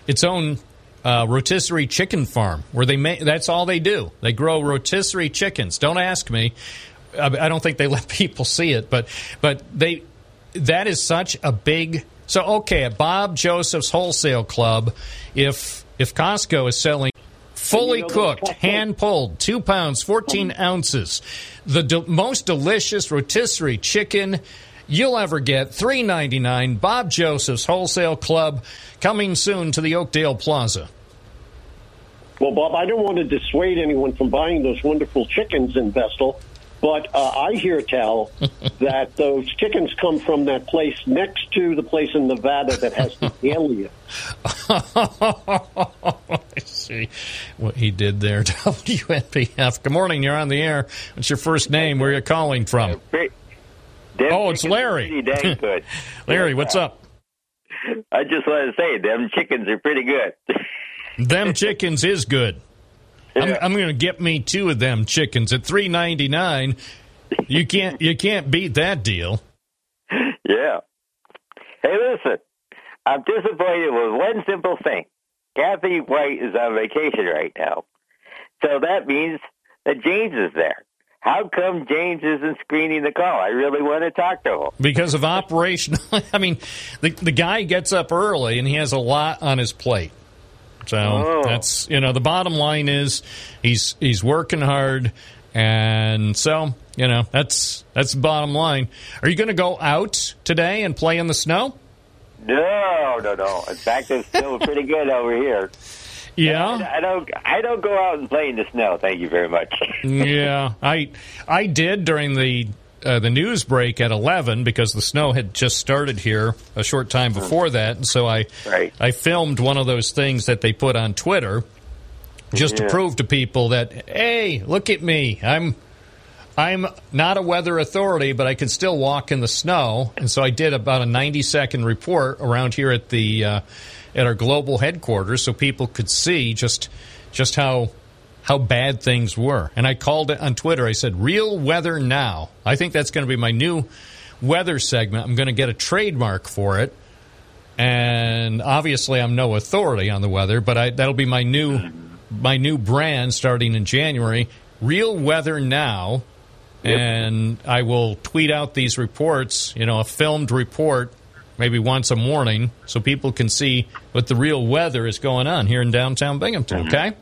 its own uh, rotisserie chicken farm where they make that's all they do. They grow rotisserie chickens. Don't ask me. I I don't think they let people see it, but but they that is such a big. So okay, at Bob Joseph's Wholesale Club, if if Costco is selling fully cooked, hand pulled, two pounds, fourteen ounces, the de- most delicious rotisserie chicken you'll ever get. Three ninety nine. Bob Joseph's Wholesale Club coming soon to the Oakdale Plaza. Well, Bob, I don't want to dissuade anyone from buying those wonderful chickens in Vestal, but uh, I hear tell that those chickens come from that place next to the place in Nevada that has the alien. I see what he did there. WNBF. Good morning. You're on the air. What's your first name? Where are you calling from? Oh, it's Larry. Dang good. Larry, what's up? I just want to say, them chickens are pretty good. Them chickens is good. I'm, I'm going to get me two of them chickens at three ninety nine. You can't you can't beat that deal. Yeah. Hey, listen, I'm disappointed with one simple thing. Kathy White is on vacation right now. So that means that James is there. How come James isn't screening the call? I really want to talk to him. because of operational. I mean, the the guy gets up early and he has a lot on his plate. So Oh. that's you know the bottom line is he's he's working hard, and so you know that's that's the bottom line. Are you going to go out today and play in the snow? No, no, no. In fact, it's still pretty good over here. Yeah. I don't. I don't go out and play in the snow. Thank you very much. yeah, I I did during the uh, the news break at eleven because the snow had just started here a short time before that, and so I Right. I filmed one of those things that they put on Twitter just to prove to people that hey, look at me, I'm. I'm not a weather authority, but I can still walk in the snow, and so I did about a 90 second report around here at the uh, at our global headquarters so people could see just just how how bad things were. And I called it on Twitter. I said, "Real weather now." I think that's going to be my new weather segment. I'm going to get a trademark for it. And obviously, I'm no authority on the weather, but I, that'll be my new my new brand starting in January. Real weather now, and I will tweet out these reports. You know, a filmed report, maybe once a morning, so people can see what the real weather is going on here in downtown Binghamton. Mm-hmm. Okay.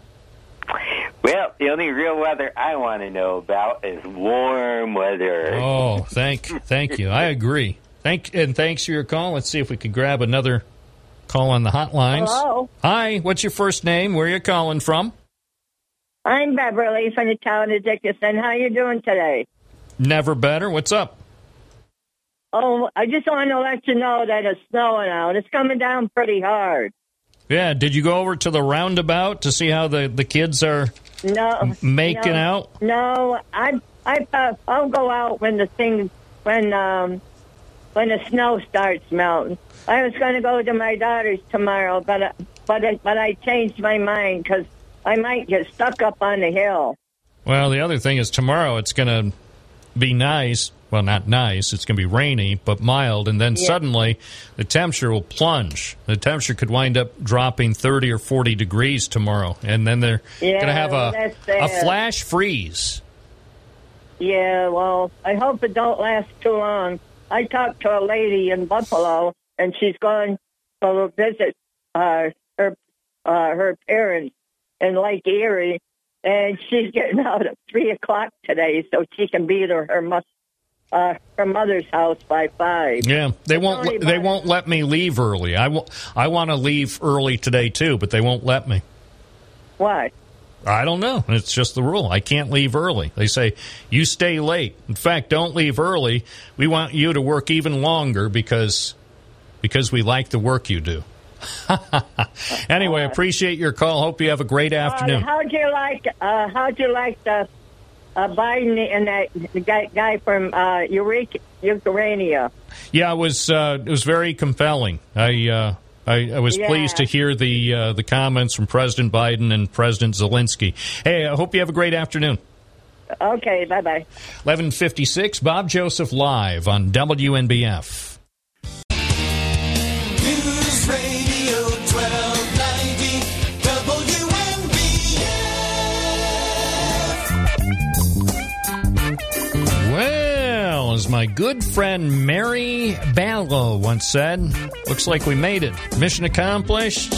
Well, the only real weather I want to know about is warm weather. Oh, thank thank you. I agree. Thank and thanks for your call. Let's see if we could grab another call on the hotlines. Hello. Hi, what's your first name? Where are you calling from? I'm Beverly from the town of Dickinson. How you doing today? Never better. What's up? Oh, I just want to let you know that it's snowing out. It's coming down pretty hard. Yeah, did you go over to the roundabout to see how the, the kids are No, making no, out? No, I I uh, I'll go out when the thing when um when the snow starts melting. I was going to go to my daughter's tomorrow, but uh, but I, but I changed my mind because I might get stuck up on the hill. Well, the other thing is tomorrow it's going to be nice. Well, not nice. It's going to be rainy, but mild. And then Yeah. suddenly the temperature will plunge. The temperature could wind up dropping 30 or 40 degrees tomorrow. And then they're Yeah, going to have a, a flash freeze. Yeah, well, I hope it don't last too long. I talked to a lady in Buffalo, and she's going to visit uh, her uh, her parents in Lake Erie, and she's getting out at three o'clock today so she can be to her mus- uh, her mother's house by five. Yeah, they won't. only They won't let me leave early. I wa- I want to leave early today too, but they won't let me. Why? I don't know. It's just the rule. I can't leave early. They say you stay late. In fact, don't leave early. We want you to work even longer because because we like the work you do. anyway, appreciate your call. Hope you have a great afternoon. Uh, how'd you like? Uh, how'd you like the uh, Biden and that the guy, guy from uh, Eureka, Ukraine? Yeah, it was uh, it was very compelling. I uh, I, I was Yeah. pleased to hear the uh, the comments from President Biden and President Zelensky. Hey, I hope you have a great afternoon. Okay, bye bye. 1156, Bob Joseph live on WNBF. My good friend Barry Manilow once said, looks like we made it. Mission accomplished.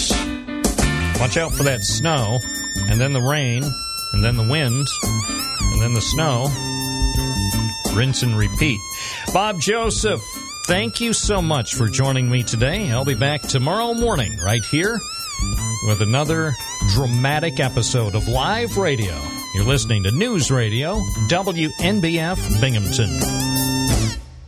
Watch out for that snow, and then the rain, and then the wind, and then the snow. Rinse and repeat. Bob Joseph, thank you so much for joining me today. I'll be back tomorrow morning right here with another dramatic episode of live radio. You're listening to News Radio, WNBF Binghamton.